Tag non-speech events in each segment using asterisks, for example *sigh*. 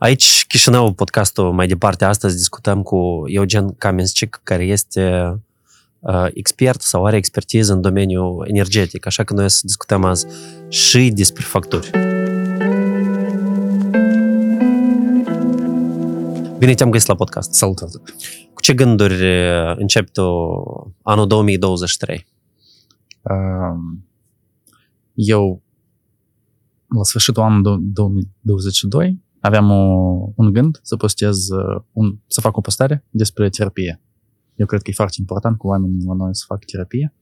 Aici Chișinău, podcastul mai departe. Astăzi discutăm cu Eugen Kamenscic, care este uh, expert sau are expertiză în domeniul energetic. Așa că noi o să discutăm azi și despre facturi. Bine te-am găsit la podcast. Salutare! Cu ce gânduri uh, începi tu anul 2023? Um, Eu, la sfârșitul anului 2022, aveam o, un gând să postez, uh, un, să fac o postare despre terapie. Eu cred că e foarte important cu oamenii la noi să facă terapie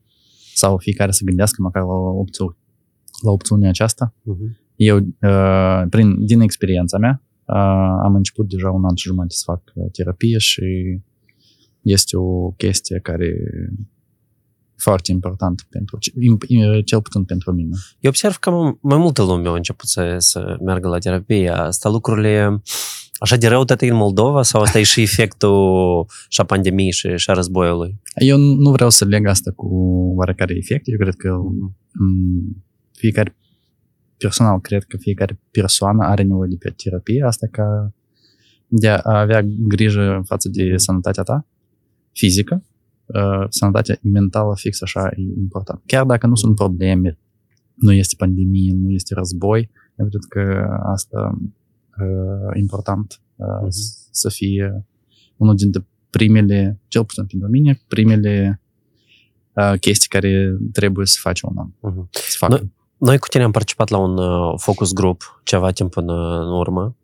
sau fiecare să gândească măcar la, opțiune, la opțiunea aceasta. Uh-huh. Eu, uh, prin, din experiența mea, uh, am început deja un an și jumătate să fac uh, terapie și este o chestie care foarte important pentru, cel puțin pentru mine. Eu observ că mai multă lume a început să, să meargă la terapie. Asta lucrurile așa de rău în Moldova sau asta e și efectul și a pandemiei și, și a războiului? Eu nu vreau să leg asta cu oarecare efect. Eu cred că fiecare personal cred că fiecare persoană are nevoie de terapie. Asta ca de a avea grijă față de sănătatea ta fizică, uh, sănătatea mentală fix așa e important. Chiar dacă nu sunt probleme, nu este pandemie, nu este război, eu cred că asta uh, important uh, uh-huh. să fie unul dintre primele, cel puțin pentru mine, primele uh, chestii care trebuie să faci un om. Uh-huh. Să facă. Noi, noi cu tine am participat la un uh, focus group ceva timp în, în urmă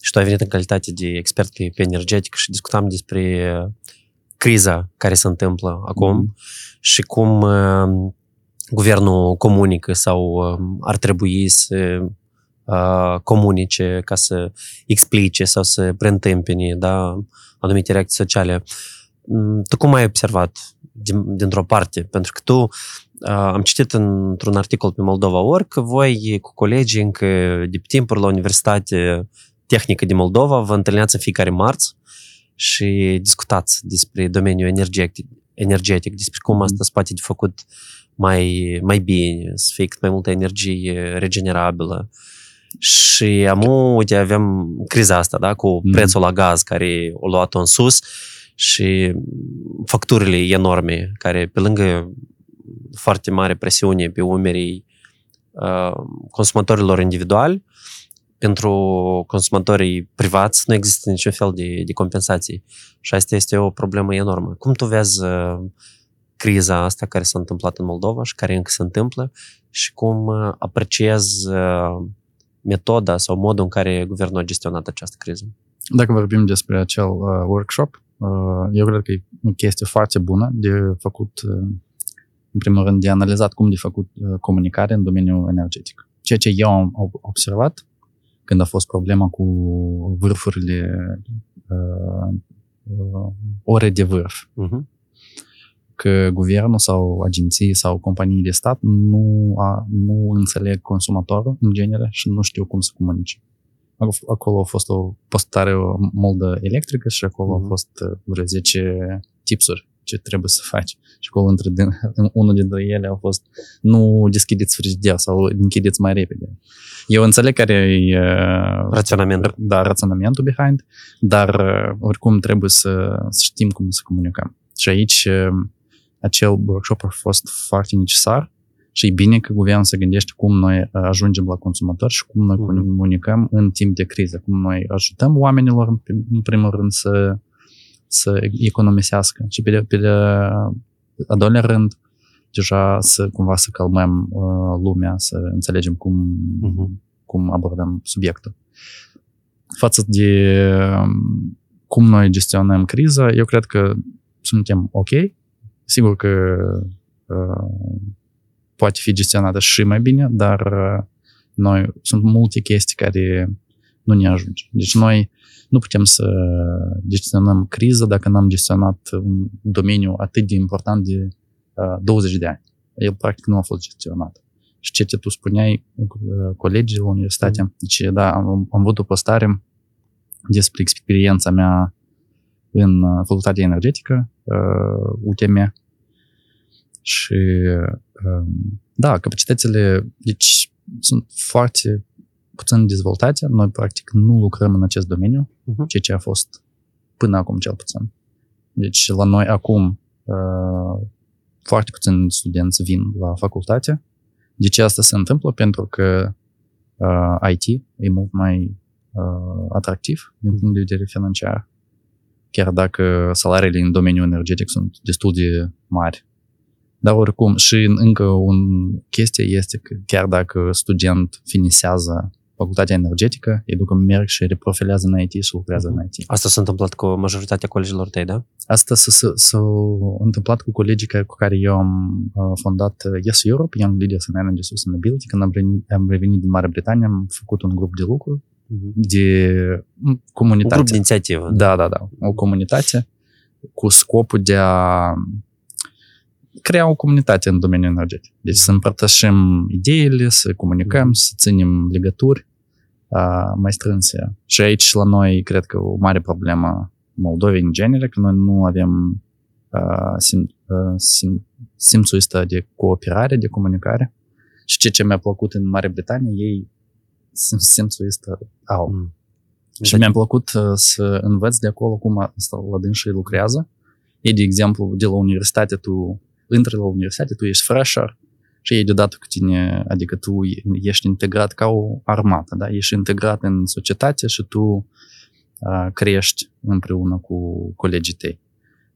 și tu ai venit în calitate de expert pe, pe energetic și discutam despre uh, criza care se întâmplă acum mm. și cum uh, guvernul comunică sau uh, ar trebui să uh, comunice ca să explice sau să preîntâmpine da, anumite reacții sociale. Mm, tu cum ai observat din, dintr-o parte? Pentru că tu uh, am citit într-un articol pe Moldova Org că voi cu colegii încă de timpuri la Universitate Tehnică de Moldova vă întâlneați în fiecare marți și discutați despre domeniul energetic, energetic despre cum asta se poate de făcut mai, mai bine, să fie cât mai multă energie regenerabilă. Și am uite, avem criza asta, da, cu mm. prețul la gaz care o luat în sus și facturile enorme care pe lângă foarte mare presiune pe umerii uh, consumatorilor individuali, pentru consumatorii privați nu există niciun fel de, de compensații. Și asta este o problemă enormă. Cum tu vezi uh, criza asta care s-a întâmplat în Moldova și care încă se întâmplă și cum uh, apreciezi uh, metoda sau modul în care guvernul a gestionat această criză? Dacă vorbim despre acel uh, workshop, uh, eu cred că e o chestie foarte bună de făcut, uh, în primul rând, de analizat cum de făcut uh, comunicare în domeniul energetic. Ceea ce eu am observat când a fost problema cu vârfurile, uh, uh, ore de vârf. Uh-huh. Că guvernul sau agenții sau companii de stat nu, a, nu înțeleg consumatorul în genere și nu știu cum să comunice. Acolo a fost o postare moldă electrică și acolo uh-huh. au fost uh, vreo 10 tipsuri ce trebuie să faci. Și acolo între, unul dintre ele a fost nu deschideți frigider sau închideți mai repede. Eu înțeleg care e raționamentul. Da, raționamentul behind, dar oricum trebuie să, să știm cum să comunicăm. Și aici acel workshop a fost foarte necesar și e bine că guvernul se gândește cum noi ajungem la consumatori și cum noi mm-hmm. comunicăm în timp de criză, cum noi ajutăm oamenilor, în primul rând, să, să economisească și pe, pe a doilea rând, deja să cumva să calmăm uh, lumea, să înțelegem cum, uh-huh. cum abordăm subiectul. Față de um, cum noi gestionăm criza, eu cred că suntem ok. Sigur că uh, poate fi gestionată și mai bine, dar uh, noi sunt multe chestii care nu ne ajunge. Deci noi nu putem să gestionăm criza dacă n-am gestionat un domeniu atât de important de 20 de ani. El practic nu a fost gestionat. Și ce tu spuneai, colegii la universitate, mm. deci da, am, am avut o postare despre experiența mea în facultatea energetică, uh, UTM, și uh, da, capacitățile, deci sunt foarte puțin dezvoltate. Noi, practic, nu lucrăm în acest domeniu, Mhm. ceea ce a fost până acum cel puțin. Deci, la noi acum uh, foarte puțini studenți vin la facultate. De ce asta se întâmplă? Pentru că uh, IT e mult mai uh, atractiv din punct de vedere financiar. Chiar dacă salariile în domeniul energetic sunt destul de mari. Dar oricum, și încă un chestie este că chiar dacă student finisează facultatea energetică, ei după merg și reprofilează în IT și lucrează în IT. Asta s-a întâmplat cu majoritatea colegilor tăi, da? Asta s-a, s-a, s-a întâmplat cu colegii care, cu care eu am uh, fondat uh, Yes Europe, Young Leaders in Energy Sustainability. Când am revenit, am revenit din Marea Britanie, am făcut un grup de lucru de mm, Un comunitate. grup de inițiativă. Da, da, da. O comunitate cu scopul de a crea o comunitate în domeniul energetic. Deci să împărtășim ideile, să comunicăm, să ținem legături uh, mai strânse. Și aici la noi cred că o mare problemă Moldovei în genere, că noi nu avem uh, sim, uh, sim, simțul ăsta de cooperare, de comunicare. Și ce, ce mi-a plăcut în Marea Britanie, ei sim- simțul ăsta au. Mm. Și mi-a plăcut uh, să învăț de acolo cum asta la dânsii lucrează. Ei, de exemplu, de la universitate, tu intri la universitate, tu ești fresher și ei deodată cu tine, adică tu ești integrat ca o armată, da? Ești integrat în societate și tu uh, crești împreună cu colegii tăi.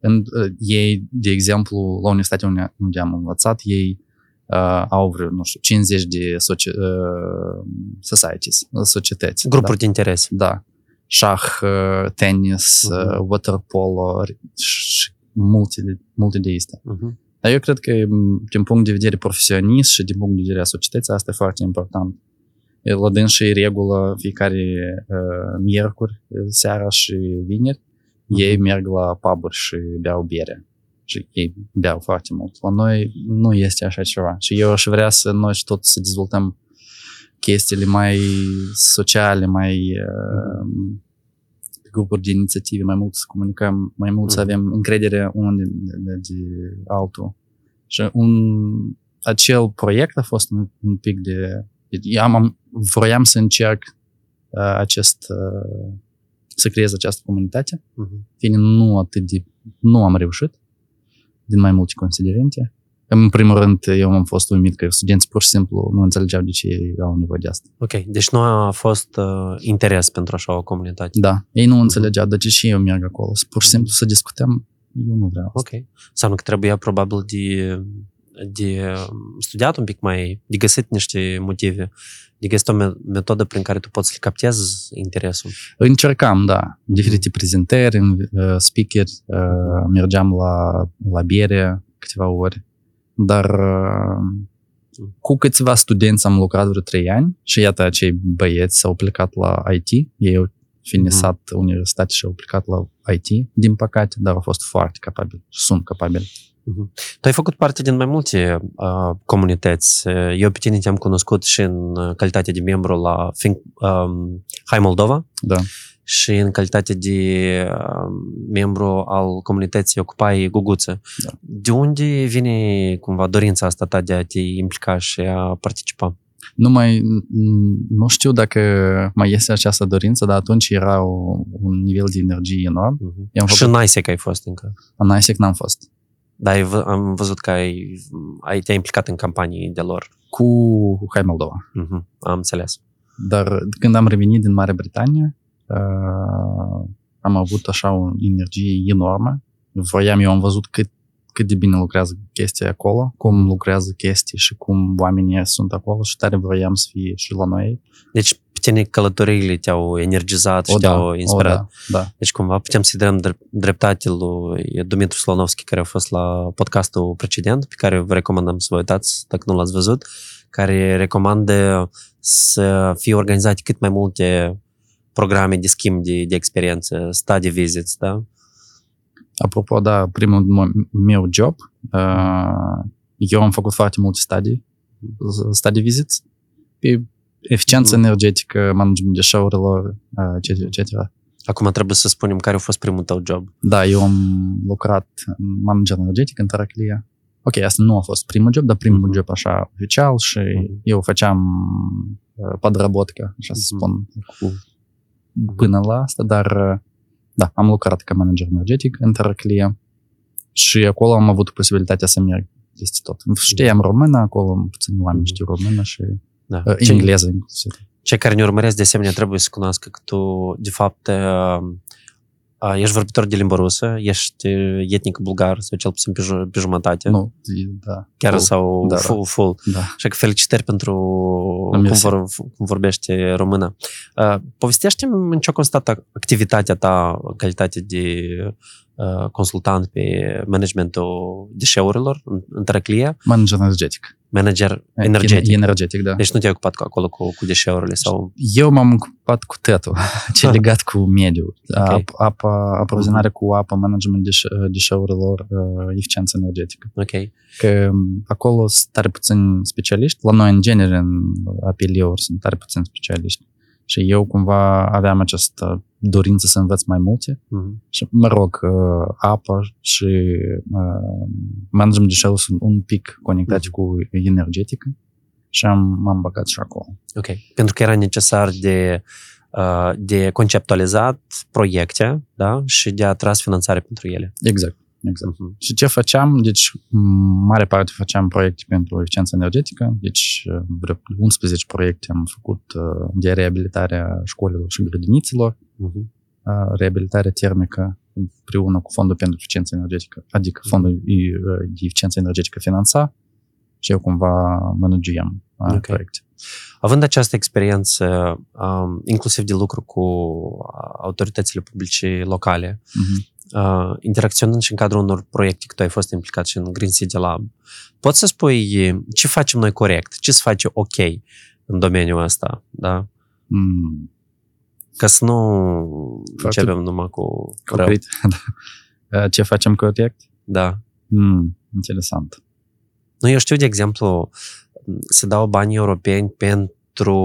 În, uh, ei, de exemplu, la universitatea unde, unde am învățat, ei uh, au vreo, nu știu, 50 de soci, uh, societies, societăți. Grupuri de interes. Da. Șah, uh, tenis, Mhm. uh, waterpolo și multe, de- multe de astea. Mhm. Dar eu cred că m, din punct de vedere profesionist și din punct de vedere a societății, asta e foarte important. E La dânsă e regulă fiecare uh, miercuri uh, seara și vineri, ei merg la puburi și beau bere. Și ei beau foarte mult. La noi nu este așa ceva. Și eu aș vrea să noi și tot să dezvoltăm chestiile mai sociale, mai uh, grupuri de inițiative, mai mult să comunicăm, mai mult să Mhm. avem încredere unul de, de, de altul. Și un, acel proiect a fost un, un pic de... Eu am, am, vroiam să încerc uh, acest... Uh, să creez această comunitate, Mhm. fiind nu atât de... Nu am reușit, din mai multe considerente. În primul rând, eu am fost uimit că studenții pur și simplu nu înțelegeau de ce ei au nevoie de asta. Ok, deci nu a fost uh, interes pentru așa o comunitate. Da, ei nu înțelegeau de ce și eu merg acolo. Să pur și simplu să discutăm, eu nu vreau asta. Ok. Înseamnă că trebuia probabil de, de studiat un pic mai, de găsit niște motive, de găsit o me- metodă prin care tu poți să le captezi interesul. Încercam, da, diferite prezentări, uh, speaker, uh, mergeam la, la bere câteva ori, dar uh, cu câțiva studenți am lucrat vreo trei ani și iată acei băieți s-au plecat la IT, ei au finisat mm-hmm. universitate și au plecat la IT, din păcate, dar au fost foarte capabili, sunt capabili. Tu ai făcut parte din mai multe uh, comunități. Eu pe tine te-am cunoscut și în uh, calitate de membru la Think, um, Hai Moldova Da. Și în calitate de uh, membru al comunității Ocupai Guguță. Da. De unde vine cumva dorința asta ta de a te implica și a participa? Nu mai, nu știu dacă mai este această dorință, dar atunci era o, un nivel de energie enorm. Uh-huh. I-am Și făcut, în ISEC ai fost încă. în ISEC n-am fost. Dar ai, vă- am văzut că ai, ai te-ai implicat în campanii de lor. Cu Hai Moldova. Uh-huh. Am înțeles. Dar când am revenit din Marea Britanie, uh, am avut așa o energie enormă. Voiam, eu am văzut cât, cât de bine lucrează chestia acolo, cum lucrează chestii și cum oamenii sunt acolo și tare vroiam să fie și la noi. Deci pe tine călătoriile te-au energizat și O, da, te-au inspirat. O, da, da. Deci cumva putem să-i dăm drept- dreptate lui Dumitru Slonovski, care a fost la podcastul precedent, pe care vă recomandăm să vă uitați, dacă nu l-ați văzut, care recomandă să fie organizate cât mai multe programe de schimb de, de experiență, study visits, da? Apropo, da, primul mo- meu job, uh, eu am făcut foarte multe studii, study visits, pe eficiență Mhm. energetică, management deșeurilor, uh, etc., etc. Acum trebuie să spunem care a fost primul tău job. Da, eu am lucrat în manager energetic în Taraclia ok, asta nu a fost primul job, dar primul Mhm. job așa oficial și Mhm. eu făceam uh, подработка, așa să Mhm. spun, Cool. până la asta, dar uh, da, am lucrat ca manager energetic în Taraclie și acolo am avut posibilitatea să merg peste tot. Știam română, acolo puțin oameni Mhm. știu română și Da. uh, Ce- engleză inclusiv. Cei care ne urmăresc, de asemenea, trebuie să cunoască că tu, de fapt, uh, uh, ești vorbitor de limbă rusă, ești uh, etnic bulgar, sau cel puțin pe, ju- pe jumătate, Nu, e- da. chiar full, sau da, da. full, full. Da. Așa că felicitări pentru cum, Mersi. vor, cum vorbește română. Uh, povestește-mi în ce a constat activitatea ta în calitate de uh, consultant pe managementul deșeurilor în, în Tărăclie, Manager energetic. Manager energetic. Energetic, da. Deci nu te-ai ocupat cu acolo cu, cu deșeurile sau... Eu m-am ocupat cu tetul, *laughs* ce Ah. legat cu mediul. Ok. Ap, apa, aprovizionare cu apă, management deș- deșeurilor, uh, eficiență energetică. Ok. Că acolo sunt tare puțini specialiști. La noi, în genere, în apeliuri, sunt tare puțini specialiști. Și eu cumva aveam această dorință să învăț mai multe. Mhm. Și, mă rog, uh, apă și uh, management deșeuri sunt un pic conectați Mhm. cu energetică. Și am, m-am băgat și acolo. Ok. Pentru că era necesar de, uh, de conceptualizat proiecte da? și de atras finanțare pentru ele. Exact. Exact. Mhm. Și ce făceam? Deci, m, mare parte făceam proiecte pentru eficiență energetică, deci uh, vreo 11 proiecte am făcut uh, de reabilitare a școlilor și grădinițelor, Mhm. uh, reabilitare termică împreună cu Fondul pentru Eficiență Energetică, adică Fondul uh, de Eficiență Energetică finanța și eu cumva managiam uh, Ok. proiecte. Având această experiență, um, inclusiv de lucru cu autoritățile publice locale, Mhm. Uh, interacționând și în cadrul unor proiecte, că tu ai fost implicat și în Green City Lab, poți să spui ce facem noi corect, ce se face ok în domeniul ăsta, da? Mm, Ca să nu Foarte începem numai cu rău. concret. *laughs* Da. Uh, Ce facem corect? Da. Mm, interesant. Nu, eu știu, de exemplu, se dau bani europeni pentru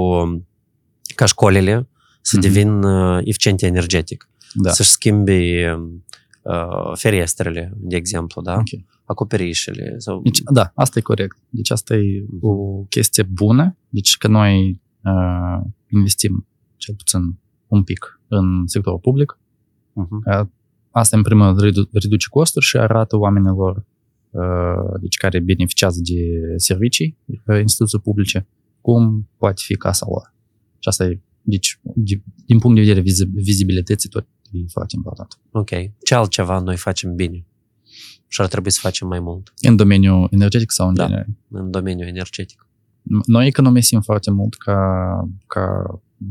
ca școlile să Mhm. devin uh, eficiente energetic, Da. să-și schimbi uh, ferestrele, de exemplu, da? Ok. Acoperișele. Sau... Deci, da, asta e corect. Deci asta e o chestie bună. Deci că noi uh, investim cel puțin un pic în sectorul public. Mhm. Uh, asta, în primul rând, redu- reduce costuri și arată oamenilor uh, deci care beneficiază de servicii, uh, instituții publice, cum poate fi casa lor. Și asta e, deci, de, din punct de vedere vizi- vizibilității, tot e foarte important. Ok. Ce altceva noi facem bine? Și ar trebui să facem mai mult În domeniul energetic sau în Da. genere? în domeniul energetic. Noi economisim foarte mult ca, ca m,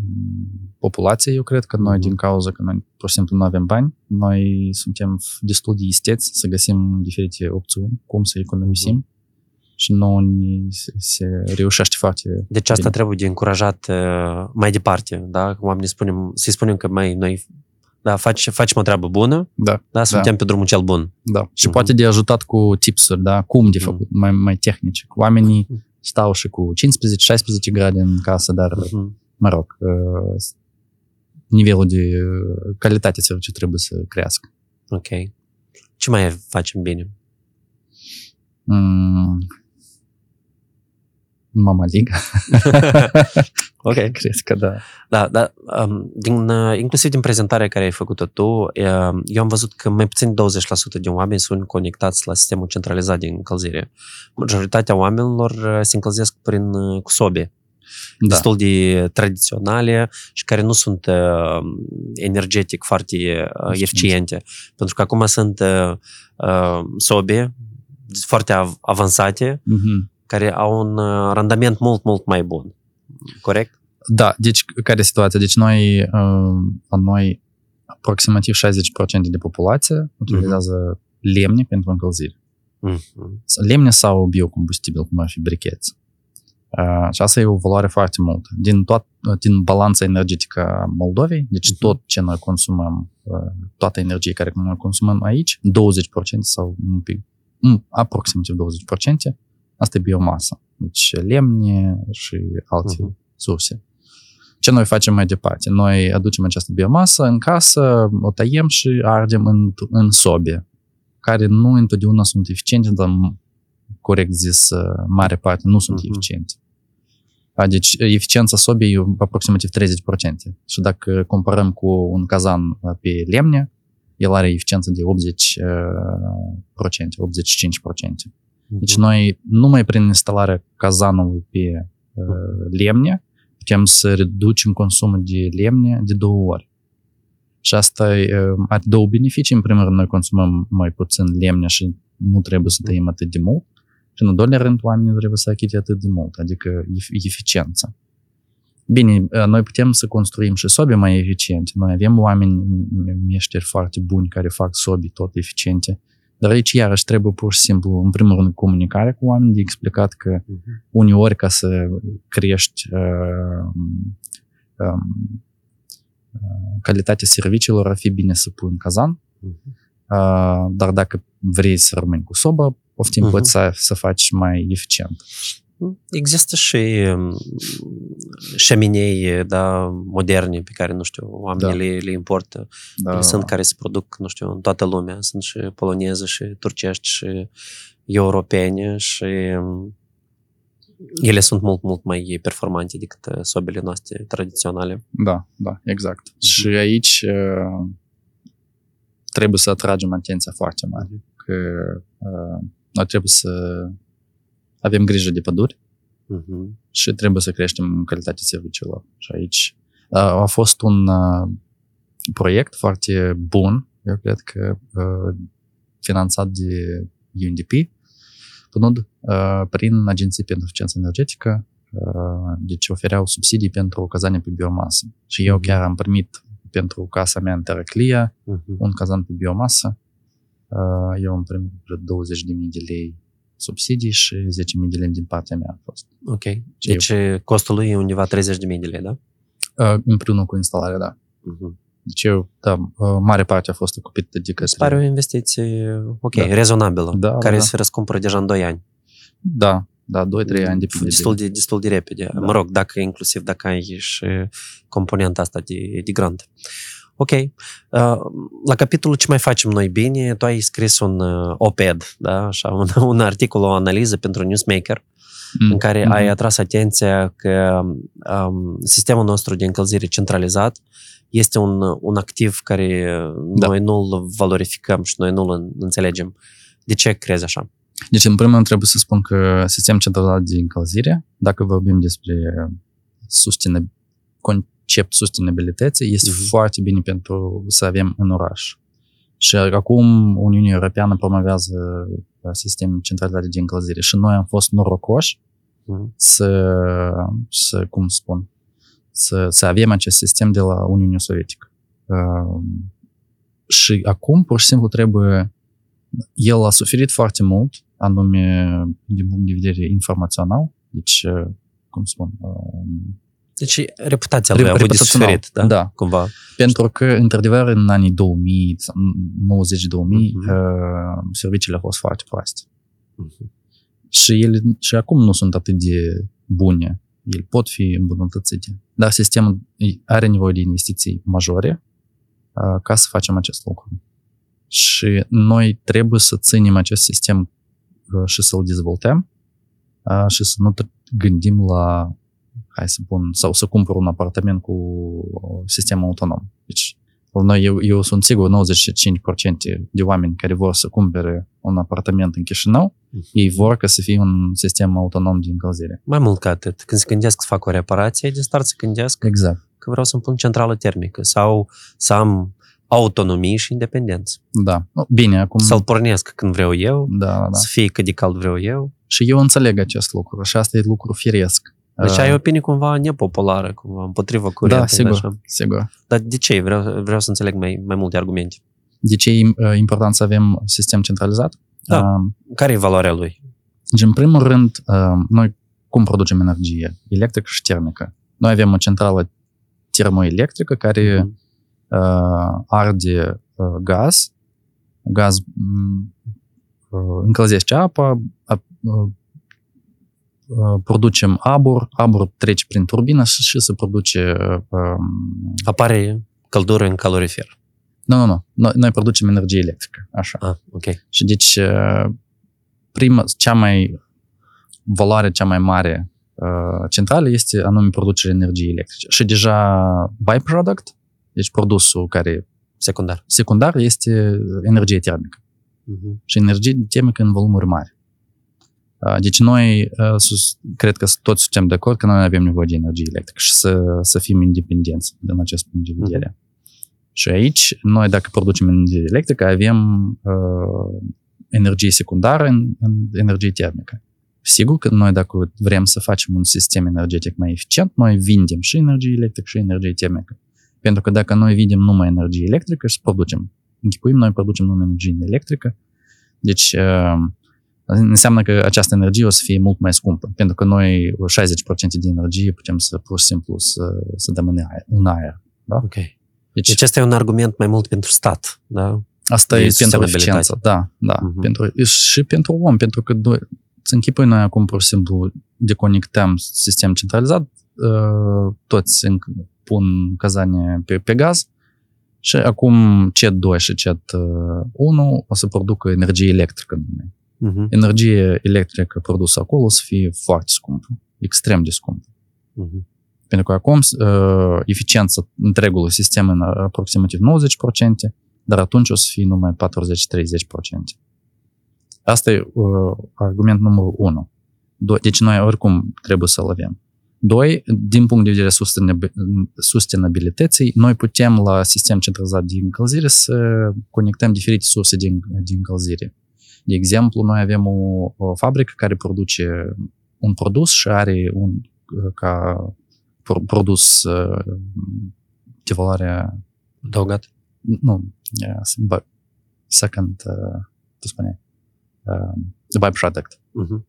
populație, eu cred că noi, Mhm. din cauza că noi pur și simplu nu avem bani, noi suntem destul de isteți să găsim diferite opțiuni, cum să economisim și nu ni se, se reușește foarte Deci asta bine. trebuie de încurajat uh, mai departe, da? Cum oamenii spunem, să-i spunem că mai noi da, faci, facem o treabă bună, Da, da, suntem pe drumul cel bun. da. Și Mhm. poate de ajutat cu tipsuri, da, cum de Mhm. făcut, mai, mai tehnice. Oamenii Mhm. stau și cu 15-16 grade în casă, dar Mhm. mă rog, uh, nivelul de uh, calitate serviciu trebuie să crească. Ok. Ce mai facem bine? Mm. Mama League. *laughs* Ok. Cred că da. Da, da. Um, din, uh, inclusiv din prezentarea care ai făcut-o tu, uh, eu am văzut că mai puțin 20% din oameni sunt conectați la sistemul centralizat de încălzire. Majoritatea oamenilor uh, se încălzesc prin, uh, cu sobe, Da. destul de tradiționale și care nu sunt uh, energetic foarte uh, eficiente. Pentru că acum sunt uh, uh, sobe foarte av- avansate Mhm. Care au un uh, randament mult, mult mai bun. Corect? Da, deci care e situația? Deci noi, uh, la noi, aproximativ 60% de populație utilizează lemne pentru încălzire. Mhm. Lemne sau biocombustibil, cum ar fi bricheți. Uh, și asta e o valoare foarte multă. Din, toat, din balanța energetică a Moldovei, deci Mhm. tot ce noi consumăm, uh, toată energie care noi consumăm aici, 20% sau un pic, mm, aproximativ 20%, asta e biomasă. Deci lemne și alte Mhm. surse. Ce noi facem mai departe? Noi aducem această biomasă în casă, o tăiem și ardem în, în sobe, care nu întotdeauna sunt eficiente, dar corect zis, mare parte nu sunt Mhm. eficiente. Deci eficiența sobii e aproximativ 30%. Și dacă comparăm cu un cazan pe lemne, el are eficiență de 80%, 85%. Deci noi, numai prin instalarea cazanului pe uh, lemne, putem să reducem consumul de lemne de două ori. Și asta uh, are două beneficii. În primul rând, noi consumăm mai puțin lemne și nu trebuie să tăiem atât de mult. Și în al doilea rând, oamenii nu trebuie să achite atât de mult, adică ef- eficiența. Bine, uh, noi putem să construim și sobe mai eficiente. Noi avem oameni, meșteri foarte buni care fac sobi tot eficiente. Dar aici, iarăși, trebuie pur și simplu, în primul rând, comunicare cu oameni, de explicat că Mhm. uneori ca să crești uh, um, uh, calitatea serviciilor, ar fi bine să pui în cazan, Mhm. uh, dar dacă vrei să rămâni cu sobă, poftim Mhm. poți să, să faci mai eficient. Există și um, șeminei da, moderne pe care, nu știu, oamenii Da. le, le importă. Da, Ele sunt care se produc, nu știu, în toată lumea. Sunt și poloneze, și turcești, și europene și um, ele sunt mult, mult mai performante decât uh, sobele noastre tradiționale. Da, da, exact. Și aici uh, trebuie să atragem atenția foarte mare, că uh, noi trebuie să avem grijă de păduri, Mhm. și trebuie să creștem calitatea serviciilor. Și aici uh, a fost un uh, proiect foarte bun, eu cred că uh, finanțat de UNDP, PNUD, uh, prin Agenții pentru Eficiență Energetică, uh, deci ofereau subsidii pentru cazane pe biomasă. Și eu Mhm. chiar am primit pentru casa mea în Teraclia Mhm. un cazan pe biomasă. Uh, eu am primit vreo 20.000 de lei subsidii și 10.000 de lei din partea mea a fost. Ok. Deci costul lui e undeva 30.000 de lei, da? Uh, împreună cu instalarea, da. Mhm. Deci eu, da, uh, mare parte a fost acoperită de Mi se pare o către... investiție, ok, Da. rezonabilă, Da, care da. se răscumpără deja în 2 ani. Da, da, 2-3 ani de destul de, destul de repede. Da. Mă rog, dacă inclusiv dacă ai și componenta asta de, de grant. Ok. Uh, la capitolul ce mai facem noi bine, tu ai scris un uh, op-ed, da? Așa, un, *laughs* un articol, o analiză pentru Newsmaker, Mm. în care Mhm. ai atras atenția că um, sistemul nostru de încălzire centralizat este un, un activ care Da. noi nu-l valorificăm și noi nu-l înțelegem. De ce crezi așa? Deci, în primul rând, trebuie să spun că sistemul centralizat de încălzire, dacă vorbim despre susține, concept sustenabilității, este Mhm. foarte bine pentru să avem în oraș. Și acum Uniunea Europeană promovează uh, sistemul centralizat de încălzire și noi am fost norocoși Mhm. să, să cum spun, să, să avem acest sistem de la Uniunea Sovietică. Uh, și acum, pur și simplu, trebuie... El a suferit foarte mult, anume din punct de vedere informațional, deci, uh, cum spun, uh, Deci reputația lui a avut de reputațional. suferit, da? Da. Cumva. pentru că, într-adevăr, în anii 2000, sau 90-2000, Mhm. uh, serviciile au fost foarte proaste. Mhm. Și ele și acum nu sunt atât de bune. Ele pot fi îmbunătățite. Dar sistemul are nevoie de investiții majore uh, ca să facem acest lucru. Și noi trebuie să ținem acest sistem uh, și să-l dezvoltăm uh, și să nu t- gândim la hai să pun, sau să cumpăr un apartament cu sistem autonom. Deci, noi, eu, eu sunt sigur, 95% de oameni care vor să cumpere un apartament în Chișinău, ei vor ca să fie un sistem autonom de încălzire. Mai mult ca atât. Când se gândesc să fac o reparație, de start se gândesc Exact. că vreau să-mi pun centrală termică sau să am autonomie și independență. Da. Nu, Bine, acum... Să-l pornesc când vreau eu, Da, da, da. să fie cât de cald vreau eu. Și eu înțeleg acest lucru și asta e lucru firesc. Deci Uh, ai o opinie cumva nepopulară, cumva împotriva Da, curentului. sigur, Așa. sigur. Dar de ce? Vreau, vreau să înțeleg mai, mai multe argumente. De ce e uh, important să avem sistem centralizat? Da. Uh, Care e valoarea lui? Deci, în primul rând, uh, noi cum producem energie? Electrică și termică. Noi avem o centrală termoelectrică care Mhm. uh, arde uh, gaz, gaz m, uh, încălzește apa, a, uh, uh, producem abur, abur trece prin turbină și, și se produce... Uh, Apare căldură în calorifer. nu, nu, nu. Noi, noi producem energie electrică. Așa. Ah, ok. Și deci, uh, prima, cea mai valoare cea mai mare uh, centrală este anume producerea energiei electrice. Și deja byproduct, deci produsul care Secundar. secundar este energie termică. Mhm. Și energie termică în volumuri mari. Uh, Deci noi uh, sus, cred că toți suntem de acord că noi avem nevoie de energie electrică și să, să fim independenți din acest punct de vedere. Și aici, noi dacă producem energie electrică, avem uh, energie secundară în, în energie termică. Sigur că noi dacă vrem să facem un sistem energetic mai eficient, noi vindem și energie electrică și energie termică. Pentru că dacă noi vindem numai energie electrică și producem, închipuim, noi producem numai energie electrică, deci uh, înseamnă că această energie o să fie mult mai scumpă, pentru că noi 60% din energie putem să pur și simplu să, să dăm în aer. În aer. Ok. Deci, Deci asta e un argument mai mult pentru stat, da? asta de e pentru sustenabilitate. eficiență. Da, da. Mhm. Pentru, și pentru om, pentru că do- să închipui noi acum pur și simplu deconectăm sistem centralizat, uh, toți înc- pun cazane pe, pe gaz și acum CET2 și CET1 o să producă energie electrică. Numai. Mhm. Energie electrică produsă acolo o să fie foarte scumpă, extrem de scumpă. Mhm. Pentru că acum uh, eficiența întregului sistem în aproximativ 90%, dar atunci o să fie numai 40-30%. Asta e uh, argument numărul 1. Do- deci noi oricum trebuie să-l avem. Doi, din punct de vedere sustenab- sustenabilității, noi putem la sistem centralizat de încălzire să conectăm diferite surse de, de încălzire. De exemplu, noi avem o, o fabrică care produce un produs și are un uh, ca pro- produs uh, de valoare Adăugat? nu, e, bă, second, uh, tu spune, uh, byproduct. Mhm.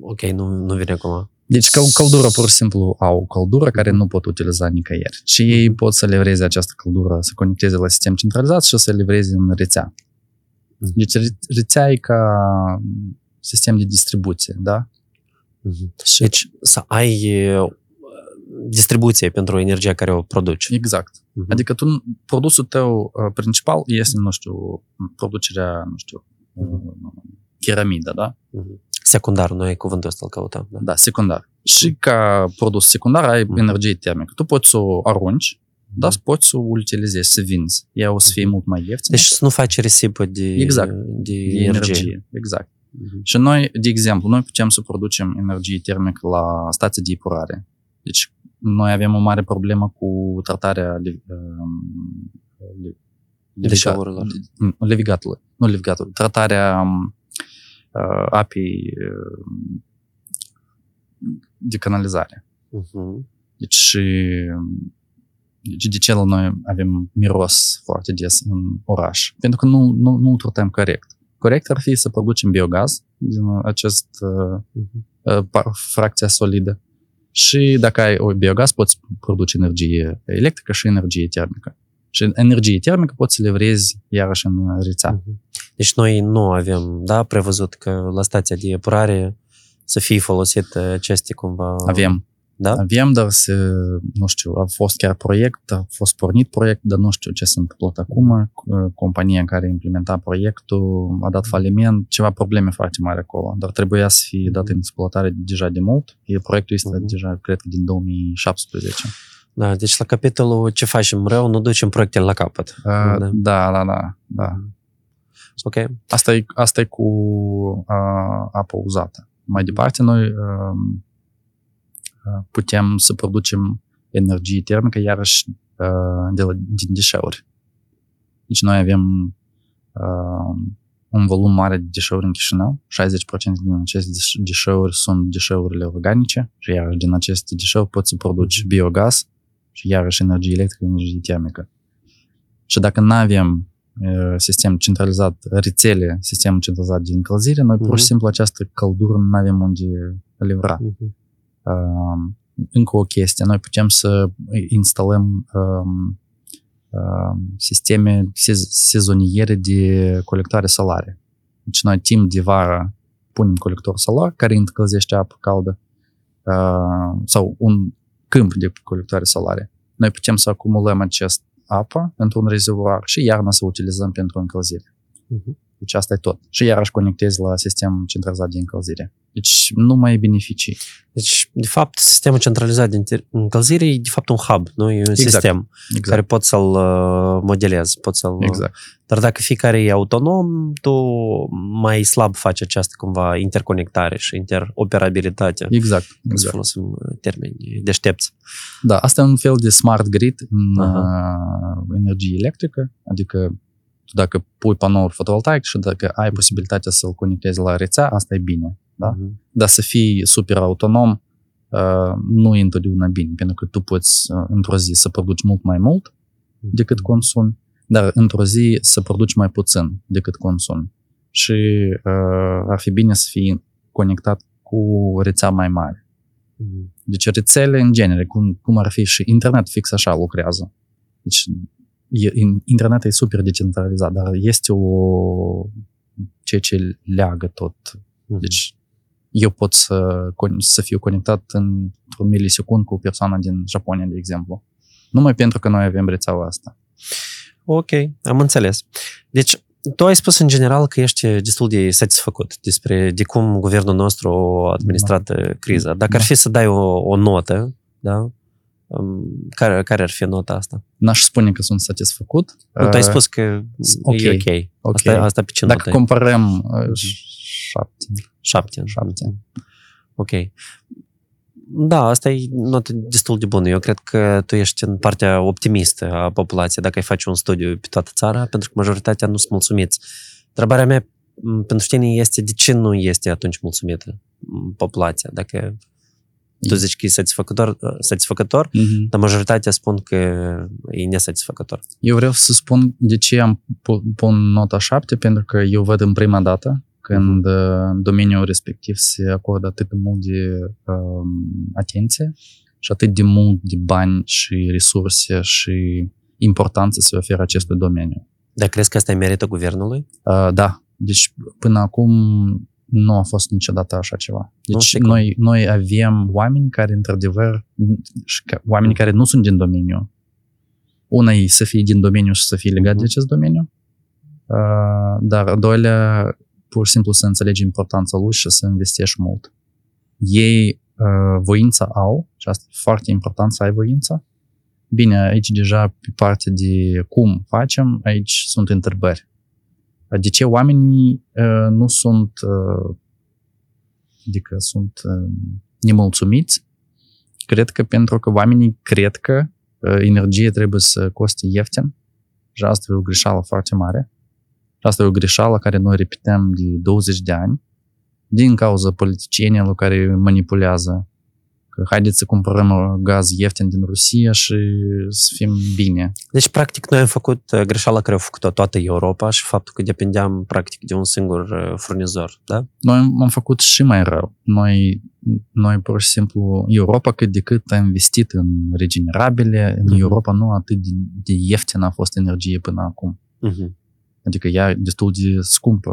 Ok, nu, nu vine acum. Deci cal- căldură pur și simplu au căldură care nu pot utiliza nicăieri. Și ei pot să livreze această căldură, să conecteze la sistem centralizat și să livreze în rețea. Mhm. Deci re- rețea e ca sistem de distribuție, da? Mhm. Și Deci să ai uh, distribuție pentru energia care o produci. Exact. Mhm. Adică tu, produsul tău uh, principal este, nu știu, producerea, nu știu, uh, ceramidă, da? Mhm. Secundar, noi cuvântul ăsta îl căutăm. Da? Da, secundar. Și ca produs secundar ai Mhm. energie termică. Tu poți să o arunci, dar poți să o utilizezi, să vinzi. Ea o să fie Mhm. mult mai ieftină. Deci să nu faci risipă de, Exact. de, de energie. energie. Exact. Mhm. Și noi, de exemplu, noi putem să producem energie termică la stații de epurare. Deci noi avem o mare problemă cu tratarea li- um, li- leviga- Deșeurilor. li- levigatului. Nu levigatului. Tratarea um, uh, apei uh, de canalizare. Mhm. Deci, și, deci de ce la noi avem miros foarte des în oraș? Pentru că nu, nu, nu tratăm corect. Corect ar fi să producem biogaz din acest uh, Mhm. uh, pa- fracția solidă. Și dacă ai o biogaz, poți produce energie electrică și energie termică. Și energie termică poți să livrezi iarăși în rețea. Mhm. Deci noi nu avem, da, prevăzut că la stația de epurare să fie folosite aceste cumva... Avem. Da? Avem, dar se, nu știu, a fost chiar proiect, a fost pornit proiect, dar nu știu ce s-a întâmplat acum. Compania care implementa proiectul a dat faliment, ceva probleme foarte mari acolo, dar trebuia să fie dat în exploatare deja de mult. E, proiectul este Mhm. deja, cred că, din 2017. Da, deci la capitolul ce facem rău, nu ducem proiectele la capăt. Uh, Da. da, da, da, da. Ok. Asta e, asta e cu uh, apă uzată. Mai departe, noi uh, putem să producem energie termică, iarăși uh, de la, din deșeuri. Deci noi avem uh, un volum mare de deșeuri în Chișinău. 60% din aceste deș- deșeuri sunt deșeurile organice și iarăși din aceste deșeuri poți să produci biogaz și iarăși energie electrică, energie termică. Și dacă nu avem uh, sistem centralizat, rețele, sistem centralizat de încălzire, noi pur Mhm. și simplu această căldură nu avem unde livra. Mhm. Um, încă o chestie, noi putem să instalăm um, um, sisteme sez- sezoniere de colectare solare. Deci noi timp de vară punem colector solar care încălzește apă caldă uh, sau un câmp de colectare solare. Noi putem să acumulăm acest apă într-un rezervoar și iarna să o utilizăm pentru încălzire. Mhm. Deci asta e tot. Și iarăși conectezi la sistemul centralizat de încălzire. Deci nu mai e beneficii. Deci, de fapt, sistemul centralizat de inter- încălzire e de fapt un hub, nu? E un Exact. sistem Exact. care poți să-l uh, modelezi, poți să-l... Exact. Dar dacă fiecare e autonom, tu mai slab faci această cumva interconectare și interoperabilitate. Exact. Să exact. folosim uh, termeni deștepți. Da, asta e un fel de smart grid în Aha. uh, energie electrică, adică tu dacă pui panouri fotovoltaic și dacă ai posibilitatea să-l conectezi la rețea, asta e bine. Da? Mhm. Dar să fii super autonom uh, nu e întotdeauna bine, pentru că tu poți uh, într-o zi să produci mult mai mult decât consumi, dar într-o zi să produci mai puțin decât consumi. Și uh, ar fi bine să fii conectat cu rețea mai mare. Mhm. Deci rețele în genere, cum, cum ar fi și internet fix așa lucrează. Deci e, in- internet e super decentralizat, dar este o ceea ce leagă tot. Mhm. Deci eu pot să, con- să fiu conectat în- într-un milisecund cu o persoană din Japonia, de exemplu. Numai pentru că noi avem rețeaua asta. Ok, am înțeles. Deci, tu ai spus în general că ești destul de satisfăcut despre de cum guvernul nostru a administrat da. criza. Dacă Da. ar fi să dai o, o notă, da? Um, care, care ar fi nota asta? N-aș spune că sunt satisfăcut. Nu, tu ai Uh, spus că ok, e ok. ok. Asta, asta pe ce Dacă notă? e? comparăm uh, Mhm. șapte. Șapte. Șapte. Ok. Da, asta e notă destul de bună. Eu cred că tu ești în partea optimistă a populației dacă ai face un studiu pe toată țara, pentru că majoritatea nu sunt mulțumiți. Întrebarea mea m, pentru tine este de ce nu este atunci mulțumită m, populația? Dacă tu zici că e satisfăcător, satisfăcător Mhm. dar majoritatea spun că e nesatisfăcător. Eu vreau să spun de ce am pu- pun nota 7, pentru că eu văd în prima dată când uh, în domeniul respectiv se acordă atât de mult de um, atenție și atât de mult de bani și resurse și importanță se oferă acestui domeniu. Dar crezi că asta e merită guvernului? Uh, da, deci până acum nu a fost niciodată așa ceva. Deci știu cum. noi, noi avem oameni care, într-adevăr, și ca- oameni care nu sunt din domeniu. Una e să fie din domeniu și să fie legat de Mhm. acest domeniu, uh, dar a doilea, pur și simplu să înțelegi importanța lui și să investești mult. Ei uh, voința au, și asta e foarte important să ai voință. Bine, aici deja pe partea de cum facem, aici sunt întrebări. De ce oamenii uh, nu sunt, uh, adică sunt uh, nemulțumiți? Cred că pentru că oamenii cred că uh, energie trebuie să coste ieftin și asta e o greșeală foarte mare. Și asta e o greșeală care noi repetăm de 20 de ani din cauza politicienilor care manipulează că haideți să cumpărăm uh, gaz ieftin din Rusia și să fim bine. Deci, practic, noi am făcut uh, greșeala care a făcut-o toată Europa și faptul că dependeam, practic, de un singur uh, furnizor, da? Noi am făcut și mai rău. Noi, noi pur și simplu, Europa cât de cât a investit în regenerabile, în Mhm. Europa nu atât de, de ieftină a fost energie până acum. Uh-huh. Adică ea destul de scumpă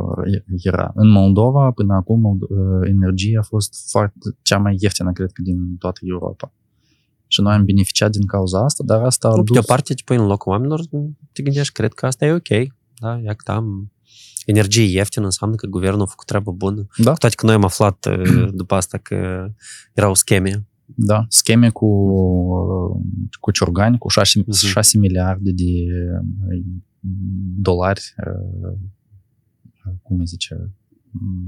era. În Moldova, până acum, Mold- energia a fost foarte, cea mai ieftină, cred că, din toată Europa. Și noi am beneficiat din cauza asta, dar asta a Nu, dus... de o parte te pui în locul oamenilor, te gândești, cred că asta e ok. Da, ia că am energie ieftină, înseamnă că guvernul a făcut treabă bună. Da, Cu toate că noi am aflat uh, *clears throat* după asta că erau scheme. da, scheme cu, cu ciorgani, cu 6, Mhm. 6 miliarde de uh, dolari, uh, cum îi zice,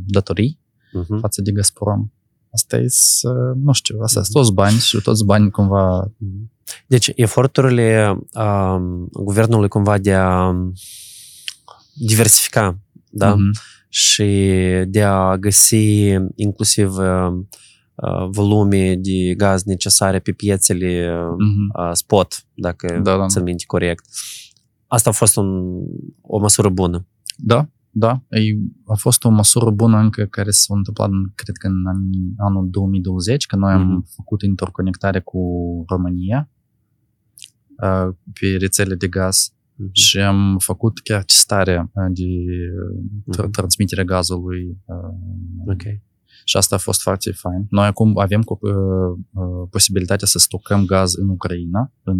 datorii Uh-huh. față de Gazprom. Asta e, să- nu știu, asta sunt toți bani și toți bani cumva Deci, eforturile um, guvernului cumva de a diversifica, da? Mhm. și de a găsi inclusiv uh, uh, volume de gaz necesare pe piețele Mhm. uh, spot, dacă Da, da, țin minte corect. Asta a fost un, o măsură bună. Da, da. E, a fost o măsură bună încă care s-a întâmplat, în- cred că în anii- anul 2020, când noi am Mhm. făcut interconectare cu România uh, pe rețele de gaz și am făcut chiar testare uh, de uh, Mhm. transmiterea gazului uh, Ok. și asta a fost foarte fain. Noi acum avem cu, uh, uh, posibilitatea să stocăm gaz în Ucraina, în,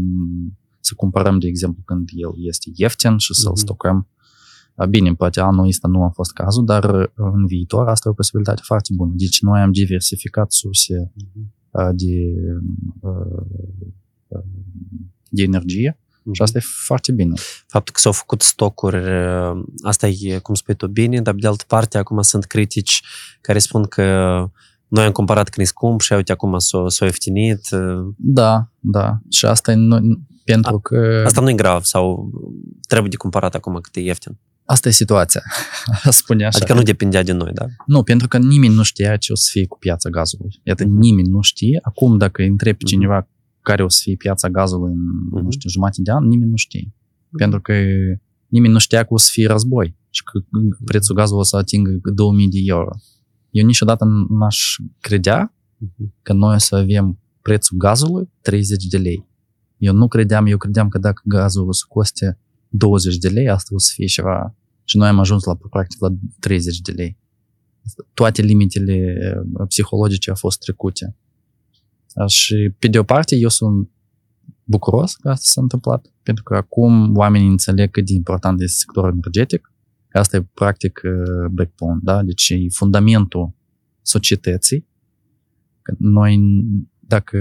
să cumpărăm, de exemplu, când el este ieftin și să-l Mhm. stocăm Bine, poate anul ăsta nu a fost cazul, dar în viitor asta e o posibilitate foarte bună. Deci noi am diversificat surse de, de energie și asta e foarte bine. Faptul că s-au făcut stocuri, asta e, cum spui tu, bine, dar de altă parte acum sunt critici care spun că noi am cumpărat când e scump și uite acum s-a, s-a ieftinit. Da, da. Și asta e nu, pentru că... Asta nu e grav sau trebuie de cumpărat acum cât e ieftin. Asta e situația, *laughs* spune așa. Adică nu depindea de noi, da? Nu, pentru că nimeni nu știa ce o să fie cu piața gazului. Iată, nimeni nu știe. Acum, dacă întrebi pe cineva care o să fie piața gazului în, mm-hmm. nu știu, jumătate de an, nimeni nu știe. Mm-hmm. Pentru că nimeni nu știa că o să fie război și că prețul gazului o să atingă 2000 de euro. Eu niciodată n-aș credea că noi o să avem prețul gazului 30 de lei. Eu nu credeam, eu credeam că dacă gazul o să coste 20 de lei, asta o să fie ceva... Și noi am ajuns la, practic, la 30 de lei. Toate limitele psihologice au fost trecute. Și, pe de o parte, eu sunt bucuros că asta s-a întâmplat, pentru că acum oamenii înțeleg cât de important este sectorul energetic. Asta e, practic, backbone, da? Deci e fundamentul societății. Noi, dacă,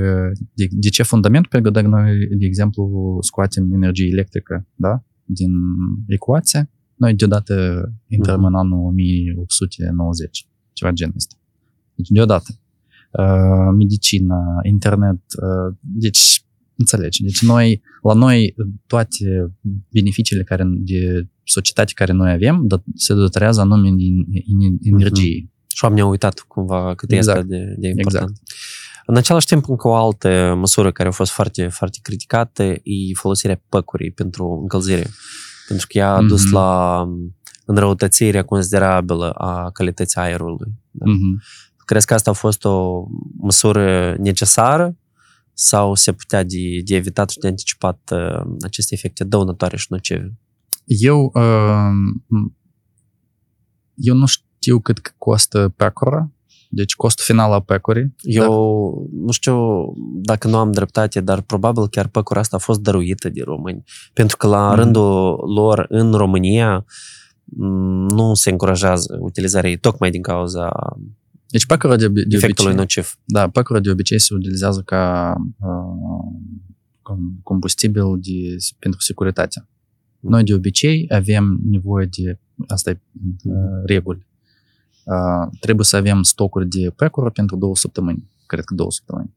de, de ce fundament? Pentru că dacă noi, de exemplu, scoatem energie electrică, da? din ecuație, noi deodată intrăm uh-huh. în anul 1890, ceva genul ăsta. Deci deodată. Uh, medicină, internet, uh, deci înțelegi. Deci noi, la noi toate beneficiile care, de societate care noi avem se dotrează anume din energie. Uh-huh. Și oamenii au uitat cumva cât exact. este de, de important. Exact. În același timp, încă o altă măsură care a fost foarte, foarte criticată e folosirea păcurii pentru încălzire. Pentru că ea a dus mm-hmm. la înrăutățirea considerabilă a calității aerului. Da? Mm-hmm. Crezi că asta a fost o măsură necesară sau se putea de, de evitat și de anticipat uh, aceste efecte dăunătoare și nocive? Eu, uh, eu nu știu cât costă pecora, deci costul final al păcurii. Eu dar... nu știu dacă nu am dreptate, dar probabil chiar păcura asta a fost dăruită de români. Pentru că la mm. rândul lor în România nu se încurajează utilizarea ei tocmai din cauza deci păcura de, de efectului obicei, nociv. Da, păcura de obicei se utilizează ca uh, combustibil de, pentru securitate. Noi de obicei avem nevoie de, asta e uh, reguli, uh, trebuie să avem stocuri de pecură pentru două săptămâni, cred că două săptămâni.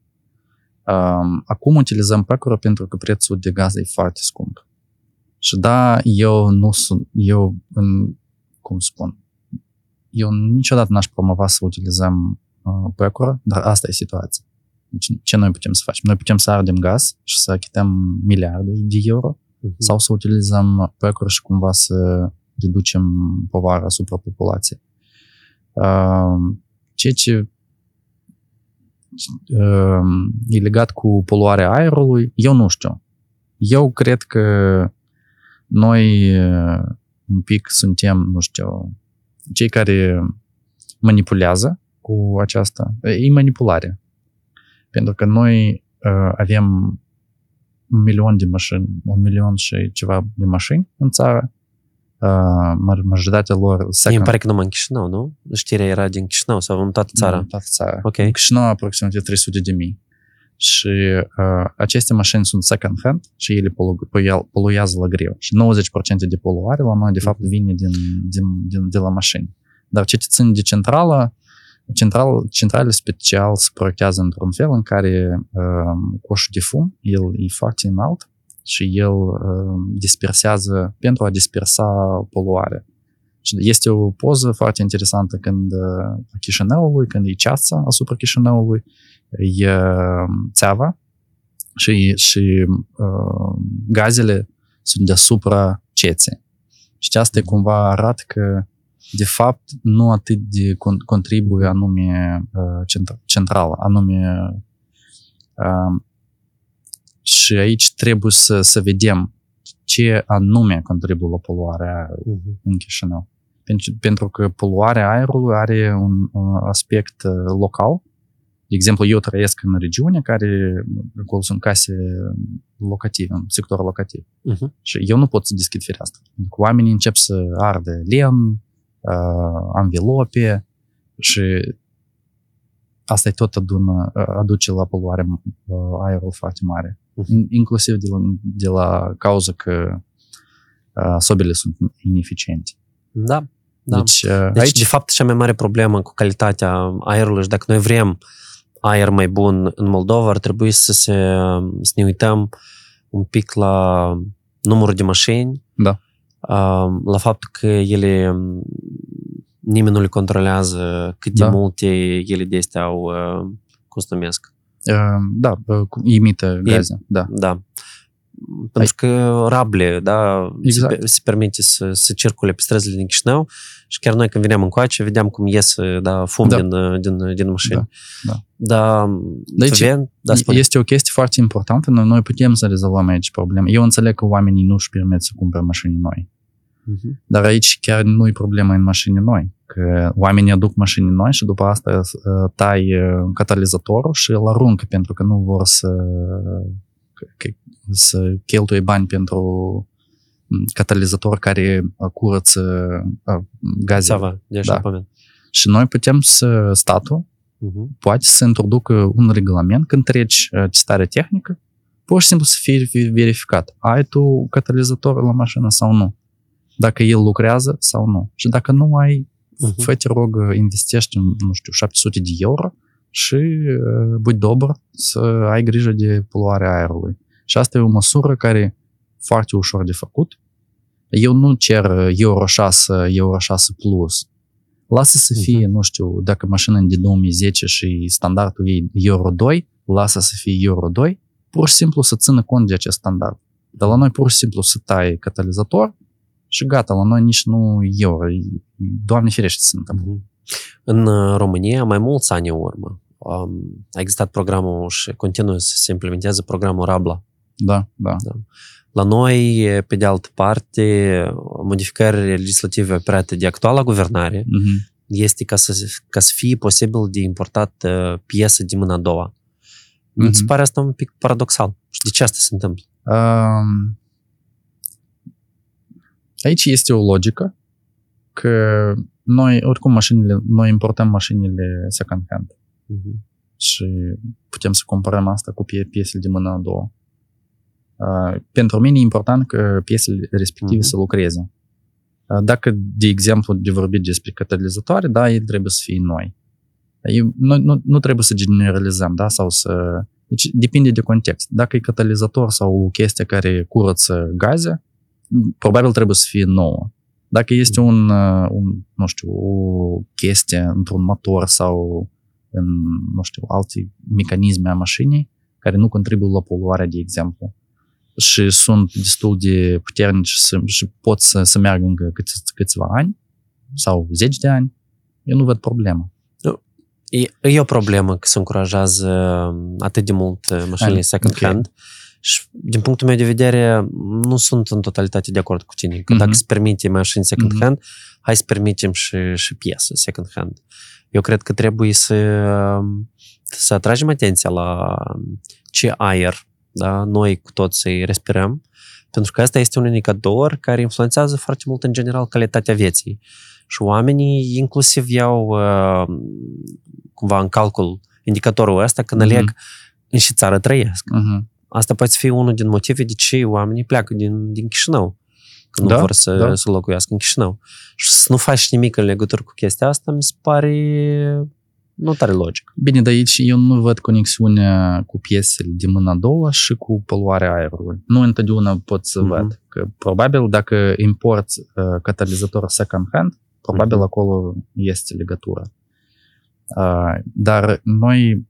Uh, acum utilizăm pecură pentru că prețul de gaz e foarte scump. Și da, eu nu sunt, eu, în, cum spun, eu niciodată n-aș promova să utilizăm uh, pecură, dar asta e situația. Deci ce noi putem să facem? Noi putem să ardem gaz și să achităm miliarde de euro uh-huh. sau să utilizăm pecură și cumva să reducem povara asupra populației. Uh, ceea ce uh, e legat cu poluarea aerului, eu nu știu. Eu cred că noi uh, un pic suntem, nu știu, cei care manipulează cu aceasta, e manipulare. Pentru că noi uh, avem un milion de mașini, un milion și ceva de mașini în țară, uh, majoritatea lor second. Îmi pare că numai în Chișinău, nu? Știrea era din Chișinău sau în toată țara? În toată țara. Ok. În Chișinău aproximativ 300 de mii. Și uh, aceste mașini sunt second hand și ele polu- poluează la greu. Și 90% de poluare la noi, de fapt, vine din, din, din, de la mașini. Dar ce țin de centrală, central, centrale special se proiectează într-un fel în care uh, coșul de fum, el e foarte înalt și el uh, dispersează pentru a dispersa poluarea. Și este o poză foarte interesantă când uh, a Chișinăului, când e ceața asupra Chișinăului, e țeava și, și uh, gazele sunt deasupra ceței. Și asta cumva arată că de fapt nu atât de contribuie anume uh, centrală, anume uh, și aici trebuie să, să vedem ce anume contribuie la poluarea uh-huh. în Chișinău. Pentru, pentru că poluarea aerului are un, un aspect local, De exemplu, eu trăiesc în regiune care, acolo sunt case locative, în sector locativ. Uh-huh. Și eu nu pot să deschid fereastra. Pentru că oamenii încep să ardă lemn, uh, anvelope și asta e tot adună, aduce la poluare uh, aerul foarte mare. Mhm. Inclusiv de la, de la cauza că uh, sobele sunt ineficiente. Da. Da. Deci, uh, Deci, aici, de fapt, cea mai mare problemă cu calitatea aerului și dacă noi vrem aer mai bun în Moldova, ar trebui să, se, să ne uităm un pic la numărul de mașini, Da. uh, la faptul că ele nimeni nu le controlează, cât de Da. multe ele de astea au, uh, cum se numesc. uh, da, uh, cu- imită gaze. Da. Da. Pentru că rable, da, Exact. se, pe- se permite să, să circule pe străzile din Chișinău și chiar noi când veneam încoace, vedeam cum ies da, fum Da. din, din, din mașini. Da, Da, Deci, Ven, da, spune. Este o chestie foarte importantă, noi, noi putem să rezolvăm aici probleme. Eu înțeleg că oamenii nu își permit să cumpere mașini noi. Mhm. Dar aici chiar nu e problema în mașini noi. Că oamenii aduc mașini noi și după asta uh, tai uh, catalizatorul și îl aruncă pentru că nu vor să, că- să cheltuie bani pentru mm, catalizator care uh, curăță uh, gaze. Țava, de Da. da. Și noi putem să, statul Mhm. poate să introducă un regulament când treci uh, testarea tehnică, pur și simplu să fie fie verificat. Ai tu catalizator la mașină sau nu? Dacă el lucrează sau nu. Și dacă nu ai, Mhm. fă te rog, investești, nu știu, 700 de euro și uh, budi dobr să ai grijă de poluarea aerului. Și asta e o măsură care e foarte ușor de făcut. Eu nu cer uh, Euro 6, Euro 6 Plus. Lasă să fie, nu știu, dacă mașina e de 2010 și standardul ei Euro 2, lasă să fie Euro 2, pur și simplu să țină cont de acest standard. Dar la noi pur și simplu să tai catalizator și gata, la noi nici nu Euro. Doamne ferește să se întâmplă. Mhm. În uh, România, mai mulți ani în urmă, um, a existat programul și continuă să se implementeze programul Rabla. Da, da. La noi, pe de altă parte, modificările legislative operate de actuala guvernare Mhm. este ca să, ca să fie posibil de importat uh, piese de mâna a doua. Mi se Mhm. pare asta un pic paradoxal. Și de ce asta se întâmplă? Um, aici este o logică că noi, oricum, mașinile, noi importăm mașinile second hand Mhm. și putem să comparăm asta cu pie- piesele de mână a doua. Uh, pentru mine e important că piesele respective Mhm. să lucreze. Uh, dacă, de exemplu, de vorbit despre catalizatoare, da, ele trebuie să fie noi. Eu, nu, nu, nu trebuie să generalizăm, da, sau să... Deci depinde de context. Dacă e catalizator sau o chestie care curăță gaze, probabil trebuie să fie nouă. Dacă este un, uh, un nu știu, o chestie într-un motor sau în, nu știu, alte mecanisme a mașinii care nu contribuie la poluarea, de exemplu, și sunt destul de puternici să, și pot să, să meargă încă câți, câțiva ani sau zeci de ani, eu nu văd problemă. E, e o problemă că se încurajează atât de mult uh, mașinile Hai, second ok. hand și din punctul meu de vedere nu sunt în totalitate de acord cu tine. Că Mhm. dacă se permite mașini second Mhm. hand, hai să permitem și, și piese second hand. Eu cred că trebuie să, să atragem atenția la ce aer da, noi cu toții respirăm, pentru că asta este un indicator care influențează foarte mult în general calitatea vieții. Și oamenii inclusiv iau uh, cumva în calcul indicatorul ăsta când Mhm. aleg în ce țară trăiesc. Uh-huh. Asta poate fi unul din motive de ce oamenii pleacă din, din Chișinău. Că nu Da, vor să, da. să locuiască în Chișinău. Și să nu faci nimic în legătură cu chestia asta, mi se pare nu tare logic. Bine, dar aici eu nu văd conexiunea cu piesele de mâna a doua și cu poluarea aerului. Nu întotdeauna pot să Mhm. văd. Că probabil dacă importi uh, catalizator second hand, probabil Mhm. acolo este legătura. Uh, dar noi uh,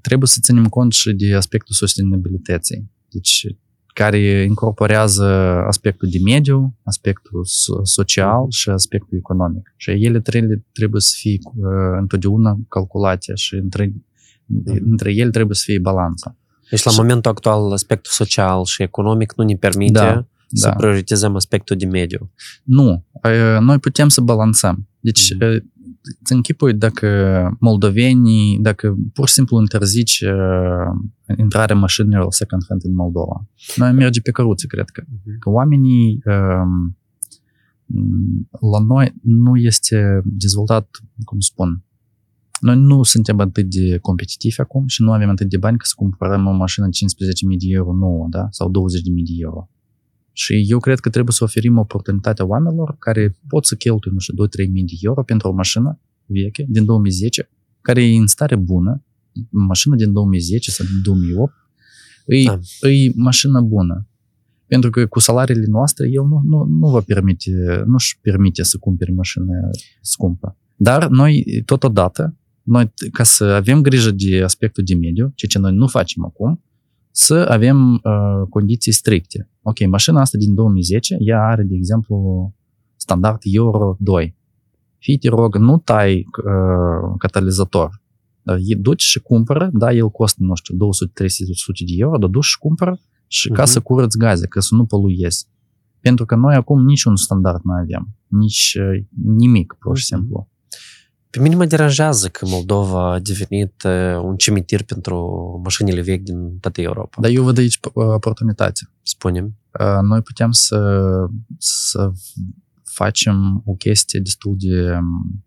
trebuie să ținem cont și de aspectul sustenabilității. Deci, care incorporează aspectul de mediu, aspectul so- social și aspectul economic. Și ele trebuie, trebuie să fie uh, întotdeauna calculate și între, între ele trebuie să fie balanța. Deci la Și- momentul actual aspectul social și economic nu ne permite Da, să da. prioritizăm aspectul de mediu. Nu, uh, noi putem să balansăm. Deci, Mhm. Uh, îți închipui dacă moldovenii, dacă pur și simplu interzici uh, intrarea mașinilor second-hand în Moldova. Noi merge pe căruțe, cred că. Mhm. Că oamenii uh, la noi nu este dezvoltat, cum spun, noi nu suntem atât de competitivi acum și nu avem atât de bani ca să cumpărăm o mașină 15.000 de euro nouă, da? Sau 20.000 de euro. Și eu cred că trebuie să oferim oportunitatea oamenilor care pot să cheltuie, nu știu, 2-3 mii de euro pentru o mașină veche din 2010, care e în stare bună, mașină din 2010 sau din 2008, e, Da. e mașină bună. Pentru că cu salariile noastre el nu, nu, nu vă permite, nu își permite să cumpere mașină scumpă. Dar noi, totodată, noi, ca să avem grijă de aspectul de mediu, ceea ce noi nu facem acum, să avem uh, condiții stricte. Ok, mașina asta din 2010, ea are, de exemplu, standard Euro 2. Fii, te rog, nu tai uh, catalizator. Dar e- duci și cumpără, da, el costă, nu știu, 200, 300 de euro, dar duci și cumpără și ca Mhm. să curăți gaze, ca să nu poluezi. Pentru că noi acum niciun standard nu avem, nici uh, nimic, pur și Mhm. simplu. Pe mine mă deranjează că Moldova a devenit uh, un cimitir pentru mașinile vechi din toată Europa. Dar eu văd aici uh, oportunitate. Spunem. Uh, noi putem să, să facem o chestie destul de um,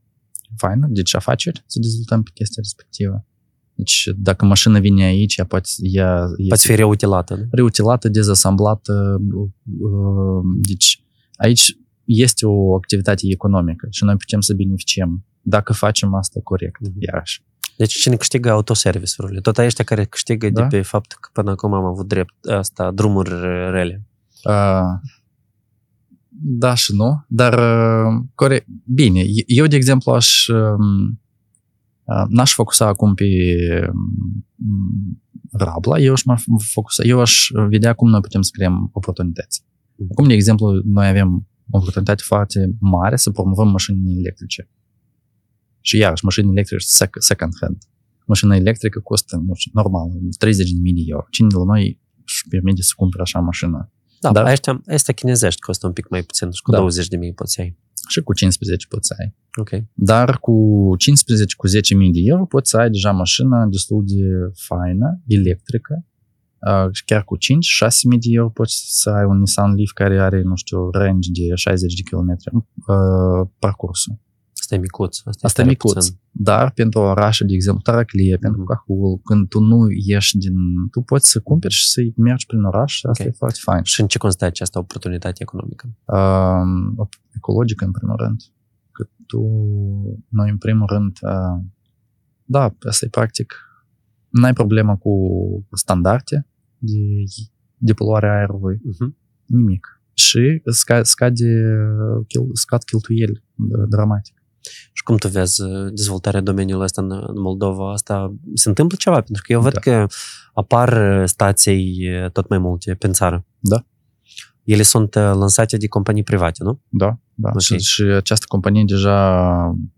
faină, deci afaceri, să dezvoltăm pe chestia respectivă. Deci dacă mașina vine aici, ea poate, ea Poate fi reutilată. Nu? reutilată, dezasamblată. uh, Deci aici este o activitate economică și noi putem să beneficiem dacă facem asta corect, Mhm. iarăși. Deci cine câștigă autoservice-urile? Tot ăștia care câștigă Da. de pe faptul că până acum am avut drept asta, drumuri rele. Uh, da și nu, dar uh, corect. Bine, eu, de exemplu, aș um, uh, n-aș focusa acum pe um, Rabla, eu aș m-ar focusa, eu aș vedea cum noi putem să creăm oportunități. Acum, de exemplu, noi avem o oportunitate foarte mare să promovăm mașini electrice. Și iarăși, mașini electrice sec- second hand. Mașina electrică costă, nu știu, normal, 30.000 de euro. Cine de la noi își permite să cumpere așa mașină? Da, Dar- dar ăștia, ăștia chinezești costă un pic mai puțin și cu Da. 20 de mii poți să ai. Și cu 15 poți să ai. Ok. Dar cu 15, cu 10.000 de euro poți să ai deja mașină destul de faină, electrică. Uh, și chiar cu 5-6.000 de euro poți să ai un Nissan Leaf care are, nu știu, range de 60 de km uh, parcursul. Asta e micuț. Asta, Asta e tare micuț. puțin. Dar pentru orașe, de exemplu, Taraclie, pentru Mhm. Cahul, când tu nu ieși din... Tu poți să cumperi și să mergi prin oraș și asta Ok. e foarte fain. Și în ce constă această oportunitate economică? uh, ecologică, în primul rând. Că tu, noi, în primul rând, uh, da, asta e practic, n-ai problemă cu standarde de, de poluare a aerului, Uh-huh. nimic. Și sca, scade, chel- scad cheltuieli uh, dramatic. Și cum tu vezi uh, dezvoltarea domeniului ăsta în, în Moldova? Asta se întâmplă ceva? Pentru că eu văd Da. că apar uh, stații uh, tot mai multe pe țară. Da. Ele sunt uh, lansate de companii private, nu? Da, da. Ok. Și, și această companie deja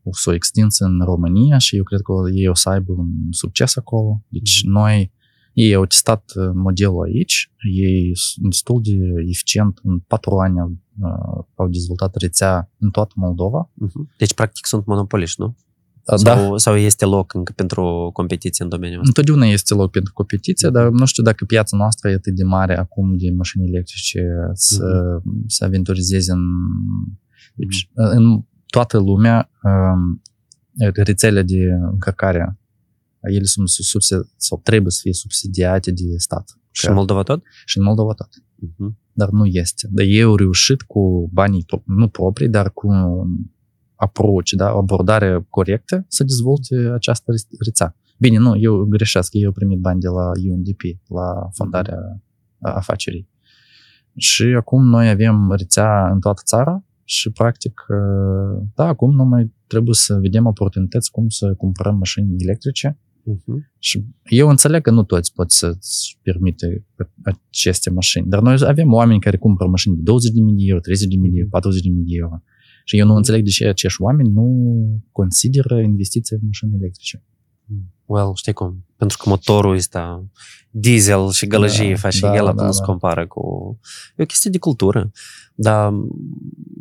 o s-o extins în România și eu cred că ei o să aibă un succes acolo. Deci noi, ei au testat uh, modelul aici, ei sunt destul de eficient, în patru ani au, uh, au dezvoltat rețea în toată Moldova. Uh-huh. Deci, practic, sunt monopoliști, nu? Da, Sau, sau este loc încă pentru competiție în domeniul ăsta? întotdeauna este loc pentru competiție, dar nu știu dacă piața noastră e atât de mare acum de mașini electrice să, să aventurizeze în, deci, în toată lumea um, rețele de încărcare ele sunt subsidi- sau trebuie să fie subsidiate de stat. Și în Moldova tot? Și în Moldova tot. Uh-huh. Dar nu este. Dar ei au reușit cu banii, pro- nu proprii, dar cu un approach, da, o abordare corectă să dezvolte această re- rețea. Bine, nu, eu greșesc, eu au primit bani de la UNDP, la fondarea a- afacerii. Și acum noi avem rețea în toată țara și practic, uh, da, acum nu mai trebuie să vedem oportunități cum să cumpărăm mașini electrice Uh-huh. și eu înțeleg că nu toți pot să-ți permite aceste mașini, dar noi avem oameni care cumpără mașini de 20.000 de euro, 30.000 de euro, 40.000 de euro. Și eu nu înțeleg de ce acești oameni nu consideră investiția în mașini electrice. Well, știi cum? Pentru că motorul ăsta, diesel și gălăgie Da, face da, el da, până se da. compară cu... E o chestie de cultură. Dar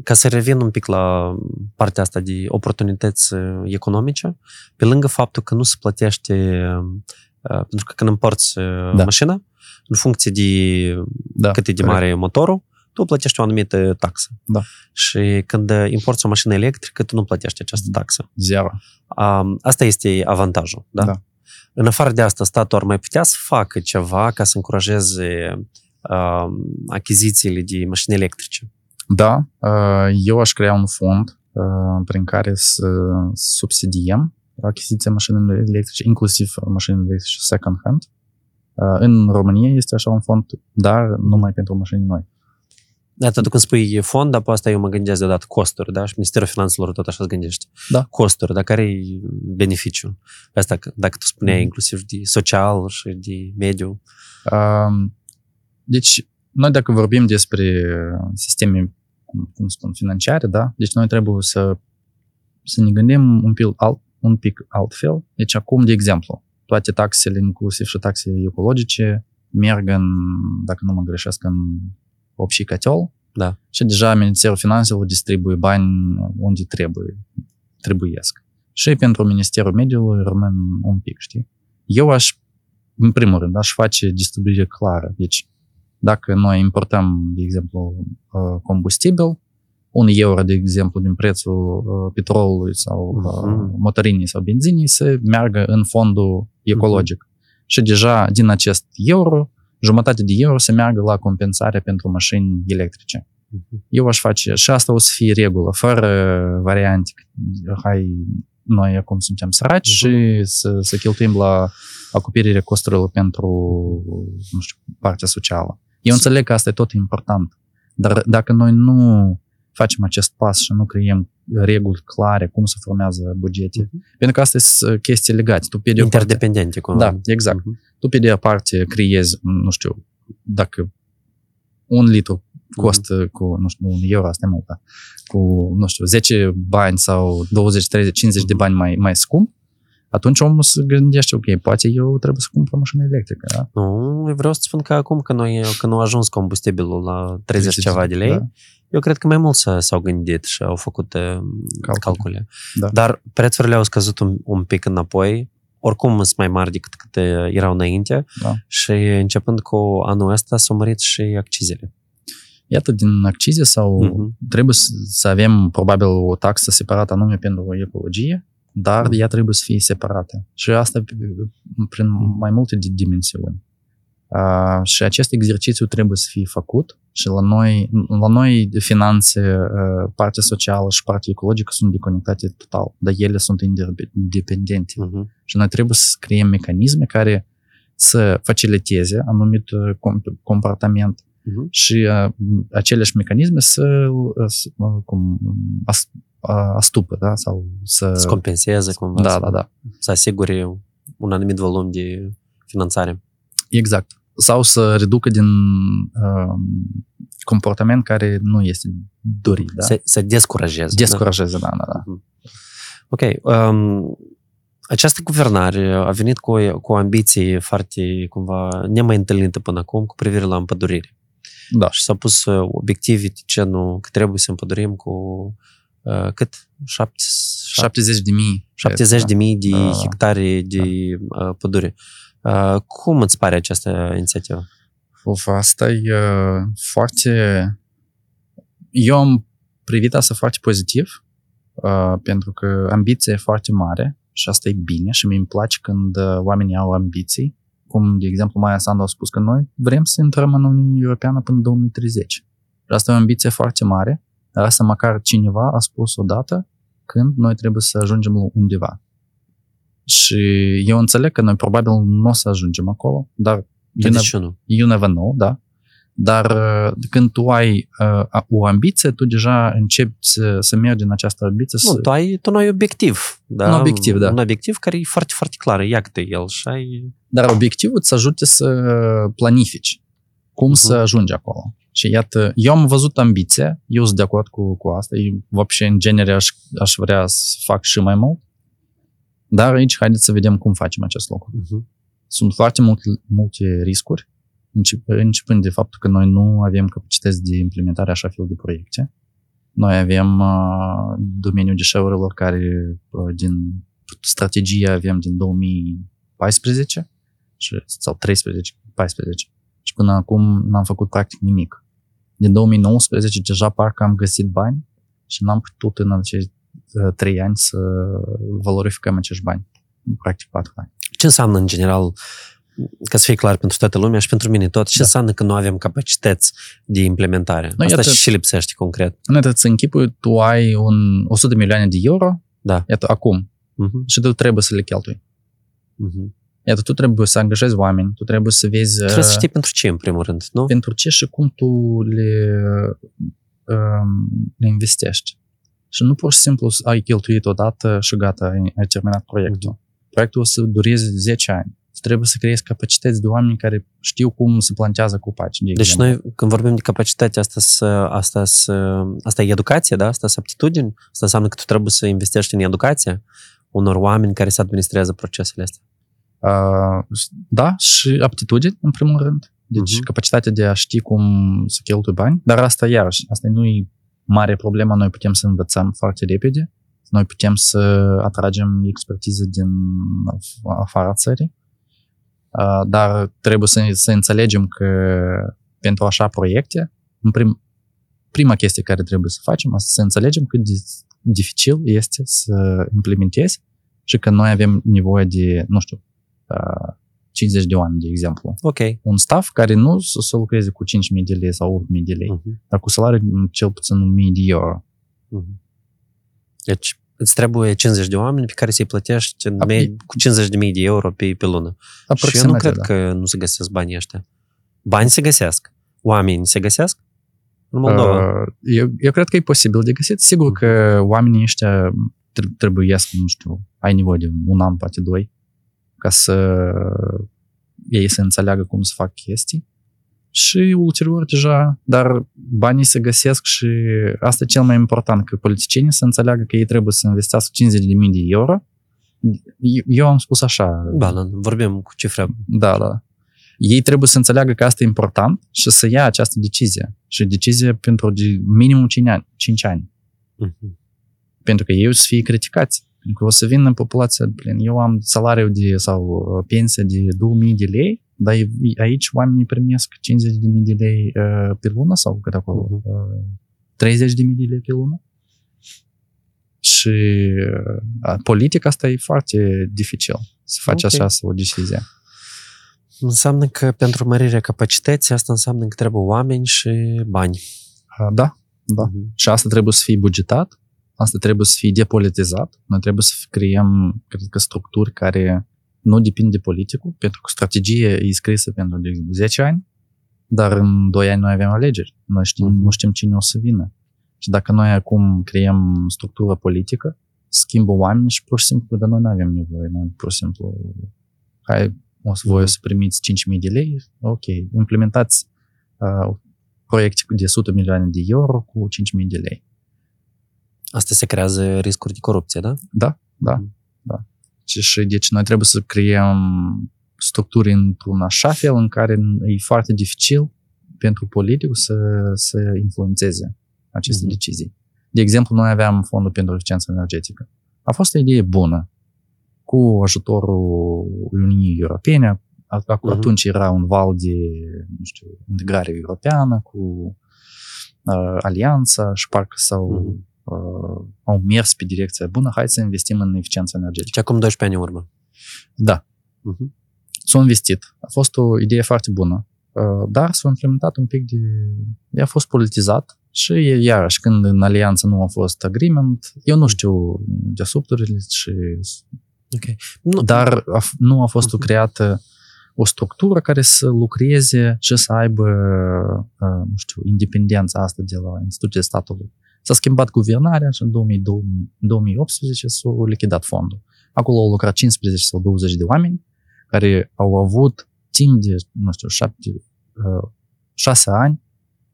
ca să revin un pic la partea asta de oportunități uh, economice, pe lângă faptul că nu se plătește, uh, pentru că când împărți uh, Da. mașina, în funcție de Da, cât e de corect. mare motorul, tu plătești o anumită taxă. Da. Și când importi o mașină electrică, tu nu plătești această taxă. Zero. Um, asta este avantajul. Da? Da. În afară de asta, statul ar mai putea să facă ceva ca să încurajeze um, achizițiile de mașini electrice. Da, uh, eu aș crea un fond uh, prin care să subsidiem achiziția mașinilor electrice, inclusiv mașinile electrice second hand. Uh, În România este așa un fond, dar numai pentru mașini noi. Iată, tu când spui fond, dar pe asta eu mă gândesc deodată costuri, da? Și Ministerul Finanțelor tot așa se gândește. Da. Costuri, dar care e beneficiu? Pe asta, că- dacă tu spuneai Mhm. inclusiv de social și de mediu. Um, Deci, noi dacă vorbim despre sisteme, cum cum spun, financiare, da? Deci noi trebuie să, să ne gândim un pic, alt, un pic altfel. Deci acum, de exemplu, toate taxele, inclusiv și taxele ecologice, merg în, dacă nu mă greșesc, în общий котел. Da. Și deja Ministerul Finanțelor distribuie bani unde trebuie, trebuiesc. Și pentru Ministerul Mediului rămân un pic, știi? Eu aș, în primul rând, aș face distribuire clară. Deci, dacă noi importăm, de exemplu, uh, combustibil, un euro, de exemplu, din prețul uh, petrolului sau Mhm. uh, motorinii sau benzinii să meargă în fondul ecologic. Și deja din acest euro, jumătate de euro să meargă la compensare pentru mașini electrice. Mhm. Eu aș face, și asta o să fie regulă, fără variante, hai, noi acum suntem săraci Mhm. și să, să cheltuim la acoperirea costurilor pentru, nu știu, partea socială. Eu înțeleg că asta e tot important, dar dacă noi nu facem acest pas și nu creăm reguli clare cum se formează bugete, Mhm. pentru că asta sunt chestii legate. Tu pe de o parte, Interdependente, cumva. da, exact. Mhm. Tu pe de o parte creezi, nu știu, dacă un litru costă cu, nu știu, un euro, asta e mult, da, cu, nu știu, 10 bani sau 20, 30, 50 de bani mai, mai scump, atunci omul se gândește, ok, poate eu trebuie să cumpăr o mașină electrică, da? Nu, eu vreau să spun că acum că noi, că nu a ajuns combustibilul la 30 ceva de lei, Da. eu cred că mai mult s- s-au gândit și au făcut uh, calcule. calcule. Da. Dar prețurile au scăzut un, un pic înapoi, oricum sunt mai mari decât cât uh, erau înainte Da. și începând cu anul ăsta s-au mărit și accizele. Iată, din accize sau Mhm. trebuie să, să avem probabil o taxă separată anume pentru ecologie, dar Mhm. ea trebuie să fie separată. Și asta prin mai multe di- dimensiuni. Uh, și acest exercițiu trebuie să fie făcut și la noi, la noi de finanțe, uh, partea socială și partea ecologică sunt deconectate total, dar ele sunt independente. Mhm. Și noi trebuie să creăm mecanisme care să faciliteze anumit uh, com- comportament Mhm. și uh, aceleași mecanisme să, uh, să uh, cum, as, uh, astupă, da? Sau să... Să compenseze cumva, Da, să, da, da. să asigure un anumit volum de finanțare. Exact. Sau să reducă din uh, comportament care nu este dorit, da? Să, să descurajeze. Descurajeze, da, da, da. Ok. Um, această guvernare a venit cu o, cu o ambiție foarte, cumva, nemai întâlnită până acum cu privire la împădurire. Da. Și s-au pus uh, obiective de genul că trebuie să împădurim cu uh, cât? 7, 70 de mii. 70 de mii de Da. hectare de uh, pădure. Uh, cum îți pare această inițiativă? Uf, asta e uh, foarte... Eu am privit asta foarte pozitiv, uh, pentru că ambiția e foarte mare și asta e bine și mi îmi place când uh, oamenii au ambiții. Cum, de exemplu, Maia Sandu a spus că noi vrem să intrăm în Uniunea Europeană până în 2030. Și asta e o ambiție foarte mare, dar asta măcar cineva a spus odată când noi trebuie să ajungem undeva. Și eu înțeleg că noi probabil nu o să ajungem acolo, dar De you ce nu? you never know, da? Dar uh, când tu ai uh, o ambiție, tu deja începi să, să mergi în această ambiție. Nu, să... tu ai, tu nu ai obiectiv. Da? Un obiectiv, da. Un obiectiv care e foarte, foarte clar. Iată el și ai... Dar obiectivul îți ajute să planifici cum Mhm. să ajungi acolo. Și iată, eu am văzut ambiția, eu sunt de acord cu, cu asta, eu, вообще, în genere, aș, aș vrea să fac și mai mult, dar aici haideți să vedem cum facem acest lucru. Uh-huh. Sunt foarte multe, multe riscuri, încep- începând de faptul că noi nu avem capacități de implementare așa fel de proiecte. Noi avem uh, domeniul deșeurilor care uh, din strategie avem din 2014 și, sau 13, 14. Și până acum n-am făcut practic nimic. Din 2019 deja parcă am găsit bani și n-am putut în acești uh, trei ani să valorificăm acești bani. Practic patru ani. Ce înseamnă în general ca să fie clar pentru toată lumea și pentru mine tot, ce da. înseamnă că nu avem capacități de implementare? Noi Asta iată, și lipsește concret. În îți închipui, tu ai un 100 de milioane de euro, da. iată, acum, uh-huh. și tu trebuie să le cheltui. Uh-huh. Iată, tu trebuie să angajezi oameni, tu trebuie să vezi... Trebuie să știi pentru ce, în primul rând, nu? Pentru ce și cum tu le, um, le investești. Și nu pur și simplu ai cheltuit odată și gata, ai terminat proiectul. Uh-huh. Proiectul o să dureze 10 ani trebuie să creezi capacități de oameni care știu cum se plantează copaci. De deci noi, când vorbim de capacitate, asta, să, asta, să, asta e educație, da? Asta sunt aptitudini? Asta înseamnă că tu trebuie să investești în educație unor oameni care să administrează procesele astea? Uh, da, și aptitudini, în primul rând. Deci uh-huh. capacitatea de a ști cum să cheltui bani, dar asta iarăși, asta nu e mare problemă, noi putem să învățăm foarte repede, noi putem să atragem expertiză din afara țării. Dar trebuie să, să înțelegem că pentru așa proiecte, în prim, prima chestie care trebuie să facem este să înțelegem cât de dificil este să implementezi și că noi avem nevoie de, nu știu, 50 de oameni, de exemplu. Ok. Un staff care nu să, să lucreze cu 5.000 de lei sau 8.000 de lei, uh-huh. dar cu salariu cel puțin 1.000 de euro. Uh-huh. Deci îți trebuie 50 de oameni pe care să-i plătești în med- cu 50 de mii de euro pe, pe lună. Și eu nu cred da. că nu se găsesc banii ăștia. Bani se găsesc. Oameni se găsesc? În Moldova. Uh, eu, eu cred că e posibil de găsit. Sigur că oamenii ăștia trebuie, nu știu, ai nevoie de un an, poate doi, ca să ei să înțeleagă cum să fac chestii și ulterior deja, dar banii se găsesc și asta e cel mai important, că politicienii să înțeleagă că ei trebuie să investească 50.000 de euro. Eu am spus așa. Da, da, vorbim cu cifre. Da, da. Ei trebuie să înțeleagă că asta e important și să ia această decizie. Și decizie pentru de minimum 5 ani. 5 ani. Uh-huh. Pentru că ei o să fie criticați. Pentru că o să vină populația, plin, eu am salariu de, sau uh, pensie de 2000 de lei, dar aici oamenii primesc 50.000 de lei uh, pe lună sau cât acolo? Uh-huh. 30.000 de lei pe lună. Și uh, politica asta e foarte dificil să faci okay. așa o decizie. Înseamnă că pentru mărirea capacității asta înseamnă că trebuie oameni și bani. Uh, da, da. Uh-huh. Și asta trebuie să fie bugetat, asta trebuie să fie depolitizat, noi trebuie să creăm, cred că, structuri care nu depinde de politicul, pentru că strategia e scrisă pentru, de exemplu, 10 ani, dar în 2 ani noi avem alegeri. Noi știm, mm-hmm. nu știm cine o să vină. Și dacă noi acum creăm structură politică, schimbă oameni și pur și simplu, dar noi nu avem nevoie. Noi pur și simplu, hai, o să voi să primiți 5.000 de lei, ok, implementați uh, proiecte de 100 milioane de euro cu 5.000 de lei. Asta se creează riscuri de corupție, da? Da, da, mm. da. Și deci noi trebuie să creăm structuri într-un așa fel în care e foarte dificil pentru politicul să, să influențeze aceste mm-hmm. decizii. De exemplu, noi aveam fondul pentru eficiență energetică. A fost o idee bună. Cu ajutorul Uniunii Europene, uh-huh. atunci era un val de nu știu, integrare europeană cu uh, alianța și parcă s-au uh-huh uh, au mers pe direcția bună, hai să investim în eficiență energetică. Deci acum 12 ani în urmă. Da. Uh-huh. S-a investit. A fost o idee foarte bună, uh, dar s-a implementat un pic de... Ea a fost politizat și iarăși când în alianță nu a fost agreement, eu nu știu de subturile și... Okay. Nu. Dar a, nu a fost uh-huh. creată o structură care să lucreze și să aibă, uh, nu știu, independența asta de la instituția statului. S-a schimbat guvernarea și în 2018 s-a lichidat fondul. Acolo au lucrat 15 sau 20 de oameni care au avut timp de, nu știu, șapte, uh, șase ani,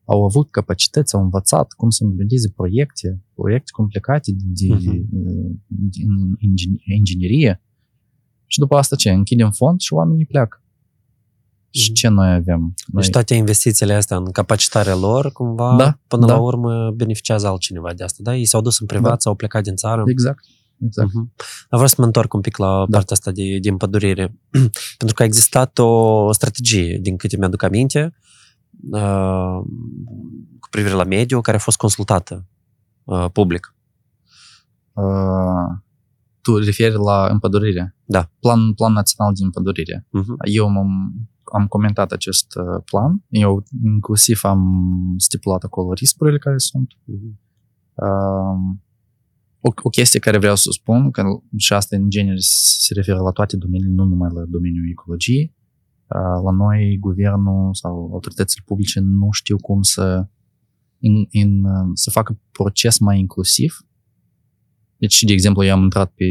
au avut capacități, au învățat cum să modeleze proiecte, proiecte complicate de, uh-huh. de, de inginerie. Și după asta ce? Închidem fond și oamenii pleacă. Și Mhm. ce noi avem? Noi, Deci toate investițiile astea în capacitarea lor, cumva, Da, până da. la urmă, beneficiază altcineva de asta, da? Ei s-au dus în privat, Da. s-au plecat din țară. Exact. Exact. Mhm. Dar vreau să mă întorc un pic la Da. partea asta de, de împădurire. *clears throat* Pentru că a existat o strategie, din câte mi-aduc aminte, uh, cu privire la mediu, care a fost consultată uh, public. Uh, tu referi la împădurire. Da. Plan, plan național de împădurire. Mhm. Eu am, am comentat acest uh, plan. Eu inclusiv am stipulat acolo riscurile care sunt. Mhm. Uh, o, o chestie care vreau să spun, că și asta în genere se referă la toate domeniile, nu numai la domeniul ecologiei. Uh, la noi, guvernul sau autoritățile publice nu știu cum să, in, in, uh, să facă proces mai inclusiv. Deci, de exemplu, eu am intrat pe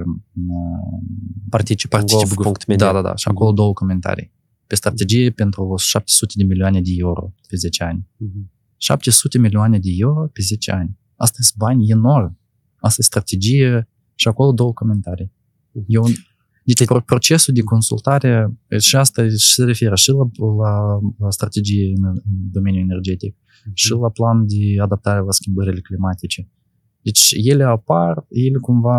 uh, Participă în Participă gov.media. da, da, da. Și acolo două comentarii. Pe strategie pentru 700 de milioane de euro pe 10 ani. Mhm. 700 milioane de euro pe 10 ani. Asta sunt bani enorm. Asta e strategie și acolo două comentarii. Mhm. Eu, deci pro- procesul de consultare și asta și se referă și la, la, la strategie în, în domeniul energetic și la plan de adaptare la schimbările climatice. Deci ele apar, ele cumva...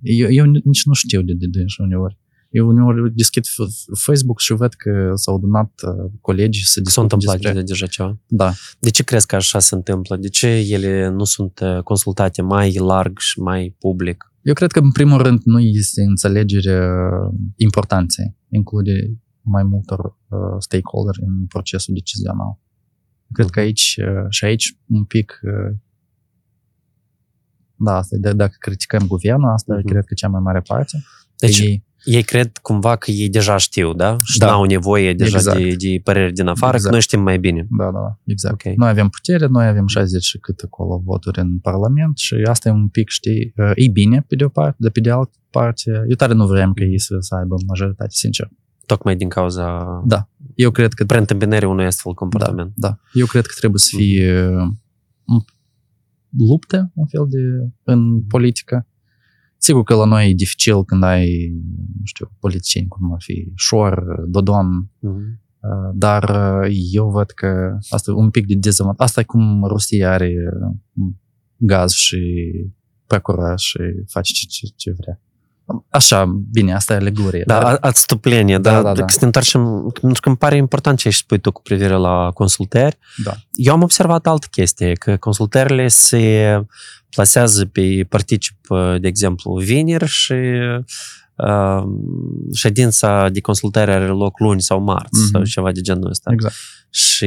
Eu, eu nici nu știu de, de, de și uneori. Eu uneori deschid F- Facebook și văd că s-au adunat uh, colegi să S-a discute întâmplat despre... de deja ceva. Da. De ce crezi că așa se întâmplă? De ce ele nu sunt uh, consultate mai larg și mai public? Eu cred că, în primul rând, nu este înțelegerea importanței, include mai multor uh, stakeholder în procesul decizional. Cred că aici uh, și aici un pic uh, da, asta, e de, dacă criticăm guvernul, asta Mhm. uh-huh. cred că cea mai mare parte. Deci, ei, ei cred cumva că ei deja știu, da? Și Da. n-au nevoie deja Exact. de, de păreri din afară, Exact. că noi știm mai bine. da, da, da, exact. Ok. Noi avem putere, noi avem 60 și cât acolo voturi în Parlament și asta e un pic, știi, uh, e bine pe de o parte, dar pe de altă parte, eu tare nu vrem ca ei să, să aibă majoritate, sincer. Tocmai din cauza Da. Eu cred că preîntâmpinării unui astfel comportament. Da. Eu cred că trebuie să fie uh, lupte, un fel de, în politică. Sigur că la noi e dificil când ai, nu știu, politicieni cum ar fi Șor, Dodon, Mhm. uh, dar uh, eu văd că asta e un pic de dezavantaj. Asta e cum Rusia are uh, gaz și procură și face ce, ce, ce vrea. Așa, bine, asta e alegorie. Da, dar- a- atstăplenie, Da, da, da, da, da. Să ne întoarcem, pentru că îmi pare important ce ai spui tu cu privire la consultări. Da. Eu am observat altă chestie, că consultările se plasează pe particip, de exemplu, vineri și uh, ședința de consultare are loc luni sau marți Mhm. sau ceva de genul ăsta. Exact. Și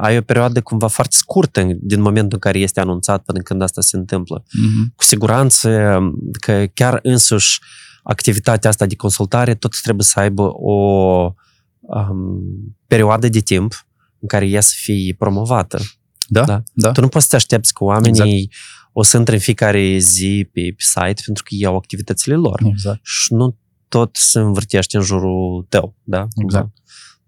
ai o perioadă cumva foarte scurtă din momentul în care este anunțat până când asta se întâmplă. Mhm. Cu siguranță că chiar însuși activitatea asta de consultare tot trebuie să aibă o um, perioadă de timp în care ea să fie promovată. Da, Da. da. da. Tu nu poți să te aștepți că oamenii exact. O să intre în fiecare zi pe, pe site pentru că ei au activitățile lor Exact. și nu tot se învârtește în jurul tău, da? Exact.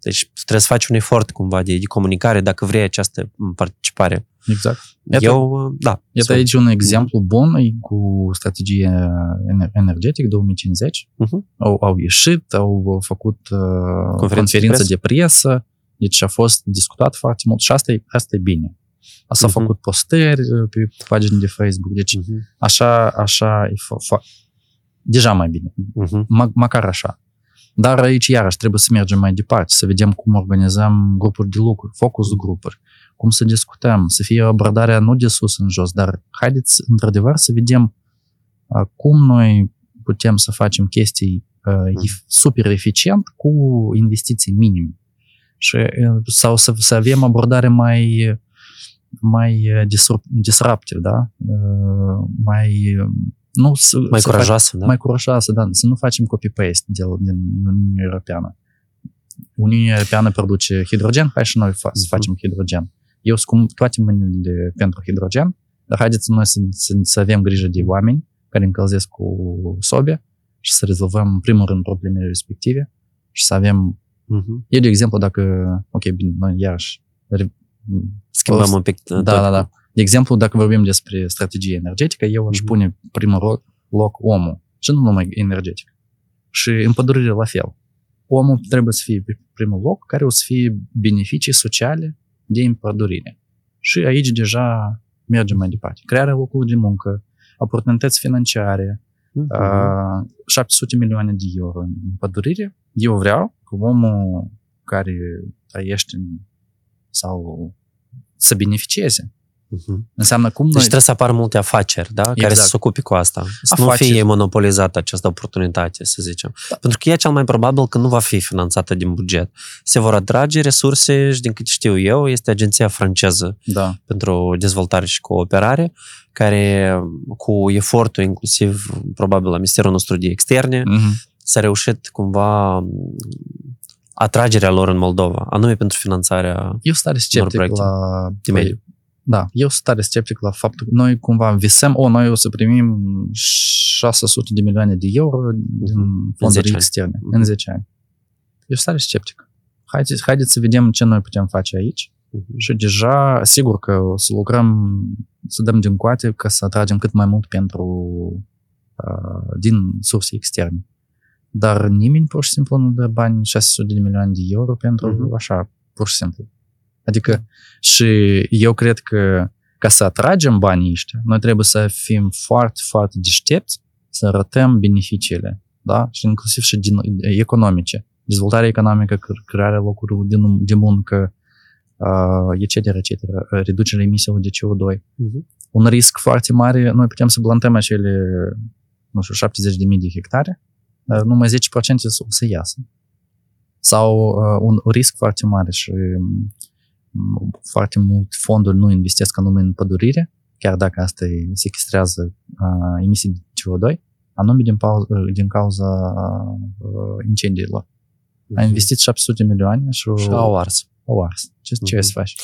Deci trebuie să faci un efort cumva de, de comunicare dacă vrei această participare. Exact. Iată- Eu, da. Iată sunt- aici un exemplu bun e cu strategie ener- energetic 2050. Mhm. Au, au ieșit, au făcut uh, Conferință conferință de de presă, deci a fost discutat foarte mult și asta e, asta e bine. S-au Mhm. făcut postări uh, pe pagini de Facebook, deci Mhm. așa, așa e fo- fo- deja mai bine, Mhm. Mă- măcar așa. Dar aici, iarăși, trebuie să mergem mai departe, să vedem cum organizăm grupuri de lucru, focus grupuri, cum să discutăm, să fie abordarea nu de sus în jos, dar haideți, într-adevăr, să vedem uh, cum noi putem să facem chestii uh, ef- super eficient cu investiții minime. Și, uh, sau să, să avem abordare mai mai uh, disrup- disruptive, da? Uh, mai uh, nu să, Mai să curajoasă, da? mai curajoasă, da, să nu facem copy-paste de, din Uniunea Europeană. Uniunea Europeană produce hidrogen, hai și noi fa- să Mhm. facem hidrogen. Eu sunt cu toate mâinile pentru hidrogen, dar haideți noi să, să, să avem grijă de oameni care încălzesc cu sobe și să rezolvăm în primul rând problemele respective și să avem, Mhm. eu de exemplu, dacă, ok, bine, noi iarăși re- Schimbăm O- un pic da, da, da. De exemplu, dacă vorbim despre strategie energetică, eu aș Mhm. pune primul loc, loc omul și nu numai energetic. Și împădurire la fel. omul trebuie să fie pe primul loc, care o să fie beneficii sociale de împădurire. Și aici deja mergem mai departe. Crearea locului de muncă, oportunități financiare, uh, 700 milioane de euro în împădurire. Eu vreau că omul care trăiește sau să beneficieze. Mhm. Înseamnă cum Deci noi... trebuie să apară multe afaceri, da? Care Exact. să se ocupe cu asta. Să nu Afaceri. fie monopolizată această oportunitate, să zicem. Da. Pentru că e cel mai probabil că nu va fi finanțată din buget. Se vor atrage resurse și, din câte știu eu, este agenția franceză Da, pentru dezvoltare și cooperare, care cu efortul inclusiv, probabil, la Ministerul nostru de Externe, mm-hmm. s-a reușit cumva m, atragerea lor în Moldova, anume pentru finanțarea Eu sunt tare sceptic proiecte la... de mediu. Da, eu sunt tare sceptic la faptul că noi cumva visăm, o, noi o să primim 600 de milioane de euro din Mhm. 10 fonduri ani. externe Mhm. în 10 ani. Eu sunt tare sceptic. Haideți, haideți să vedem ce noi putem face aici Mhm. și deja, sigur că o să lucrăm, să dăm din coate ca să atragem cât mai mult pentru uh, din surse externe. Dar nimeni pur și simplu nu dă bani 600 de milioane de euro pentru Mhm. așa, pur și simplu. Adică și eu cred că ca să atragem banii ăștia, noi trebuie să fim foarte, foarte deștepți, să arătăm beneficiile, da? Și inclusiv și din, economice. Dezvoltarea economică, cre- crearea locurilor de, num- de muncă, uh, etc., etc., reducerea emisiilor de CO2. Mhm. Un risc foarte mare, noi putem să blantăm acele, nu știu, 70.000 de hectare, dar numai 10% o să iasă. Sau uh, un risc foarte mare și um, foarte mult fonduri nu investesc anume în pădurire, chiar dacă asta îi sequestrează uh, emisii de CO2, anume din, pau- uh, din cauza uh, incendiilor. A investit 700 milioane și, Și au ars. au ars. Ce, ce Mhm. să faci?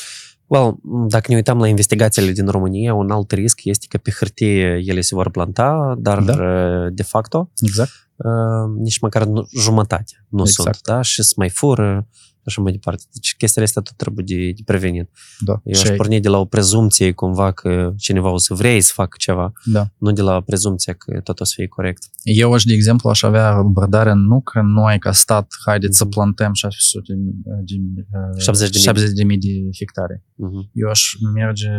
Well, dacă ne uităm la investigațiile din România, un alt risc este că pe hârtie ele se vor planta, dar Da. uh, de facto Exact. Uh, nici măcar nu, jumătate nu Exact. sunt, da? Și se mai fură și așa mai departe. Deci chestiile astea tot trebuie de, de prevenit. Da. Eu aș porni de la o prezumție cumva că cineva o să vrei să facă ceva, da. nu de la prezumția că tot o să fie corect. Eu aș, de exemplu, aș avea abordarea nu că noi, ca stat, haideți să Mhm. plantăm 600 de, uh, 70 de mii. 70 de mii de hectare. Mhm. Eu aș merge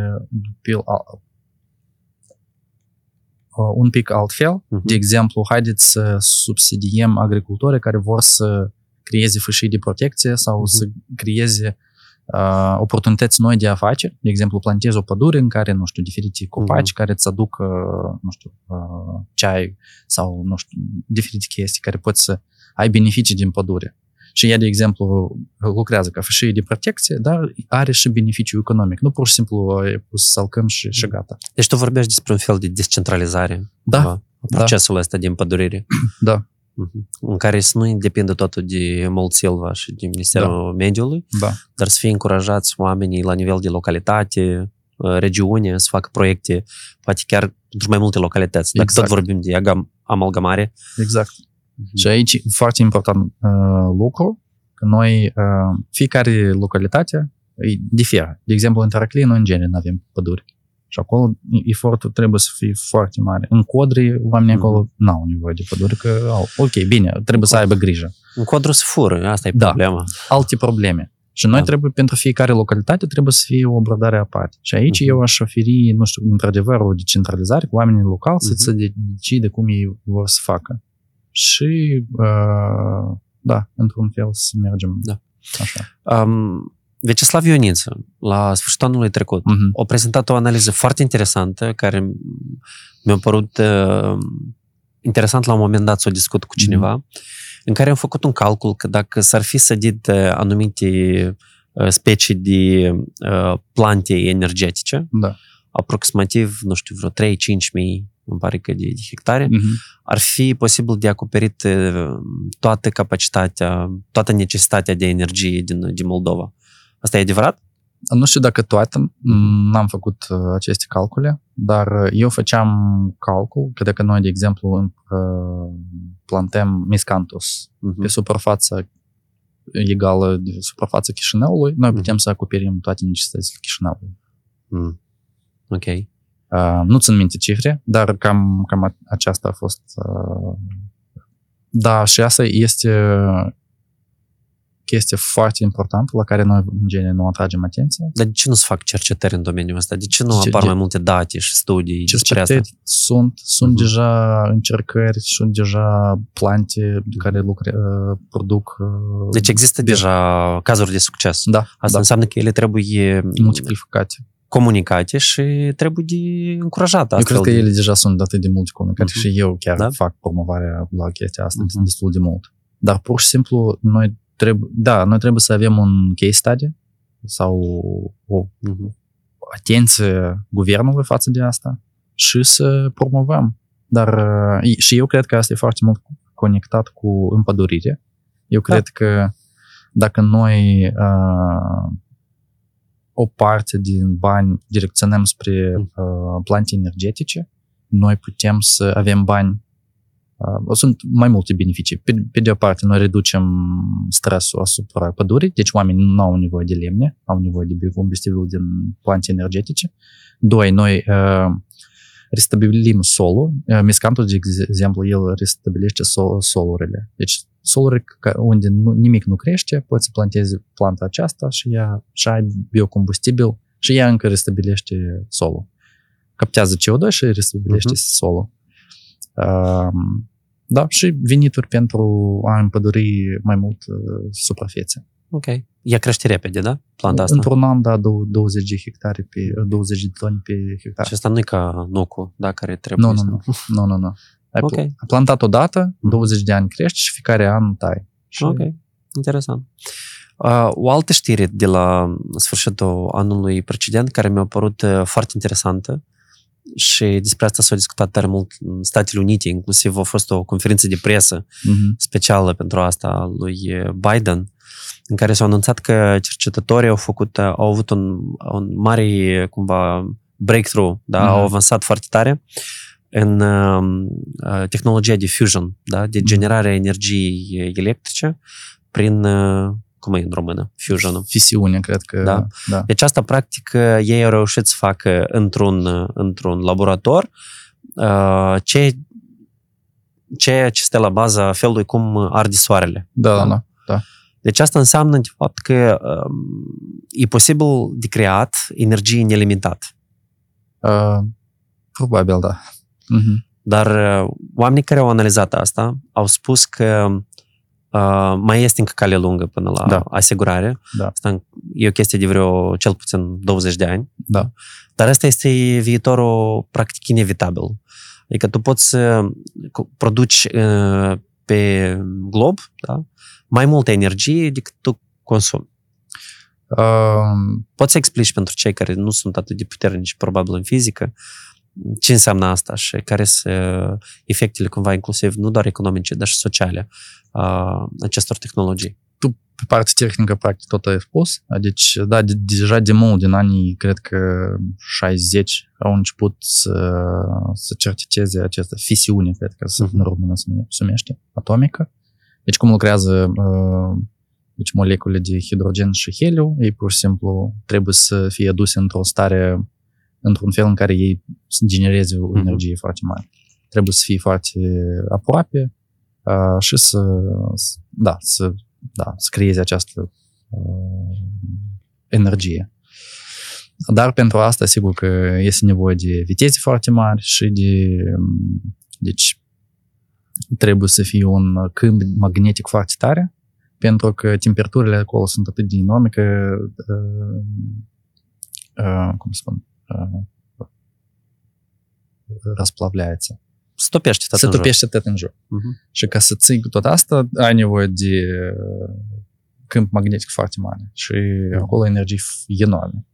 pe al- uh, un pic altfel. Mhm. De exemplu, haideți să subsidiem agricultorii care vor să creeze fâșii de protecție sau Mhm. să creeze uh, oportunități noi de afaceri. De exemplu, plantezi o pădure în care, nu știu, diferite copaci care îți aduc, uh, nu știu, uh, ceai sau, nu știu, diferite chestii care poți să ai beneficii din pădure. Și ea, de exemplu, lucrează ca fâșie de protecție, dar are și beneficiu economic. Nu pur și simplu e pus să salcăm și, și gata. Deci tu vorbești despre un fel de descentralizare Da, a a procesului ăsta de împădurire. *clears throat* da, Mhm. În care să nu depindă totul de Mult Silva și de Ministerul Mediului, da. dar să fie încurajați oamenii la nivel de localitate, uh, regiune, să facă proiecte, poate chiar pentru mai multe localități. Dacă Exact. tot vorbim de agam- amalgamare. Exact. Și aici e foarte important uh, lucru, că noi, uh, fiecare localitate e diferă. De exemplu, în Taraclii, noi în genere nu avem păduri. Și acolo efortul trebuie să fie foarte mare. În Codri, oamenii Mhm. acolo n-au nevoie de păduri, că au, ok, bine, trebuie să aibă grijă. În codru se fură, asta e Da. problema. Alte probleme. Și noi Da. trebuie, pentru fiecare localitate, trebuie să fie o abordare aparte. Și aici Mhm. eu aș oferi, nu știu, într-adevăr, o decentralizare cu oamenii locali să Mhm. se de- decide cum ei vor să facă. Și, uh, da, într-un fel să mergem Da. așa. Um, Vecislav Ioniță, la sfârșitul anului trecut, Mhm. a prezentat o analiză foarte interesantă, care mi-a părut uh, interesant la un moment dat să o discut cu cineva, în care am făcut un calcul că dacă s-ar fi sădit uh, anumite uh, specii de uh, plante energetice, Da. aproximativ, nu știu, vreo 3-5 mii, îmi pare că de, de hectare, Mhm. ar fi posibil de acoperit uh, toată capacitatea, toată necesitatea de energie din, din Moldova. Asta e adevărat? Nu știu dacă toate, m, n-am făcut uh, aceste calcule, dar uh, eu făceam calcul că dacă noi, de exemplu, uh, plantăm miscanthus Mhm. pe suprafața egală de suprafața Chișinăului, noi putem să acoperim toate necesitățile Chișinăului. Mm. Ok. Uh, nu țin minte cifre, dar cam, cam a- aceasta a fost. Uh, da, și asta este chestie foarte importantă la care noi, în genere, nu atragem atenția. Dar de ce nu se fac cercetări în domeniul ăsta? De ce nu Ce- apar de- mai multe date și studii despre asta? Cercetări sunt, sunt Mhm. deja încercări, sunt deja plante care lucre, uh, produc... uh, Deci există bine. deja cazuri de succes. Da, Asta da, înseamnă că ele trebuie multiplicate. Comunicate și trebuie de încurajate. Eu cred astfel că de- ele deja sunt atât de multe comunicate Mhm. și eu chiar Da? fac promovarea la chestia asta Mhm. destul de mult. Dar pur și simplu noi trebuie, da, noi trebuie să avem un case study sau o Mhm. atenție guvernului față de asta și să promovăm. Dar uh, și eu cred că asta e foarte mult conectat cu împădurire. Eu cred că dacă noi uh, o parte din bani direcționăm spre uh, plante energetice, noi putem să avem bani. Uh, sunt mai multe beneficii. Pe, pe de o parte, noi reducem stresul asupra pădurii, deci oamenii nu au nevoie de lemne, au nevoie de biocombustibil din plante energetice. Doi, noi uh, restabilim solul. Uh, Miscantul, de exemplu, el restabilește sol, solurile. Deci soluri ca- unde nu, nimic nu crește, poți să plantezi planta aceasta și ea și ai biocombustibil și ea încă restabilește solul. Captează CO2 și restabilește Mhm. solul. Um, da, și venituri pentru a împăduri mai mult uh, suprafețe. Ok. Ea crește repede, da? Planta asta. Într-un an, da, dou- 20 de hectare pe 20 de toni pe hectare. Și asta nu e ca nucul, da, care trebuie Nu, nu, să- nu. Nu, nu, nu. *laughs* Ai Ok. pl- ai plantat odată, 20 de ani crește și fiecare an tai. Și Ok, interesant. Uh, o altă știre de la sfârșitul anului precedent care mi-a părut uh, foarte interesantă și despre asta s-a discutat tare mult în Statele Unite, inclusiv a fost o conferință de presă Mhm. specială pentru asta a lui Biden, în care s-a anunțat că cercetătorii au făcut, au avut un, un mare, cumva, breakthrough, da, Mhm. au avansat foarte tare în uh, uh, tehnologia de fusion, da, de Mhm. generare a energiei electrice prin, uh, cum e în română, fusion Fisiune, cred că. Da. da. Deci asta, practic, ei au reușit să facă într-un, într-un laborator uh, ce, ceea ce stă la baza felului cum arde soarele. Da, da, da. Deci asta înseamnă, de fapt, că um, e posibil de creat energie nelimitată. Uh, probabil, da. Mhm. Dar uh, oamenii care au analizat asta au spus că uh, mai este încă cale lungă până la Da. asigurare. Da. Asta e o chestie de vreo cel puțin 20 de ani. Da. Dar asta este viitorul practic inevitabil. Adică tu poți să cu- produci uh, pe glob da? mai multă energie decât tu consumi. Uh, Poți să explici pentru cei care nu sunt atât de puternici, probabil, în fizică, ce înseamnă asta și care sunt uh, efectele, cumva, inclusiv, nu doar economice, dar și sociale a acestor tehnologii. tu, pe partea tehnică, practic, tot ai spus. Deci, da, de, deja de mult, din anii, cred că 60, au început să, să cerceteze această fisiune, cred că să, Mhm. în română se nume- se numește, atomică. Deci, cum lucrează uh, deci molecule de hidrogen și heliu, ei pur și simplu trebuie să fie aduse într-o stare, într-un fel în care ei să genereze o Mhm. energie foarte mare. Trebuie să fie foarte aproape uh, și să, să- da, să, da, să creeze această uh, energie. Dar pentru asta, sigur că este nevoie de viteze foarte mari și de, um, deci, trebuie să fie un câmp magnetic foarte tare, pentru că temperaturile acolo sunt atât de enorme că, uh, uh, cum spun, uh, tot în jur. Mhm. Și ca să ții tot asta, ai nevoie de uh, câmp magnetic foarte mare. Și acolo energie f- enorme.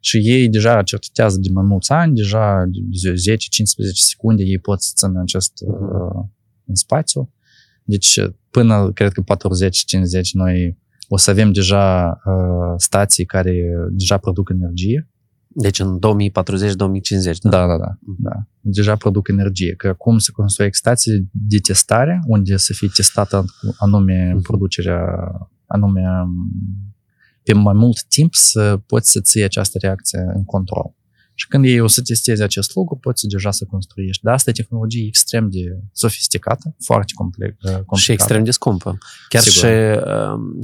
Și ei deja cercetează de mai mulți ani, deja de 10-15 secunde ei pot să țină acest uh, în spațiu. Deci până, cred că 40-50 noi o să avem deja uh, stații care deja produc energie. Deci în 2040-2050, da? Da, da, da. Mhm. da. Deja produc energie. Că acum se construiesc stații de testare, unde să fie testată anume Mhm. producerea, anume pe mai mult timp să poți să ții această reacție în control. Și când ei o să testeze acest lucru, poți deja să construiești. Dar asta e tehnologie extrem de sofisticată, foarte complex, complicată. Și extrem de scumpă. Chiar și,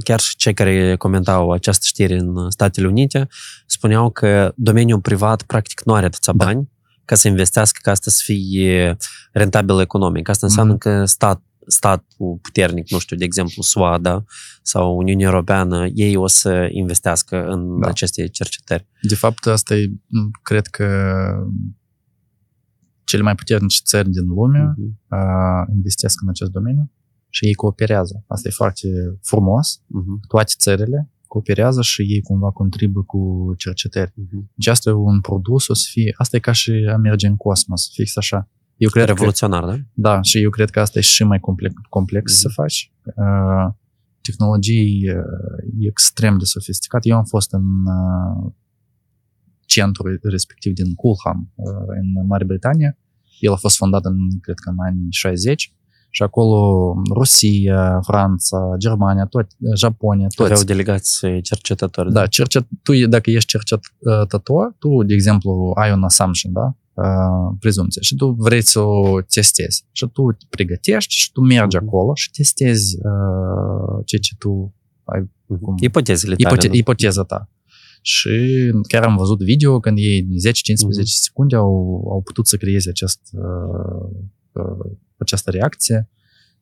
chiar și cei care comentau această știre în Statele Unite spuneau că domeniul privat practic nu are atâția da. bani ca să investească, ca asta să fie rentabil economic. Asta înseamnă mm-hmm. că stat, statul puternic, nu știu, de exemplu SUA da, sau Uniunea Europeană, ei o să investească în da. aceste cercetări. De fapt, asta e, cred că cele mai puternice țări din lume uh-huh. uh, investesc în acest domeniu și ei cooperează. Asta e foarte frumos. Uh-huh. Toate țările cooperează și ei cumva contribuie cu cercetări. Uh-huh. Deci asta e un produs, o să fie, asta e ca și a merge în cosmos, fix așa. Eu cred Revoluționar, că, da? Da, și eu cred că asta e și mai complex, complex uh-huh. să faci. Uh, tehnologii uh, extrem de sofisticate. Eu am fost în uh, centrul respectiv din Culham, uh, în Marea Britanie. El a fost fondat în, cred că, în anii 60 și acolo Rusia, Franța, Germania, tot, Japonia, toți. Aveau delegații cercetători. Da, cercet, tu, dacă ești cercetător, tu, de exemplu, ai un assumption, da? Uh, prezumție și tu vrei să o testezi și tu te pregătești și tu mergi uh-huh. acolo și testezi uh, ce ce tu ai. Uh-huh. Cum, Ipotezele tale. Ipote- ipoteza ta. Și chiar am văzut video când ei 10-15 uh-huh. secunde au, au putut să creeze acest, uh, uh, această reacție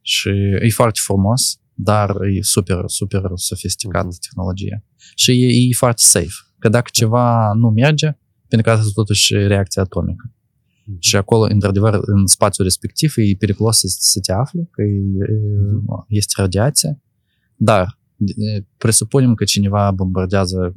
și e foarte frumos, dar e super, super sofisticată uh-huh. tehnologie. Și e, e foarte safe. Că dacă ceva nu merge, pentru că asta totuși reacția atomică. Mm-hmm. Și acolo, într-adevăr, în spațiul respectiv e periculos să, să te afli, că e, mm-hmm. este radiație, dar presupunem că cineva bombardează,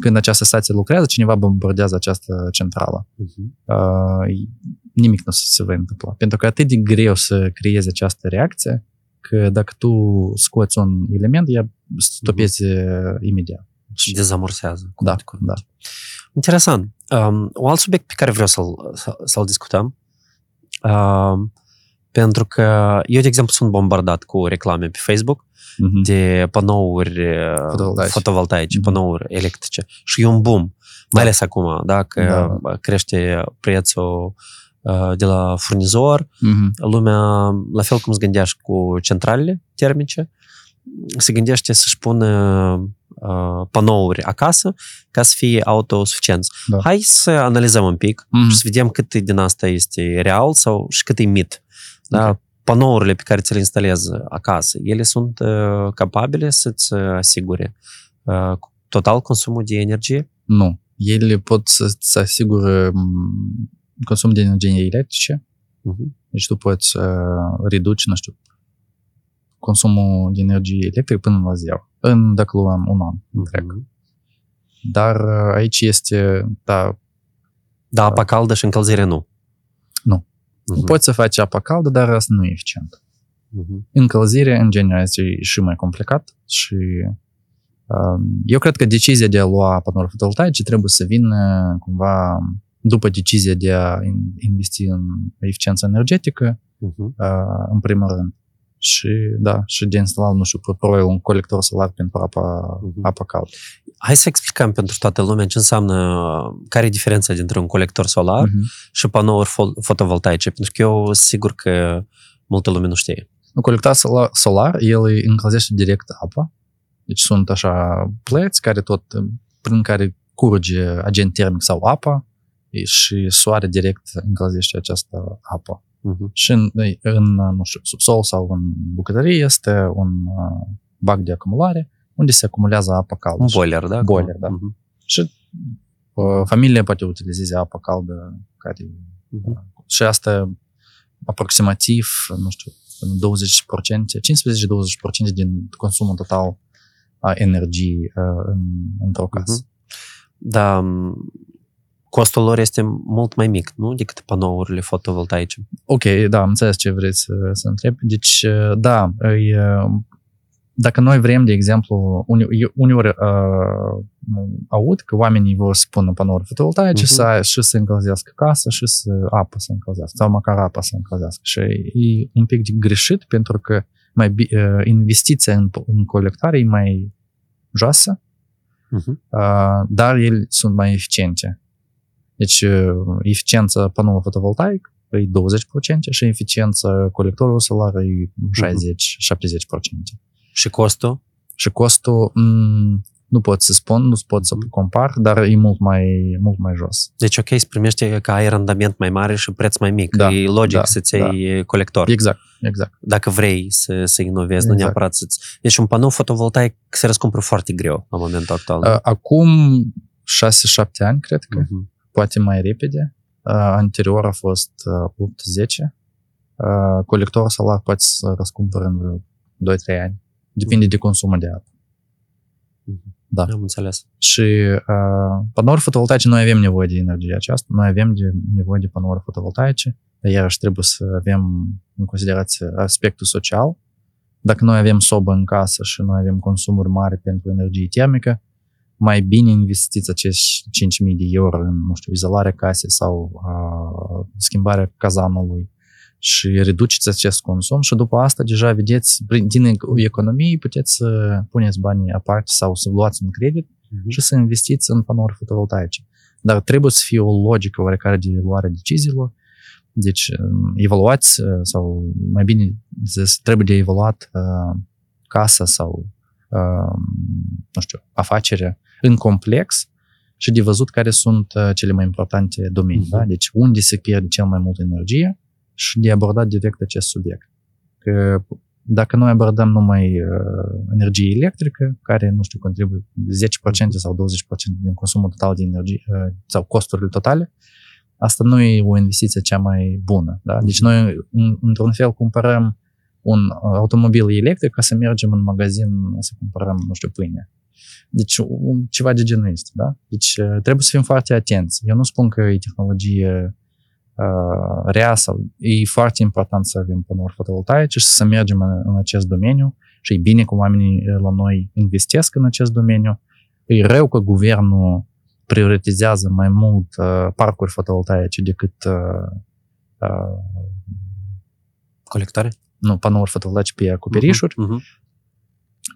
când această stație lucrează, cineva bombardează această centrală. Uh-huh. Uh, nimic nu se va întâmpla. Pentru că atât de greu să creezi această reacție, că dacă tu scoți un element, ea stopeze uh-huh. imediat. Și dezamorsează. Da, da. Interesant. Um, un alt subiect pe care vreau să-l, să-l discutăm, um, pentru că eu, de exemplu, sunt bombardat cu reclame pe Facebook uh-huh. de panouri uh, fotovoltaice, fotovoltaice uh-huh. panouri electrice și e un boom, mai da. ales acum, da, că da. crește prețul uh, de la furnizor, uh-huh. lumea, la fel cum se gândea și cu centralele termice, se gândește să-și pună uh, panouri acasă ca să fie autosuficienți. Da. Hai să analizăm un pic mm-hmm. și să vedem cât din asta este real sau și cât e mit. Da? Okay. Panourile pe care ți le instalezi acasă, ele sunt uh, capabile să-ți asigure uh, total consumul de energie? Nu. Ele pot să-ți asigure consumul de energie electrice. Uh-huh. Deci tu poți uh, reduce, nu știu, consumul de energie electrică până la zero, în, dacă luăm un an întreg. Mm-hmm. Dar uh, aici este, da... Da, apa caldă și încălzire nu. Nu. Mm-hmm. Poți să faci apa caldă, dar asta nu e eficient. Mm-hmm. Încălzirea, în general, este și mai complicat și um, eu cred că decizia de a lua panouri fotovoltaice trebuie să vină cumva după decizia de a investi în eficiență energetică, uh-huh. în primul rând și, da, și de instalat, nu știu, probabil un colector solar pentru apa, uh-huh. apa caldă. Hai să explicăm pentru toată lumea ce înseamnă, care e diferența dintre un colector solar uh-huh. și panouri fotovoltaice, pentru că eu sigur că multă lume nu știe. Un colector solar, el încălzește direct apa, deci sunt așa plăți care tot, prin care curge agent termic sau apa și soare direct încălzește această apă. Uh-huh. Și în, în, nu știu, subsol sau în bucătărie este un uh, bag de acumulare unde se acumulează apă caldă. Un boiler, da? Boiler, da. Uh-huh. Și uh, familia poate utilizeze apă caldă care... Uh-huh. Și asta aproximativ, nu știu, 20%, 15-20% din consumul total a energiei uh, în, într-o casă. Uh-huh. Da, costul lor este mult mai mic, nu? Decât panourile fotovoltaice. Ok, da, am înțeles ce vreți să, să întreb. Deci, da, îi, dacă noi vrem, de exemplu, uneori uh, aud că oamenii vor să pună panouri fotovoltaice uh-huh. să, și să încălzească casa și să apă să încălzească, sau măcar apa să încălzească. Și e un pic de greșit pentru că mai, uh, investiția în, în colectare e mai joasă, uh-huh. uh, dar ele sunt mai eficiente. Deci uh, eficiența panoului fotovoltaic e 20% și eficiența colectorului solar e 60-70%. Și costul? Și costul m- nu pot să spun, nu pot să compar, dar e mult mai, mult mai jos. Deci ok, să primești că ai randament mai mare și preț mai mic. Da, e logic da, să-ți iei colector. Exact, exact. Dacă vrei să, să inovezi, nu Exact. neapărat să-ți... Deci un panou fotovoltaic se răscumpără foarte greu la momentul actual. Uh, Acum 6-7 ani, cred că, Mhm. Poate mai repede. Uh, Anterior a fost uh, 8-10. Uh, Colectorul solar poate să răscumpără în vreo 2-3 ani. Depinde de consumul de apă. Da. Am înțeles. Și uh, panouri fotovoltaice, noi avem nevoie de energie aceasta, noi avem de, nevoie de panouri fotovoltaice, dar iarăși trebuie să avem în considerație aspectul social. Dacă noi avem sobă în casă și noi avem consumuri mari pentru energie termică, mai bine investiți acești 5.000 de euro în, nu știu, izolarea casei sau uh, schimbarea cazanului și reduceți acest consum și după asta deja vedeți, prin- din economie puteți să puneți banii aparte sau să luați un credit Mhm. și să investiți în panouri fotovoltaice. Dar trebuie să fie o logică oarecare de luare deciziilor. Deci, um, evaluați, uh, sau mai bine zis, trebuie de evaluat uh, casa sau, uh, nu știu, afacerea în complex și de văzut care sunt uh, cele mai importante domenii. Mhm. Da? Deci, unde se pierde cel mai mult energie și de abordat direct acest subiect. Că dacă noi abordăm numai uh, energie electrică, care, nu știu, contribuie 10% sau 20% din consumul total de energie uh, sau costurile totale, asta nu e o investiție cea mai bună. Da? Deci noi, în, într-un fel, cumpărăm un uh, automobil electric ca să mergem în magazin să cumpărăm, nu știu, pâine. Deci un, ceva de genul este. Da? Deci uh, trebuie să fim foarte atenți. Eu nu spun că e tehnologie uh, rea sau e foarte important să avem panouri fotovoltaice și să mergem în, în acest domeniu și e bine că oamenii uh, la noi investesc în acest domeniu. E rău că guvernul prioritizează mai mult uh, parcuri fotovoltaice decât uh, uh, Colectare? nu, panouri fotovoltaice pe acoperișuri, Mhm.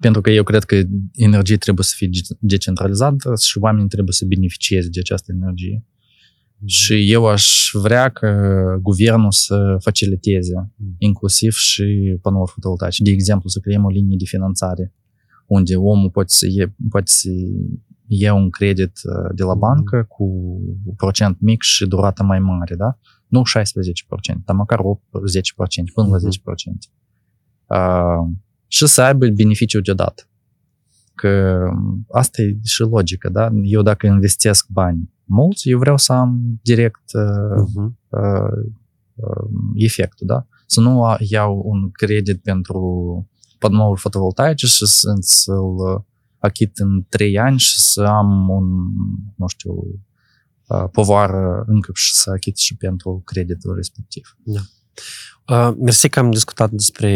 Pentru că eu cred că energie trebuie să fie de- decentralizată și oamenii trebuie să beneficieze de această energie. Și eu aș vrea că guvernul să faciliteze inclusiv și panouri fotovoltaice. De exemplu, să creăm o linie de finanțare unde omul poate să ie, poate să ia un credit uh, de la Mhm. bancă cu un procent mic și durată mai mare, da? Nu 16%, dar măcar 8-10%, până la Mhm. 10%. Uh, și să aibă beneficiu deodată. Că asta e și logică, da? Eu dacă investesc bani mulți, eu vreau să am direct uh, Mhm. uh, uh, efectul, da? Să nu a- iau un credit pentru panouri fotovoltaice și să, să-l uh, achit în 3 ani și să am un, nu știu, uh, povară încă și să achit și pentru creditul respectiv. Uh, mersi că am discutat despre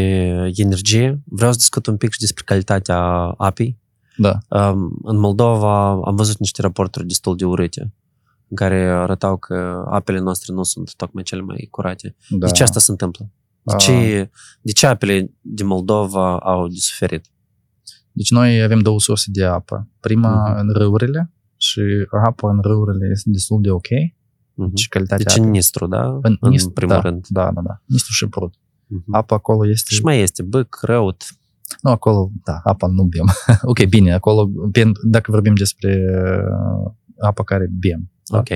energie. Vreau să discut un pic și despre calitatea apei. Da. Um, în Moldova am văzut niște raporturi destul de urâte în care arătau că apele noastre nu sunt tocmai cele mai curate. da. De ce asta se întâmplă? De Ah. ce, de ce apele din Moldova au de suferit? Deci noi avem două surse de apă. Prima Mhm. în râurile și apa în râurile este destul de ok. Mhm. Deci calitatea Deci în apei- Nistru, da? în, în Nistru, primul da, rând. Da, da, da. Nistru și Prut. Mhm. Apa acolo este... Și mai este Băc, Răut. Nu, acolo, da, apa nu bem. *laughs* ok, bine, acolo, pen- dacă vorbim despre uh, apa care bem. Da? Ok.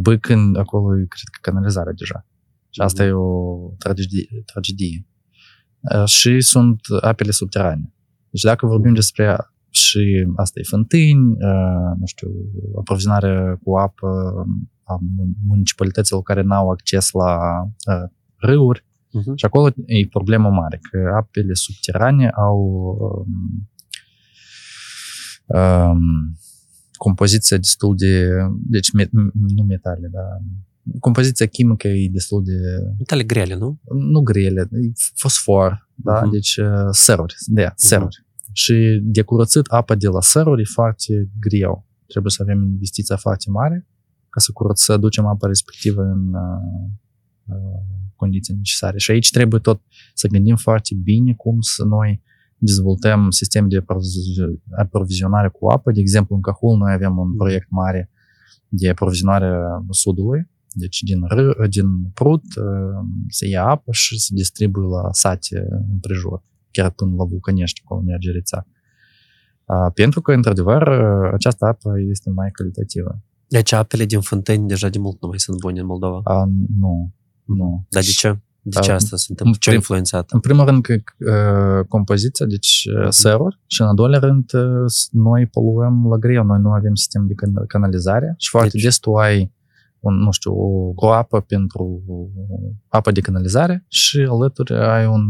Băc, în, acolo, e, cred că canalizarea deja. Și asta Mhm. e o tragedie. tragedie. Uh, Și sunt apele subterane. Deci dacă vorbim despre și asta e fântâni, uh, nu știu, aprovizionarea cu apă a mun- municipalităților care n-au acces la uh, râuri, Mhm. și acolo e problemă mare, că apele subterane au um, um, compoziția destul de, deci me, nu metale, dar compoziția chimică e destul de, Metale grele, nu? nu grele, e fosfor, da? Mhm. deci uh, săruri, da, săruri. Și de curățit apa de la săruri e foarte greu. Trebuie să avem investiția foarte mare ca să curăț, să aducem apa respectivă în uh, uh, condiții necesare. Și aici trebuie tot să gândim foarte bine cum să noi dezvoltăm sistem de aproviz- aprovizionare cu apă. De exemplu, în Cahul noi avem un proiect mare de aprovizionare a sudului, deci din, râ, din Prut se ia apă și se distribuie la sate împrejur, chiar până la Vulcanești, acolo merge rețea. Pentru că, într-adevăr, această apă este mai calitativă. Deci apele din fântâni deja de mult nu mai sunt bune în Moldova? A, nu, nu. Dar de ce? De ce asta se întâmplă? Ce a influențat? În primul rând, că uh, compoziția, deci uh, săruri, și în al doilea rând, uh, noi poluăm la greu, noi nu avem sistem de canalizare și foarte deci... des tu ai un, nu știu, o, o apă pentru apă de canalizare și alături ai un,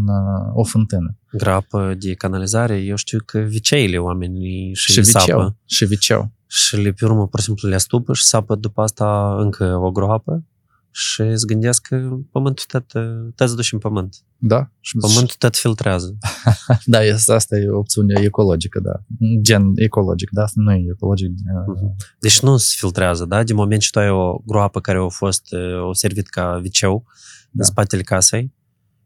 o fântână. Grapă de canalizare, eu știu că viceile oamenii și, și viceu, sapă. Și viceu. Și le pe urmă, pur și simplu, le astupă și sapă după asta încă o groapă și îți gândesc că pământul tot, tot se duce în pământ. Da. Și pământul tot filtrează. *laughs* da, asta e opțiunea ecologică, da. Gen ecologic, da, asta nu e ecologic. Uh-huh. Deci nu se filtrează, da? Din moment ce tu ai o groapă care a fost, o servit ca viceu da. în spatele casei.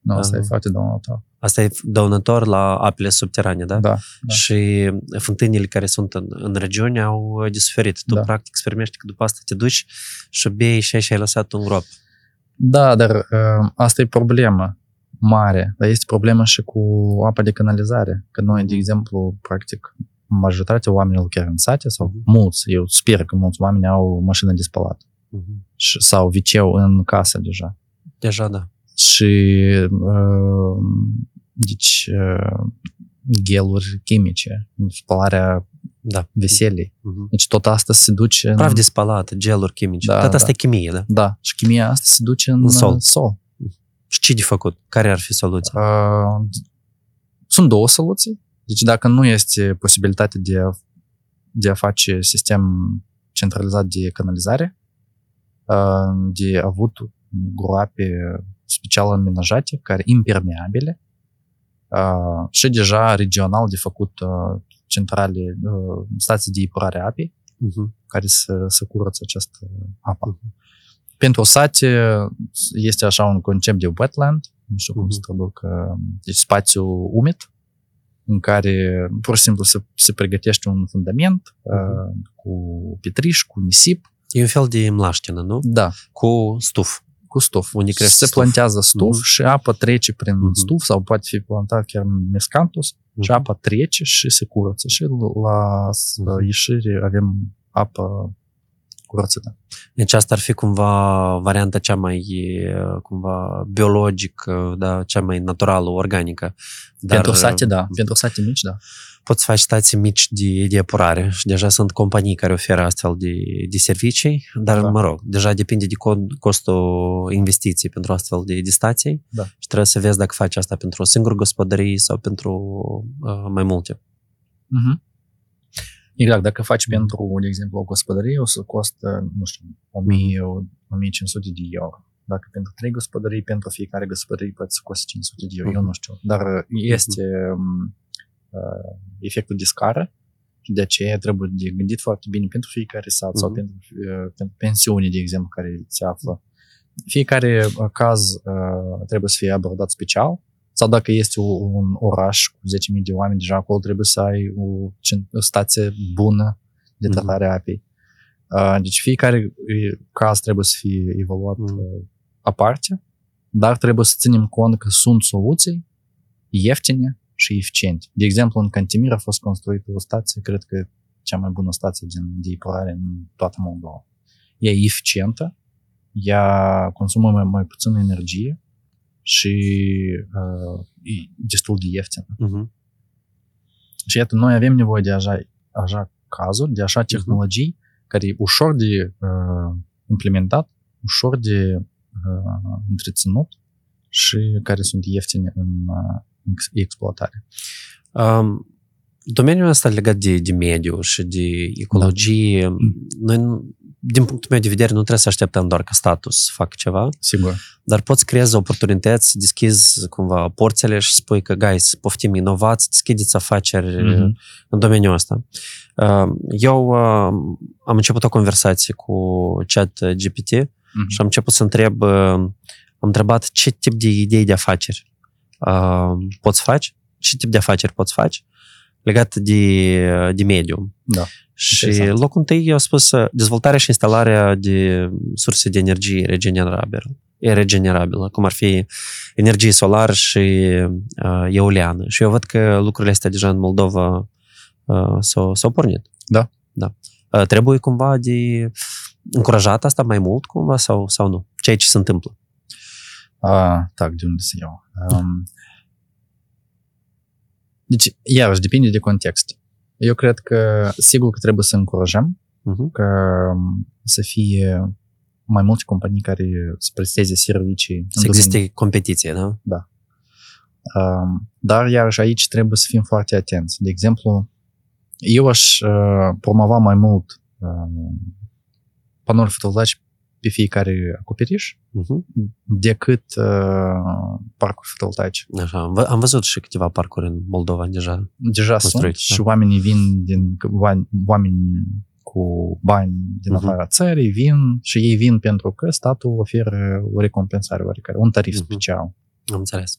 Nu, asta uh, e foarte dăunător. Asta e dăunător la apele subterane, da? Da. da. Și fântânile care sunt în, în regiune au de suferit. Tu, da. practic, experimești că după asta te duci și bei și ai lăsat un grop. Da, dar uh, asta e problema mare. Dar este problema și cu apa de canalizare. Că noi, de exemplu, practic, majoritatea oamenilor chiar în sate sau uh-huh. mulți, eu sper că mulți oameni au mașină de spălat. Uh-huh. sau viceu în casă deja. Deja, da și uh, deci uh, geluri chimice, spălarea da. veselii. Uh-huh. Deci tot asta se duce în... Praf de spălat, geluri chimice. Da, tot asta da. e chimie, da? Da, și chimia asta se duce în, în sol. sol. Și ce de făcut? Care ar fi soluția? Uh, sunt două soluții. Deci dacă nu este posibilitatea de a, de a face sistem centralizat de canalizare, uh, de avut groape special amenajate, care impermeabile uh, și deja regional de făcut uh, centrale, uh, stații de epurare a apei, uh-huh. care să, să curăță această apă. Uh-huh. Pentru sate este așa un concept de wetland, nu știu cum uh-huh. se traducă, deci spațiu umid, în care pur și simplu se, se pregătește un fundament uh-huh. uh, cu pitriș, cu nisip. E un fel de mlaștină, nu? Da. Cu stuf cu stuf. Unde crește Se stuf. plantează stuf uh-huh. și apa trece prin uh-huh. stuf sau poate fi plantat chiar în mescantus uh-huh. și apa trece și se curăță și la uh-huh. ieșire avem apă curățită. Deci asta ar fi cumva varianta cea mai cumva biologică, da, cea mai naturală, organică. Dar, pentru sate, da. Pentru sate mici, da poți face stații mici de, de epurare și deja sunt companii care oferă astfel de, de servicii, dar, da. mă rog, deja depinde de costul investiției pentru astfel de, de stații da. și trebuie să vezi dacă faci asta pentru o singură gospodărie sau pentru uh, mai multe. Uh-huh. Exact, dacă faci pentru, de exemplu, o gospodărie, o să costă, nu știu, 1000, 1500 de euro. Dacă pentru trei gospodării, pentru fiecare gospodărie poate să coste 500 de euro, uh-huh. eu nu știu. Dar este uh-huh uh, efectul de scară și de aceea trebuie de gândit foarte bine pentru fiecare sat uh-huh. sau pentru, uh, pentru pensiune, de exemplu, care se află. Fiecare uh, caz uh, trebuie să fie abordat special sau dacă este un oraș cu 10.000 de oameni, deja acolo trebuie să ai o, o stație bună de tratare a apei. Uh, deci fiecare caz trebuie să fie evaluat uh, aparte, dar trebuie să ținem cont că sunt soluții ieftine și eficiente. De exemplu, în Cantimir a fost construită o stație, cred că cea mai bună stație din de epurare în toată Moldova. Ea e eficientă, ea consumă mai, mai puțină energie și uh, e destul de ieftină. Uh-huh. Și iată, noi avem nevoie de așa, așa cazuri, de așa tehnologii uh-huh. care e ușor de uh, implementat, ușor de uh, întreținut și care sunt ieftine în, uh, exploatare. Um, domeniul ăsta legat de, de mediu și de ecologie, da. noi, din punctul meu de vedere, nu trebuie să așteptăm doar ca status să facă ceva. Sigur. Dar poți creezi oportunități, deschizi cumva porțile și spui că, guys, poftim, inovați, deschideți afaceri mm-hmm. în domeniul ăsta. Eu am început o conversație cu chat GPT mm-hmm. și am început să întreb, am întrebat ce tip de idei de afaceri uh, poți face, ce tip de afaceri poți face, legat de, de mediu. Da. Și Interesant. locul întâi eu a spus uh, dezvoltarea și instalarea de surse de energie regenerabilă, e regenerabilă, cum ar fi energie solară și uh, eoliană. Și eu văd că lucrurile astea deja în Moldova uh, s-au, s-au pornit. Da. Da. Uh, trebuie cumva de încurajat asta mai mult cumva sau, sau nu? Ceea ce se întâmplă. Uh, tac, de unde să deci, iarăși, depinde de context. Eu cred că, sigur că trebuie să încurajăm uh-huh. că um, să fie mai multe companii care să presteze servicii. Să existe domeniu. competiție, da? Da. Um, dar, iarăși, aici trebuie să fim foarte atenți. De exemplu, eu aș uh, promova mai mult uh, panouri fotovoltaice pe fiecare acoperiș Uh-huh. decât uh, parcuri fotovoltaice. Așa, am vă- am văzut și câteva parcuri în Moldova deja. Deja Construit, sunt și da. oamenii vin din oameni, oameni cu bani din Mhm. afara țării vin și ei vin pentru că statul oferă o recompensare oarecare, un tarif Mhm. special. Am înțeles.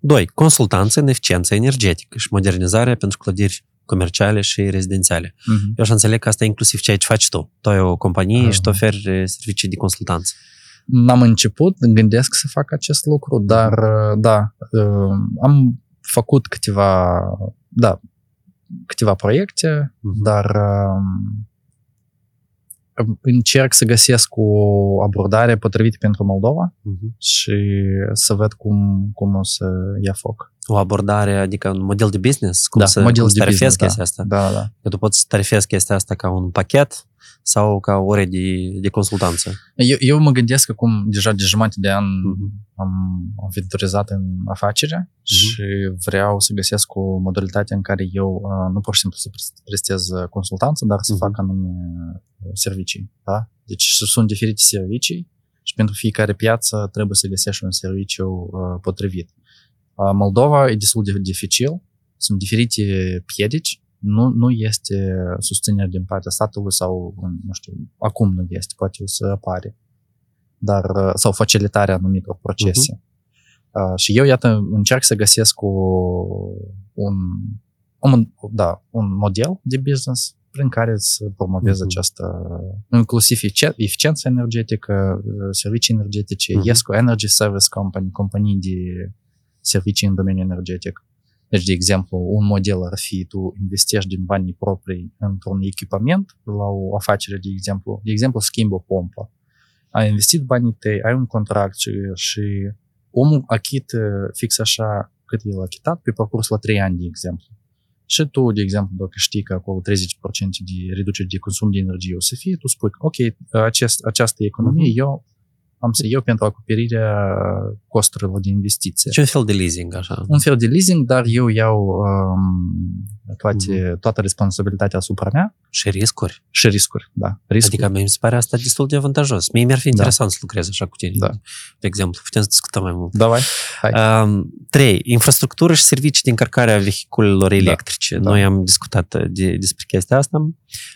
Doi, consultanță în eficiență energetică și modernizarea pentru clădiri comerciale și rezidențiale. Mhm. Eu așa înțeleg că asta e inclusiv ceea ce faci tu. Tu ai o companie Ah. și tu oferi eh, servicii de consultanță. N-am început, gândesc să fac acest lucru, dar uh, da, uh, am făcut câteva, da, câteva proiecte, Mhm. dar um, încerc să găsesc o abordare potrivită pentru Moldova Mhm. și să văd cum, cum o să ia foc. O abordare, adică un model de business? Cum Da, să, model cum să de tarifezi business, da. chestia asta? Da, da. Că tu poți să tarifezi chestia asta ca un pachet sau ca o ore de, de consultanță. Eu, eu mă gândesc că cum deja de jumătate de an Mhm. am aventurizat în afacere și vreau să găsesc o modalitate în care eu uh, nu pur și simplu să pres- prestez uh, consultanță, dar să Mhm. fac anume uh, servicii. Da? Deci sunt diferite servicii și pentru fiecare piață trebuie să găsești un serviciu uh, potrivit. Uh, Moldova e destul de dificil, sunt diferite piedici, nu, nu este susținere din partea statului sau, nu știu, acum nu este, poate o să apare, dar, uh, sau facilitarea anumitor procese. Uh, și eu, iată, încerc să găsesc o, un, un, da, un model de business prin care să promovez Mhm. această, inclusiv efici- eficiență energetică, uh, servicii energetice, Mhm. ESCO, Energy Service Company, companii de servicii în domeniul energetic. Deci, de exemplu, un model ar fi tu investești din banii proprii într-un echipament la o afacere, de exemplu. De exemplu, schimbi o pompă. Ai investit banii tăi, ai un contract și, și omul achită fix așa cât el a achitat pe parcurs la 3 ani, de exemplu. Și tu, de exemplu, dacă știi că acolo 30% de reducere de consum de energie o să fie, tu spui, ok, acest, această economie Mhm. eu am să iau pentru acoperirea costurilor de investiție. Ce fel de leasing, așa? Un fel de leasing, dar eu iau um, toate, mhm. toată responsabilitatea asupra mea. Și riscuri. Și riscuri, da. Riscuri. Adică mi se pare asta destul de avantajos. Mie mi-ar fi da. interesant da. să lucrez așa cu tine. Da. De exemplu, putem să discutăm mai mult. Da. Hai. Um, trei, infrastructură și servicii de încărcare a vehiculelor da. electrice. Da. Noi am discutat uh, de, despre chestia asta.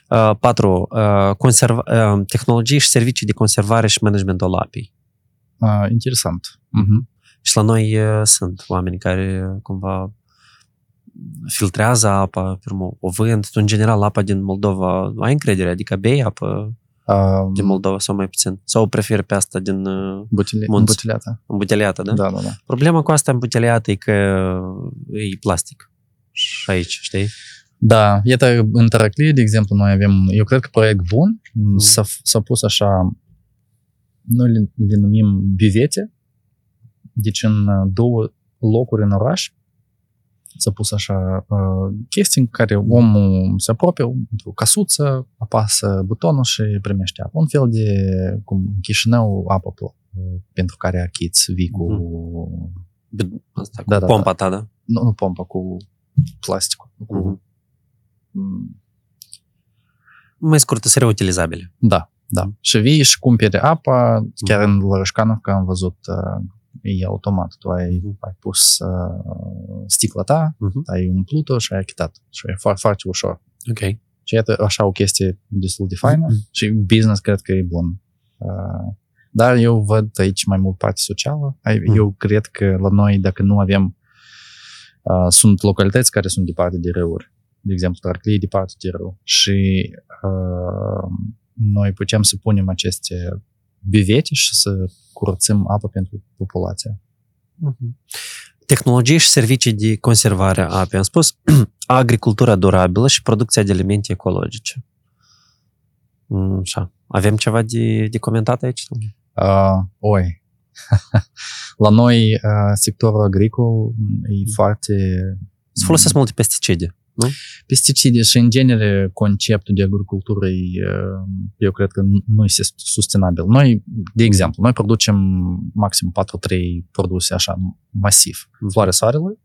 Uh, patru, uh, conserva, uh, tehnologii și servicii de conservare și managementul lab. Uh, interesant. Mhm. Și la noi uh, sunt oameni care uh, cumva filtrează apa, pe urmă, o vând. Tu, în general, apa din Moldova, ai încredere? Adică bei apă Uh, din Moldova sau mai puțin? Sau preferi pe asta din uh, butile, Munți. buteleată. îmbuteliată, da? Da, da, da. Problema cu asta îmbuteliată e că e plastic. Și aici, știi? Da, iată, în Taraclie, de exemplu, noi avem, eu cred că proiect bun, s-a, s-a pus așa, noi le, le numim bivete, deci în uh, două locuri în oraș s-a pus așa uh, chestii în care omul se apropie într-o căsuță, apasă butonul și primește apă. Un fel de, cum în Chișinău, apă plo- pentru care achiți vii cu, B- Asta, cu Da, da, pompa ta, da? nu, nu pompa, cu plasticul. Cu, Mhm. mm, Mai scurt, sunt reutilizabile. Da, da. Și vii și cumperi apa, chiar în Lărășcanovca am văzut, uh, e automat. Tu ai, Mhm. ai pus uh, sticla ta, Mhm. ai umplut-o și ai achitat. Și e foarte, foarte ușor. Ok. Și iată așa o chestie destul de faină Mhm. și business cred că e bun. Uh, dar eu văd aici mai mult parte socială. Ai- Mhm. Eu cred că la noi, dacă nu avem, uh, sunt localități care sunt departe de râuri. de exemplu, dar că e departe de râu. Și uh, noi putem să punem aceste bivete și să curățăm apă pentru populație. Uh-huh. Tehnologii și servicii de conservare a apei. Am spus *clears throat* agricultura durabilă și producția de alimente ecologice. Așa. Avem ceva de, de comentat aici? Uh, oi. *laughs* La noi, uh, sectorul agricol e foarte... Se folosesc multe pesticide, nu? Pesticide și, în genere, conceptul de agricultură, eu cred că nu este sustenabil. Noi, de exemplu, noi producem maxim 4-3 produse așa masiv. Floare soarelui,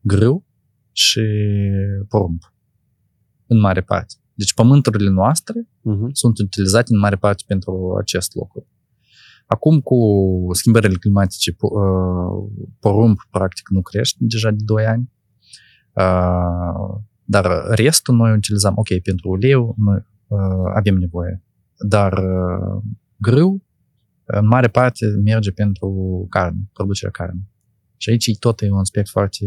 grâu și porumb. În mare parte. Deci pământurile noastre uh-huh. sunt utilizate în mare parte pentru acest lucru. Acum, cu schimbările climatice, porumb practic nu crește deja de 2 ani. Dar restul noi utilizăm, ok, pentru uleu noi avem nevoie. Dar grâu, în mare parte, merge pentru carne, producerea carne. Și aici tot e un aspect foarte,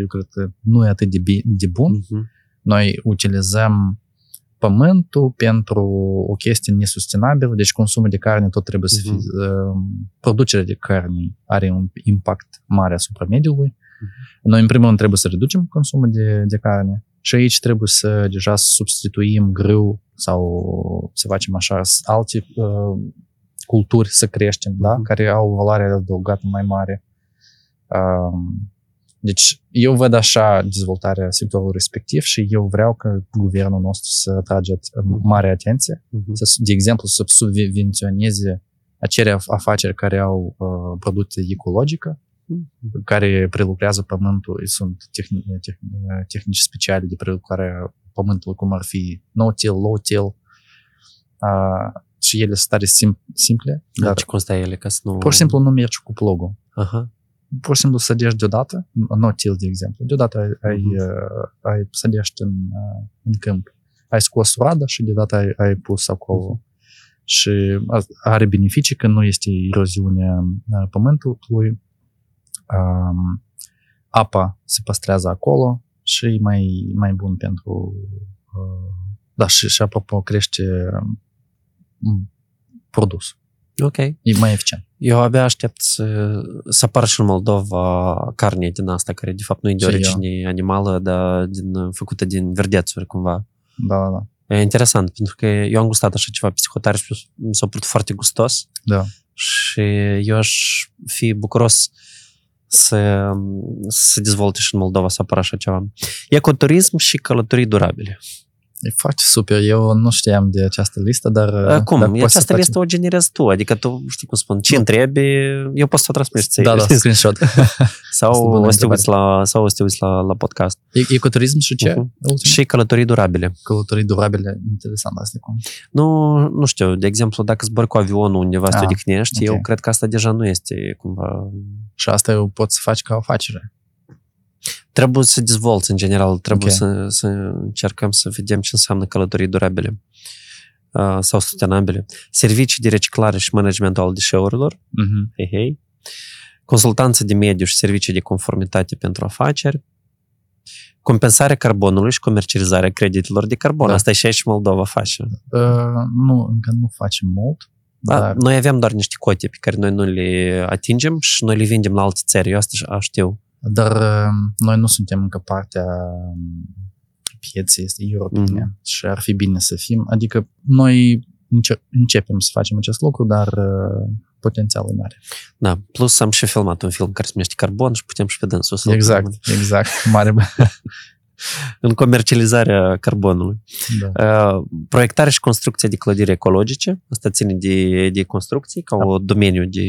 eu cred că nu e atât de, de bun. Uh-huh noi utilizăm pământul pentru o chestie nesustenabilă, deci consumul de carne tot trebuie să fie... Uh-huh. Producerea de carne are un impact mare asupra mediului. Uh-huh. Noi, în primul rând, trebuie să reducem consumul de, de carne și aici trebuie să deja substituim grâu sau să facem așa alte uh, culturi să creștem, uh-huh. da? care au o valoare adăugată mai mare. Uh, deci eu văd așa dezvoltarea sectorului respectiv și eu vreau ca guvernul nostru să atrage mare atenție, uh-huh. să, de exemplu, să subvenționeze acele afaceri care au uh, producție ecologică, uh-huh. Care prelucrează pământul, sunt tehnici, tehnici speciale de prelucrare a pământului, cum ar fi no-till, low-till, uh, și ele sunt tare sim- simple. Dar ce constă ele? Ca să nu... Pur și simplu nu mergi cu plugul. Aha pur și simplu sădești deodată, notil, de exemplu, deodată ai, ai, uh-huh. ai sădești în, în câmp. Ai scos roada și deodată ai, ai pus acolo. Uh-huh. Și are beneficii că nu este eroziunea pământului, um, apa se păstrează acolo și e mai, mai bun pentru... Uh, da, și, și apropo, crește produs. Ok. E mai eficient. Eu abia aștept să, să apară și în Moldova carne din asta, care de fapt nu e de origine eu. animală, dar din, făcută din verdețuri cumva. Da, da, da. E interesant, pentru că eu am gustat așa ceva psihotare și mi s-a părut foarte gustos. Da. Și eu aș fi bucuros să, să dezvolte și în Moldova să apară așa ceva. Ecoturism și călătorii durabile. E foarte super. Eu nu știam de această listă, dar... Cum? Dar această listă o generezi tu. Adică tu, știi cum spun, ce întrebi, eu pot să o transmiți ție. Da, da, *laughs* screenshot. *laughs* sau, o să te uiți la, sau o să te uiți la, la podcast. E, ecoturism și ce? Uh-huh. Și călătorii durabile. Călătorii durabile, interesant asta cum. Nu, nu știu, de exemplu, dacă zbori cu avionul undeva să te odihnești, okay. eu cred că asta deja nu este cumva... Și asta eu pot să faci ca o afacere trebuie să dezvolți în general, trebuie okay. să, să încercăm să vedem ce înseamnă călătorii durabile uh, sau sustenabile. Servicii de reciclare și managementul al deșeurilor, uh-huh. hei, hei. consultanță de mediu și servicii de conformitate pentru afaceri, compensarea carbonului și comercializarea creditelor de carbon. Da. Asta e și aici Moldova face. Uh, nu, încă nu facem mult. Da, dar... Noi avem doar niște cote pe care noi nu le atingem și noi le vindem la alte țări. Eu asta știu. Dar noi nu suntem încă partea pieței este europene mm-hmm. și ar fi bine să fim. Adică noi înce- începem să facem acest lucru, dar potențialul e mare. Da, plus am și filmat un film care se numește Carbon și putem și pe dânsul să Exact, exact. Mare *laughs* *laughs* în comercializarea carbonului. Da. Uh, proiectare și construcție de clădiri ecologice, asta ține de, de construcții ca da. o domeniu, de,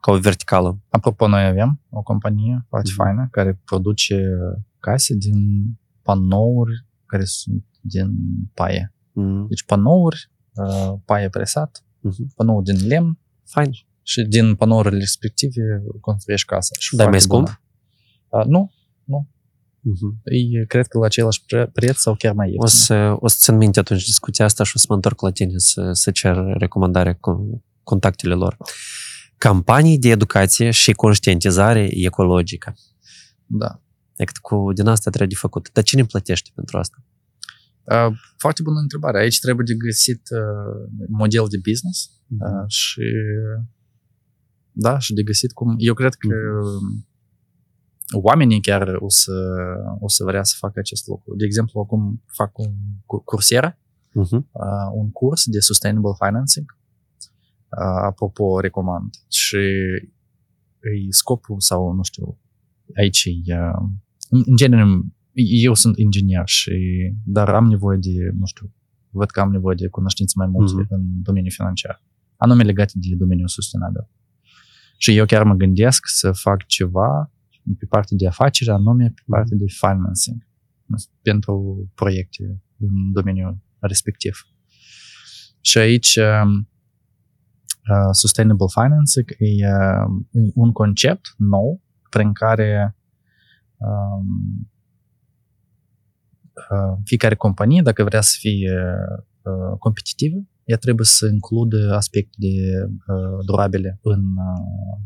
ca o verticală. Apropo, noi avem o companie foarte mm-hmm. faină care produce case din panouri care sunt din paie. Mm-hmm. Deci panouri, uh, paie presat, mm-hmm. panouri din lemn. Fain. Și din panourile respective construiești casa. Dar mai scump? Uh, nu, nu. Uh-huh. E, cred că la același preț sau chiar mai ieftin. O să, o să țin minte atunci discuția asta și o să mă întorc la tine să, să cer recomandarea cu contactele lor. Campanii de educație și conștientizare ecologică. Da. Decât cu din asta trebuie de făcut. Dar cine plătește pentru asta? Uh, foarte bună întrebare. Aici trebuie de găsit uh, model de business uh, și da, și de găsit cum... Eu cred că oamenii chiar o să, o să vrea să facă acest lucru. De exemplu, acum fac un Coursera, uh-huh. uh, un curs de Sustainable Financing. Uh, apropo, recomand. Și e scopul sau, nu știu, aici e, uh, în genere, eu sunt inginer și, dar am nevoie de, nu știu, văd că am nevoie de cunoștințe mai multe uh-huh. în domeniul financiar, anume legate de domeniul sustenabil. Și eu chiar mă gândesc să fac ceva pe partea de afaceri, anume pe partea de financing pentru proiecte în domeniul respectiv. Și aici uh, Sustainable Financing e uh, un concept nou prin care um, uh, fiecare companie, dacă vrea să fie uh, competitivă, ea trebuie să includă aspecte de uh, durabile în uh,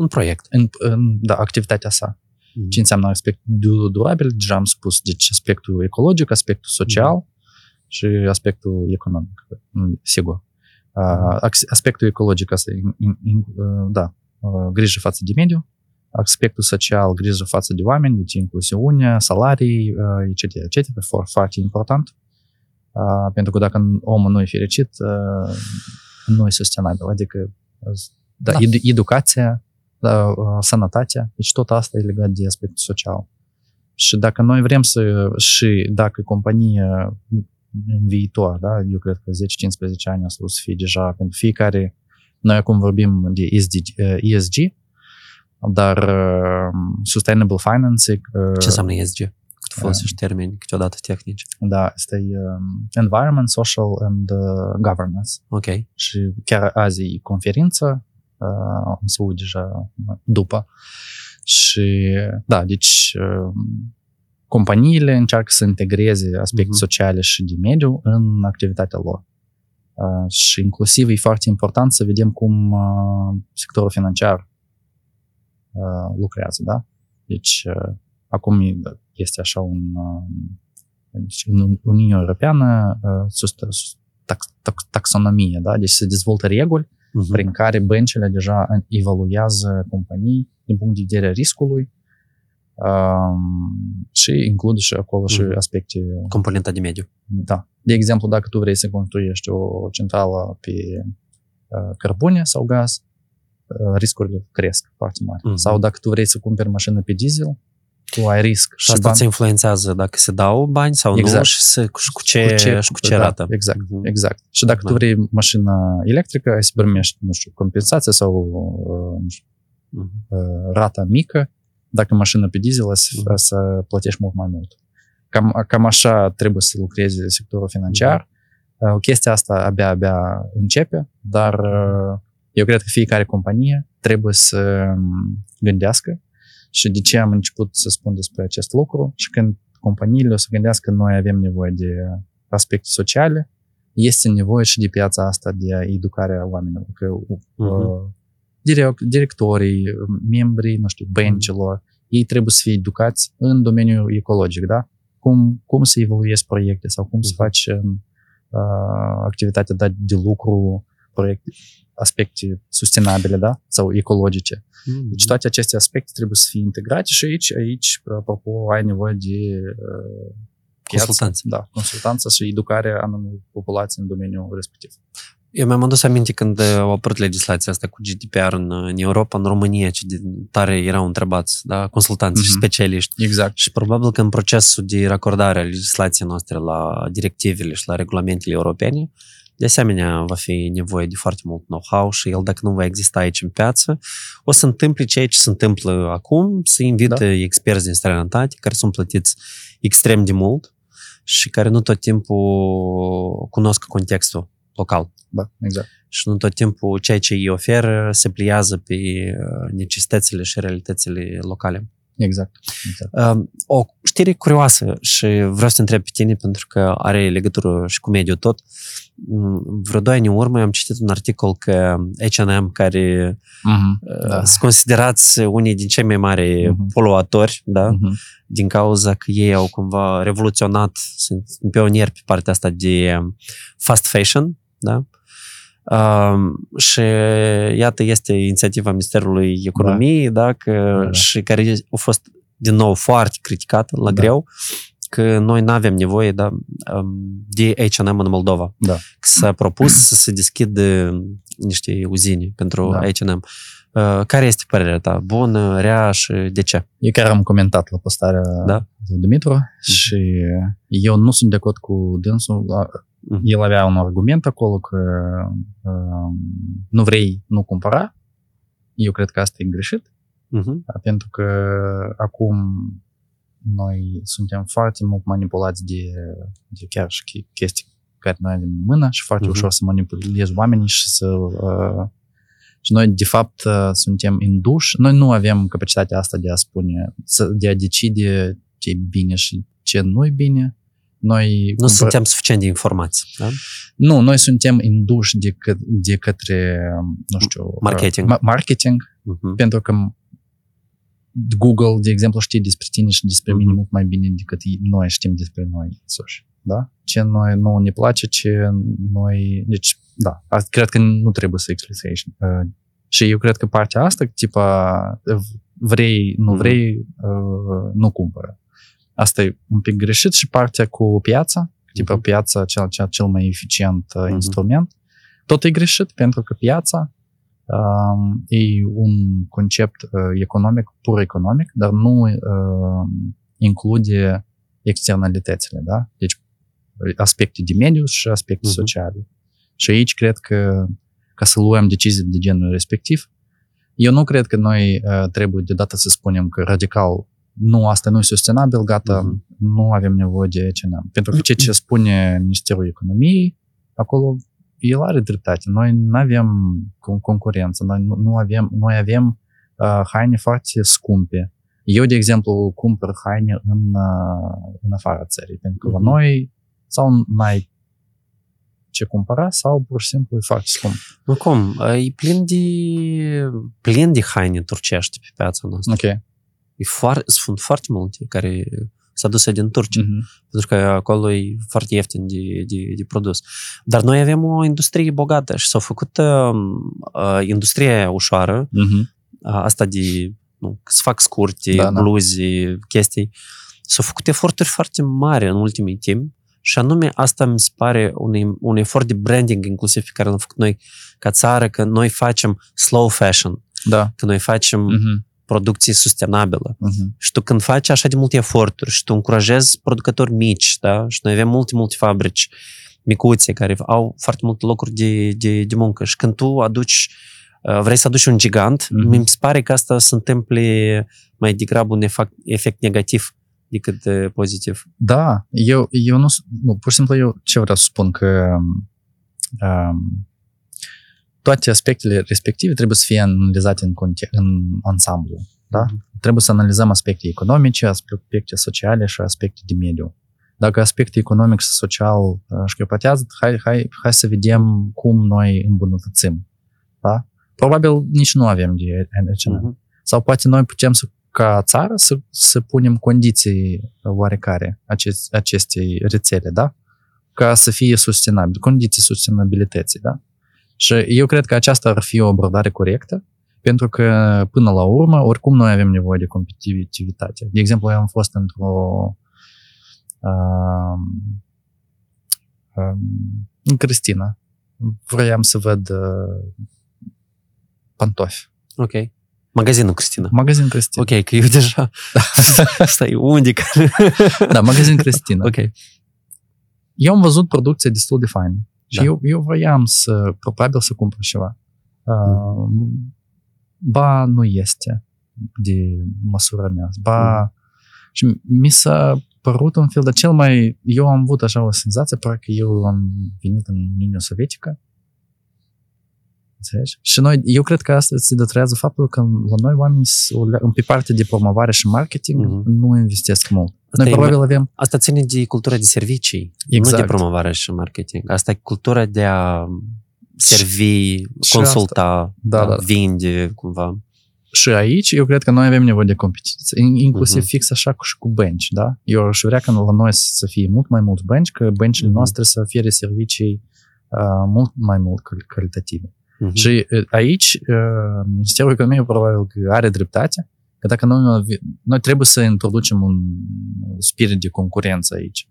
un proiect. În, în da, activitatea sa. Mm-hmm. Ce înseamnă aspect durabil? Deja am spus, deci aspectul ecologic, aspectul social mm-hmm. și aspectul economic, sigur. Uh, aspectul ecologic, asta, in, in, in, uh, da, uh, grijă față de mediu, aspectul social, grijă față de oameni, deci inclusiune, salarii, uh, etc., etc., foarte important. Uh, pentru că dacă omul nu e fericit, uh, nu e sustenabil. Adică da, da. Ed- educația, da, sănătatea, deci tot asta e legat de aspectul social. Și dacă noi vrem să, și dacă compania în viitor, da, eu cred că 10-15 ani o să fie deja pentru fiecare, noi acum vorbim de ESG, ESG dar uh, Sustainable Financing... Uh, Ce înseamnă ESG? Tu folosești termeni câteodată tehnici. Da, este um, Environment, Social and uh, Governance. Ok. Și chiar azi e conferință, uh, am să uit deja după. Și da, deci uh, companiile încearcă să integreze aspecte uh-huh. sociale și de mediu în activitatea lor. Uh, și inclusiv e foarte important să vedem cum uh, sectorul financiar uh, lucrează, da? Deci, uh, acum este așa un... Uh, deci în Uniunea Europeană uh, tax, tax, taxonomie, da? Deci se dezvoltă reguli uh-huh. prin care băncile deja evaluează companii din punct de vedere riscului um, și includ și acolo uh-huh. și aspecte... Componenta de mediu. Da. De exemplu, dacă tu vrei să construiești o centrală pe uh, cărbune sau gaz, uh, riscurile cresc foarte mari. Uh-huh. Sau dacă tu vrei să cumperi mașină pe diesel, tu ai risc. Și asta se influențează dacă se dau bani sau exact. nu și, se, și cu ce, cu ce, și cu ce da, rată. Exact, uh-huh. exact. Și dacă da. tu vrei mașină electrică, ai să primești, nu știu, compensație sau uh, nu știu, uh-huh. rata mică, dacă mașină pe diesel, uh-huh. să plătești mult mai mult. Cam, cam așa trebuie să lucreze sectorul financiar. Uh-huh. Chestia asta abia-abia începe, dar eu cred că fiecare companie trebuie să gândească și de ce am început să spun despre acest lucru și când companiile o să gândească că noi avem nevoie de aspecte sociale, este nevoie și de piața asta de educarea oamenilor. Că uh-huh. direct, directorii, membrii, nu știu, băncilor, uh-huh. ei trebuie să fie educați în domeniul ecologic, da? Cum, cum să evoluezi proiecte sau cum uh-huh. să faci uh, activitatea de lucru, proiecte, aspecte sustenabile, da? Sau ecologice. Mm-hmm. Deci toate aceste aspecte trebuie să fie integrate și aici, aici apropo, ai nevoie de uh, consultanță. Da, consultanță și educarea anumei populații în domeniul respectiv. Eu mi-am adus aminte când au apărut legislația asta cu GDPR în, în Europa, în România, ce de tare erau întrebați, da, consultanți mm-hmm. și specialiști. Exact. Și probabil că în procesul de racordare a legislației noastre la directivele și la regulamentele europene, de asemenea, va fi nevoie de foarte mult know-how și el, dacă nu va exista aici în piață, o să întâmple ceea ce se întâmplă acum, să invită da. experți din străinătate care sunt plătiți extrem de mult și care nu tot timpul cunosc contextul local. Da, exact. Și nu tot timpul ceea ce îi oferă se pliază pe uh, necesitățile și realitățile locale. Exact. exact. Uh, o știre curioasă și vreau să te întreb pe tine pentru că are legătură și cu mediul tot. Mm, Vreo doi ani în urmă am citit un articol că H&M, care Mhm, uh, Da. sunt considerați unii din cei mai mari Mhm. poluatori, da? Mhm. din cauza că ei au cumva revoluționat, sunt pionieri pe partea asta de fast fashion, da? Um, și iată, este inițiativa Ministerului Economiei, da, că, Da, da. și care a fost din nou foarte criticată la Da. greu, că noi nu avem nevoie da, um, de H&M în Moldova. Da. S-a propus să se deschidă niște uzine pentru Da. H&M. Uh, care este părerea ta? Bună, rea și de ce? Eu chiar am comentat la postarea Da. lui Dumitru și eu nu sunt de acord cu dânsul. Mhm. El avea un argument acolo că um, nu vrei, nu cumpăra. Eu cred că asta e greșit, Mhm. da, pentru că acum noi suntem foarte mult manipulați de, de chiar și che- chestii care noi avem în mână și foarte Mhm. ușor să manipulezi oamenii și să... Uh, și noi, de fapt, uh, suntem induși. Noi nu avem capacitatea asta de a spune, să, de a decide ce e bine și ce nu e bine. Noi Nu suntem suficient de informați. Da? nu, noi suntem induși de, că, de către, nu știu... Marketing. Uh, ma- marketing, Mhm. pentru că Google, de exemplu, știe despre tine și despre mine Mhm. mult mai bine decât noi știm despre noi însuși. Da? Ce noi nu ne place, ce noi... Deci, da, asta cred că nu trebuie să explici. Uh, și eu cred că partea asta, tipa, vrei, nu Mhm. vrei, uh, nu cumpără. Asta e un pic greșit și partea cu piața, tipa Mhm. piața cel, cel, cel mai eficient uh, Mhm. instrument, tot e greșit pentru că piața um, e un concept uh, economic, pur economic, dar nu uh, include externalitățile, da? Deci aspecte de mediu și aspecte Mhm. sociale. Și aici cred că ca să luăm decizii de genul respectiv, eu nu cred că noi uh, trebuie deodată să spunem că radical nu, asta nu e sustenabil, gata, Mhm. nu avem nevoie de H&M. Pentru că ceea ce spune Ministerul Economiei, acolo el are dreptate. Noi nu avem con- concurență, noi nu, nu avem, noi avem uh, haine foarte scumpe. Eu, de exemplu, cumpăr haine în, uh, în afara țării, pentru că Mhm. la noi sau n-ai ce cumpăra sau pur și simplu e foarte scump. Nu cum, e plin de, plin de haine turcești pe piața noastră. Ok. E foarte, sunt foarte multe care s-a dus din Turcia, Mhm. pentru că acolo e foarte ieftin de, de, de produs. Dar noi avem o industrie bogată și s-a făcut uh, uh, industria ușoară, Mhm. uh, asta de nu, să fac scurte, Da, da, da. bluze, chestii. S-au făcut eforturi foarte mari în ultimii timp și anume asta mi se pare un, un efort de branding inclusiv pe care l-am făcut noi ca țară, că noi facem slow fashion, Da. că noi facem Mhm. Producție sustenabilă. Mhm. Și tu când faci așa de multe eforturi și tu încurajezi producători mici, da? și noi avem multe, multe fabrici micuțe care au foarte multe locuri de, de, de muncă și când tu aduci, uh, vrei să aduci un gigant, Mhm. mi se pare că asta se întâmple mai degrabă un efect, efect negativ decât uh, pozitiv. Da, eu, eu nu, s- nu, pur și simplu eu ce vreau să spun că um, toate aspectele respective trebuie să fie analizate în, conte- în ansamblu. Da? Trebuie să analizăm aspecte economice, aspecte sociale și aspecte de mediu. Dacă aspecte economic și social uh, șchiopătează, hai, hai, hai să vedem cum noi îmbunătățim. Da? Probabil nici nu avem de H&M. Mhm. Sau poate noi putem să, ca țară să, să punem condiții oarecare acest, acestei rețele, da? Ca să fie sustenabil, condiții sustenabilității, da? Și eu cred că aceasta ar fi o abordare corectă, pentru că până la urmă, oricum noi avem nevoie de competitivitate. De exemplu, eu am fost într-o um, um, în Cristina. Vroiam să văd uh, pantofi. Ok. Magazinul, Cristina. Magazin Cristina. Ok, că eu deja... *laughs* Stai, unde? Da, magazin Cristina. ok. Eu am văzut producție destul de faină. Și Da. eu, eu voiam să, probabil să cumpăr ceva. Uh, ba, nu este de măsura mea. Ba, și mi s-a părut un fel de cel mai... Eu am avut așa o senzație, parcă eu am venit în Uniunea Sovietică Înțelegi? Și noi, eu cred că asta se datorează faptul că la noi oamenii pe partea de promovare și marketing Mhm. nu investesc mult. Asta Noi e- probabil avem Asta ține de cultura de servicii, nu Exact. de promovare și marketing. Asta e cultura de a servi, și consulta, Da, da. vinde, cumva. și aici eu cred că noi avem nevoie de competiție, In- inclusiv Mhm. fix așa cu și cu bench, da? Eu aș vrea ca la noi să fie mult mai mult bench, că benchile Mhm. noastre să ofere servicii uh, mult mai mult cal- calitative. Mhm. Și uh, aici uh, Ministerul Economiei probabil că are dreptate, că dacă noi, nu ave- noi trebuie să introducem un spirit de concurență aici.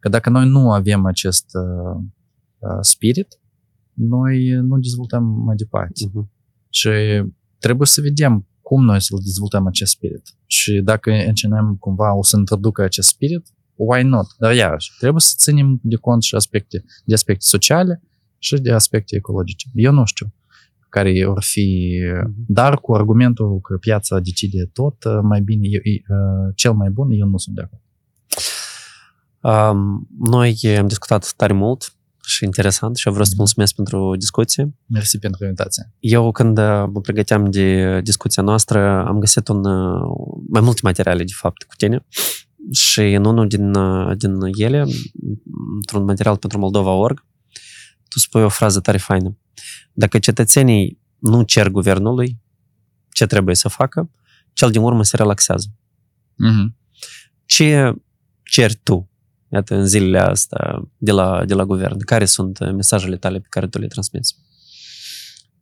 Că dacă noi nu avem acest uh, uh, spirit, noi nu dezvoltăm mai departe. Mhm. Și trebuie să vedem cum noi să dezvoltăm acest spirit. Și dacă încercăm cumva o să introducă acest spirit, why not? Dar iarăși, trebuie să ținem de cont și aspecte, de aspecte sociale și de aspecte ecologice. Eu nu știu care vor fi, Mhm. dar cu argumentul că piața decide tot, mai bine, eu, uh, cel mai bun, eu nu sunt de acord. Um, noi am discutat tare mult și interesant și vreau să Mhm. mulțumesc pentru discuție. Mersi pentru invitație. Eu, când uh, mă pregăteam de discuția noastră, am găsit un, uh, mai multe materiale, de fapt, cu tine. Și în unul din, uh, din ele, într-un material pentru Moldova.org, tu spui o frază tare faină. Dacă cetățenii nu cer guvernului ce trebuie să facă, cel din urmă se relaxează. Mm-hmm. Ce ceri tu, iată, în zilele astea de la, de la guvern? Care sunt uh, mesajele tale pe care tu le transmiți?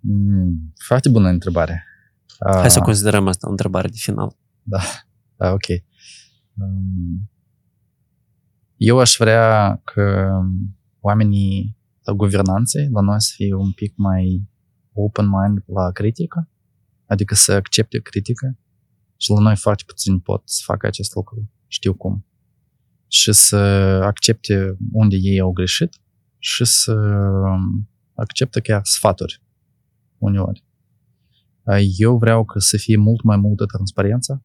Mm, foarte bună întrebare. Hai să Ah. considerăm asta o întrebare de final. Ah, ok. Um, Eu aș vrea că oamenii la guvernanței la noi să fie un pic mai open mind la critică, adică să accepte critică și la noi foarte puțin pot să facă acest lucru, știu cum. Și să accepte unde ei au greșit și să accepte chiar sfaturi uneori. Eu vreau că să fie mult mai multă transparență în-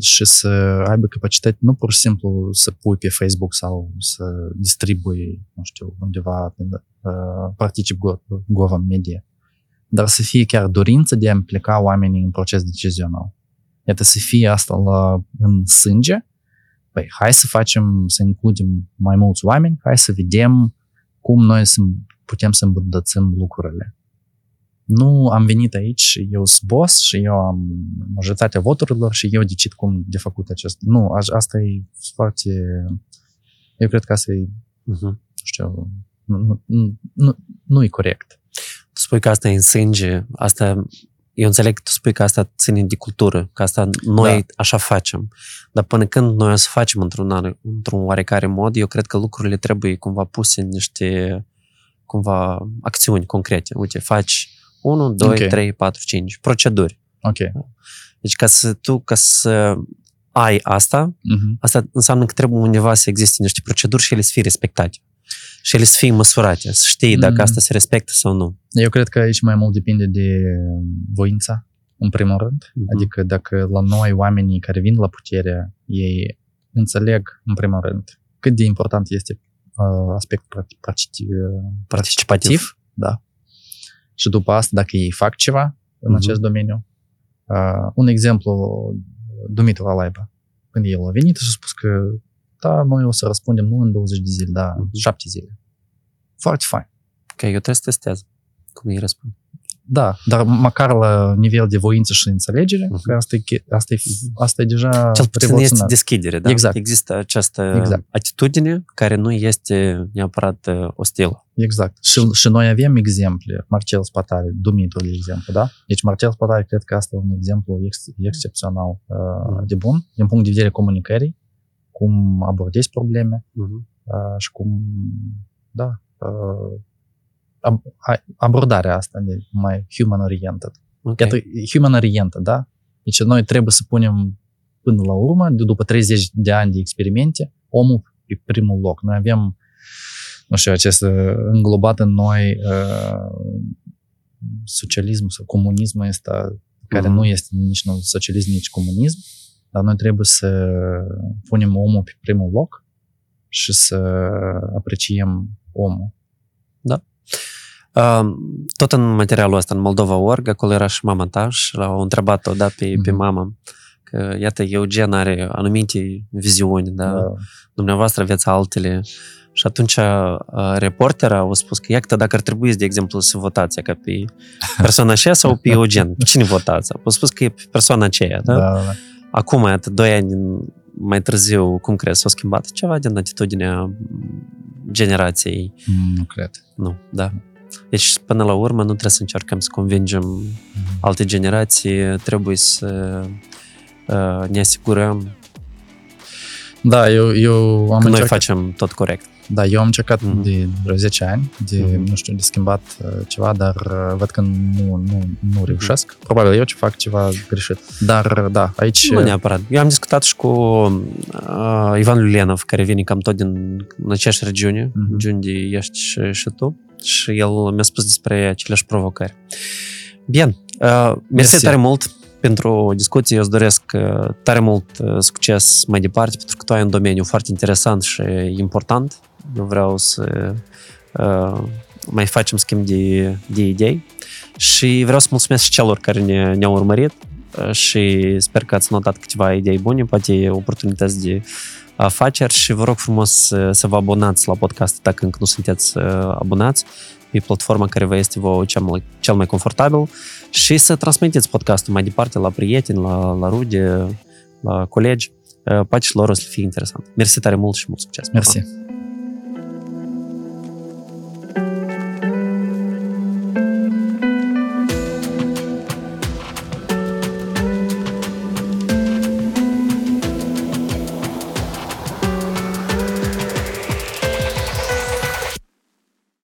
și să aibă capacitate nu pur și simplu să pui pe Facebook sau să distribui, nu știu, undeva, uh, particip go- Gova Media, dar să fie chiar dorință de a implica oamenii în proces decizional. Iată, să fie asta la, în sânge, păi hai să facem, să includem mai mulți oameni, hai să vedem cum noi să putem să îmbunătățim lucrurile. Nu am venit aici, eu sunt boss și eu am majoritatea voturilor și eu decid cum de făcut acest. Nu, a- asta e foarte... Eu cred că asta e, Uh-huh. nu știu, nu, nu, nu, nu, nu e corect. Tu spui că asta e în sânge, asta, eu înțeleg că tu spui că asta ține de cultură, că asta noi Da. așa facem. Dar până când noi o să facem într-un, are- într-un oarecare mod, eu cred că lucrurile trebuie cumva puse în niște cumva acțiuni concrete. Uite, faci 1, 2, Ok. 3, 4, 5 proceduri. Ok. Deci ca să tu, ca să ai asta, Mhm. asta înseamnă că trebuie undeva să existe niște proceduri și ele să fie respectate. Și ele să fie măsurate, să știi dacă Mhm. asta se respectă sau nu. Eu cred că aici mai mult depinde de voința, în primul rând. Mhm. Adică dacă la noi oamenii care vin la putere, ei înțeleg, în primul rând, cât de important este uh, aspectul practic, practic, participativ. Da. Și după asta, dacă ei fac ceva în Mhm. acest domeniu, uh, un exemplu, Dumitru Alaiba, când el a venit și a spus că da, noi o să răspundem nu în 20 de zile, dar în Mhm. 7 zile. Foarte fain. Că eu trebuie să testez cum îi răspund. Da, dar măcar la nivel de voință și înțelegere, Mhm. că asta e, che- asta e, Mhm. asta e deja Cel puțin este revoluționar. deschidere, da? Exact. Există această Exact. atitudine care nu este neapărat uh, ostilă. Exact. Și, și noi avem exemple, Marcel Spatari, Dumitru, de exemplu, da? Deci Marcel Spatari cred că asta e un exemplu ex, excepțional uh, Mhm. de bun, din punct de vedere comunicării, cum abordezi probleme Mhm. uh, și cum, da, uh, ab, a- abordarea asta de mai human-oriented. Ok. Iată, human-oriented, da? Deci noi trebuie să punem până la urmă, de după 30 de ani de experimente, omul pe primul loc. Noi avem, nu știu, acest uh, înglobat în noi uh, socialism sau comunismul ăsta, care Mhm. nu este nici nu socialism, nici comunism, dar noi trebuie să punem omul pe primul loc și să apreciem omul. Uh, tot în materialul ăsta, în Moldova Org, acolo era și mama ta și l-au întrebat-o, da, pe, pe Mhm. mama, că, iată, Eugen are anumite viziuni, da, Da. dumneavoastră aveți altele. Și atunci uh, reportera a spus că, iată, dacă ar trebui, de exemplu, să votați ca pe persoana aceea sau pe Eugen, pe *laughs* cine votați? A spus că e pe persoana aceea, da? Da, da, da. Acum, iată, doi ani mai târziu, cum crezi, s-a schimbat ceva din atitudinea generației? Mm, Nu cred. Nu, da. Deci, până la urmă, nu trebuie să încercăm să convingem alte generații, trebuie să uh, ne asigurăm Da, eu, eu am că noi încercat, facem tot corect. Da, eu am încercat Mhm. de vreo 10 ani, de, Mhm. nu știu, de schimbat uh, ceva, dar uh, văd că nu, nu, nu reușesc. Probabil eu ce fac ceva greșit. Dar, uh, da, aici... Nu neapărat. Eu am discutat și cu uh, Ivan Lulenov, care vine cam tot din în aceeași regiune, Mhm. de unde ești și, și tu, și el mi-a spus despre aceleași provocări. Bine, uh, mersi Mersi. tare mult pentru discuție. Eu îți doresc uh, tare mult uh, succes mai departe, pentru că tu ai un domeniu foarte interesant și important. Eu vreau să uh, mai facem schimb de, de idei și vreau să mulțumesc și celor care ne, ne-au urmărit uh, și sper că ați notat câteva idei bune, poate oportunități de afaceri și vă rog frumos să, să vă abonați la podcast dacă încă nu sunteți uh, abonați pe platforma care vă este vouă cel mai, cel mai confortabil și să transmiteți podcastul mai departe la prieteni, la, la rude, la colegi. Uh, Poate și lor o să fie interesant. Mersi tare mult și mult succes! Pa, pa! Mersi.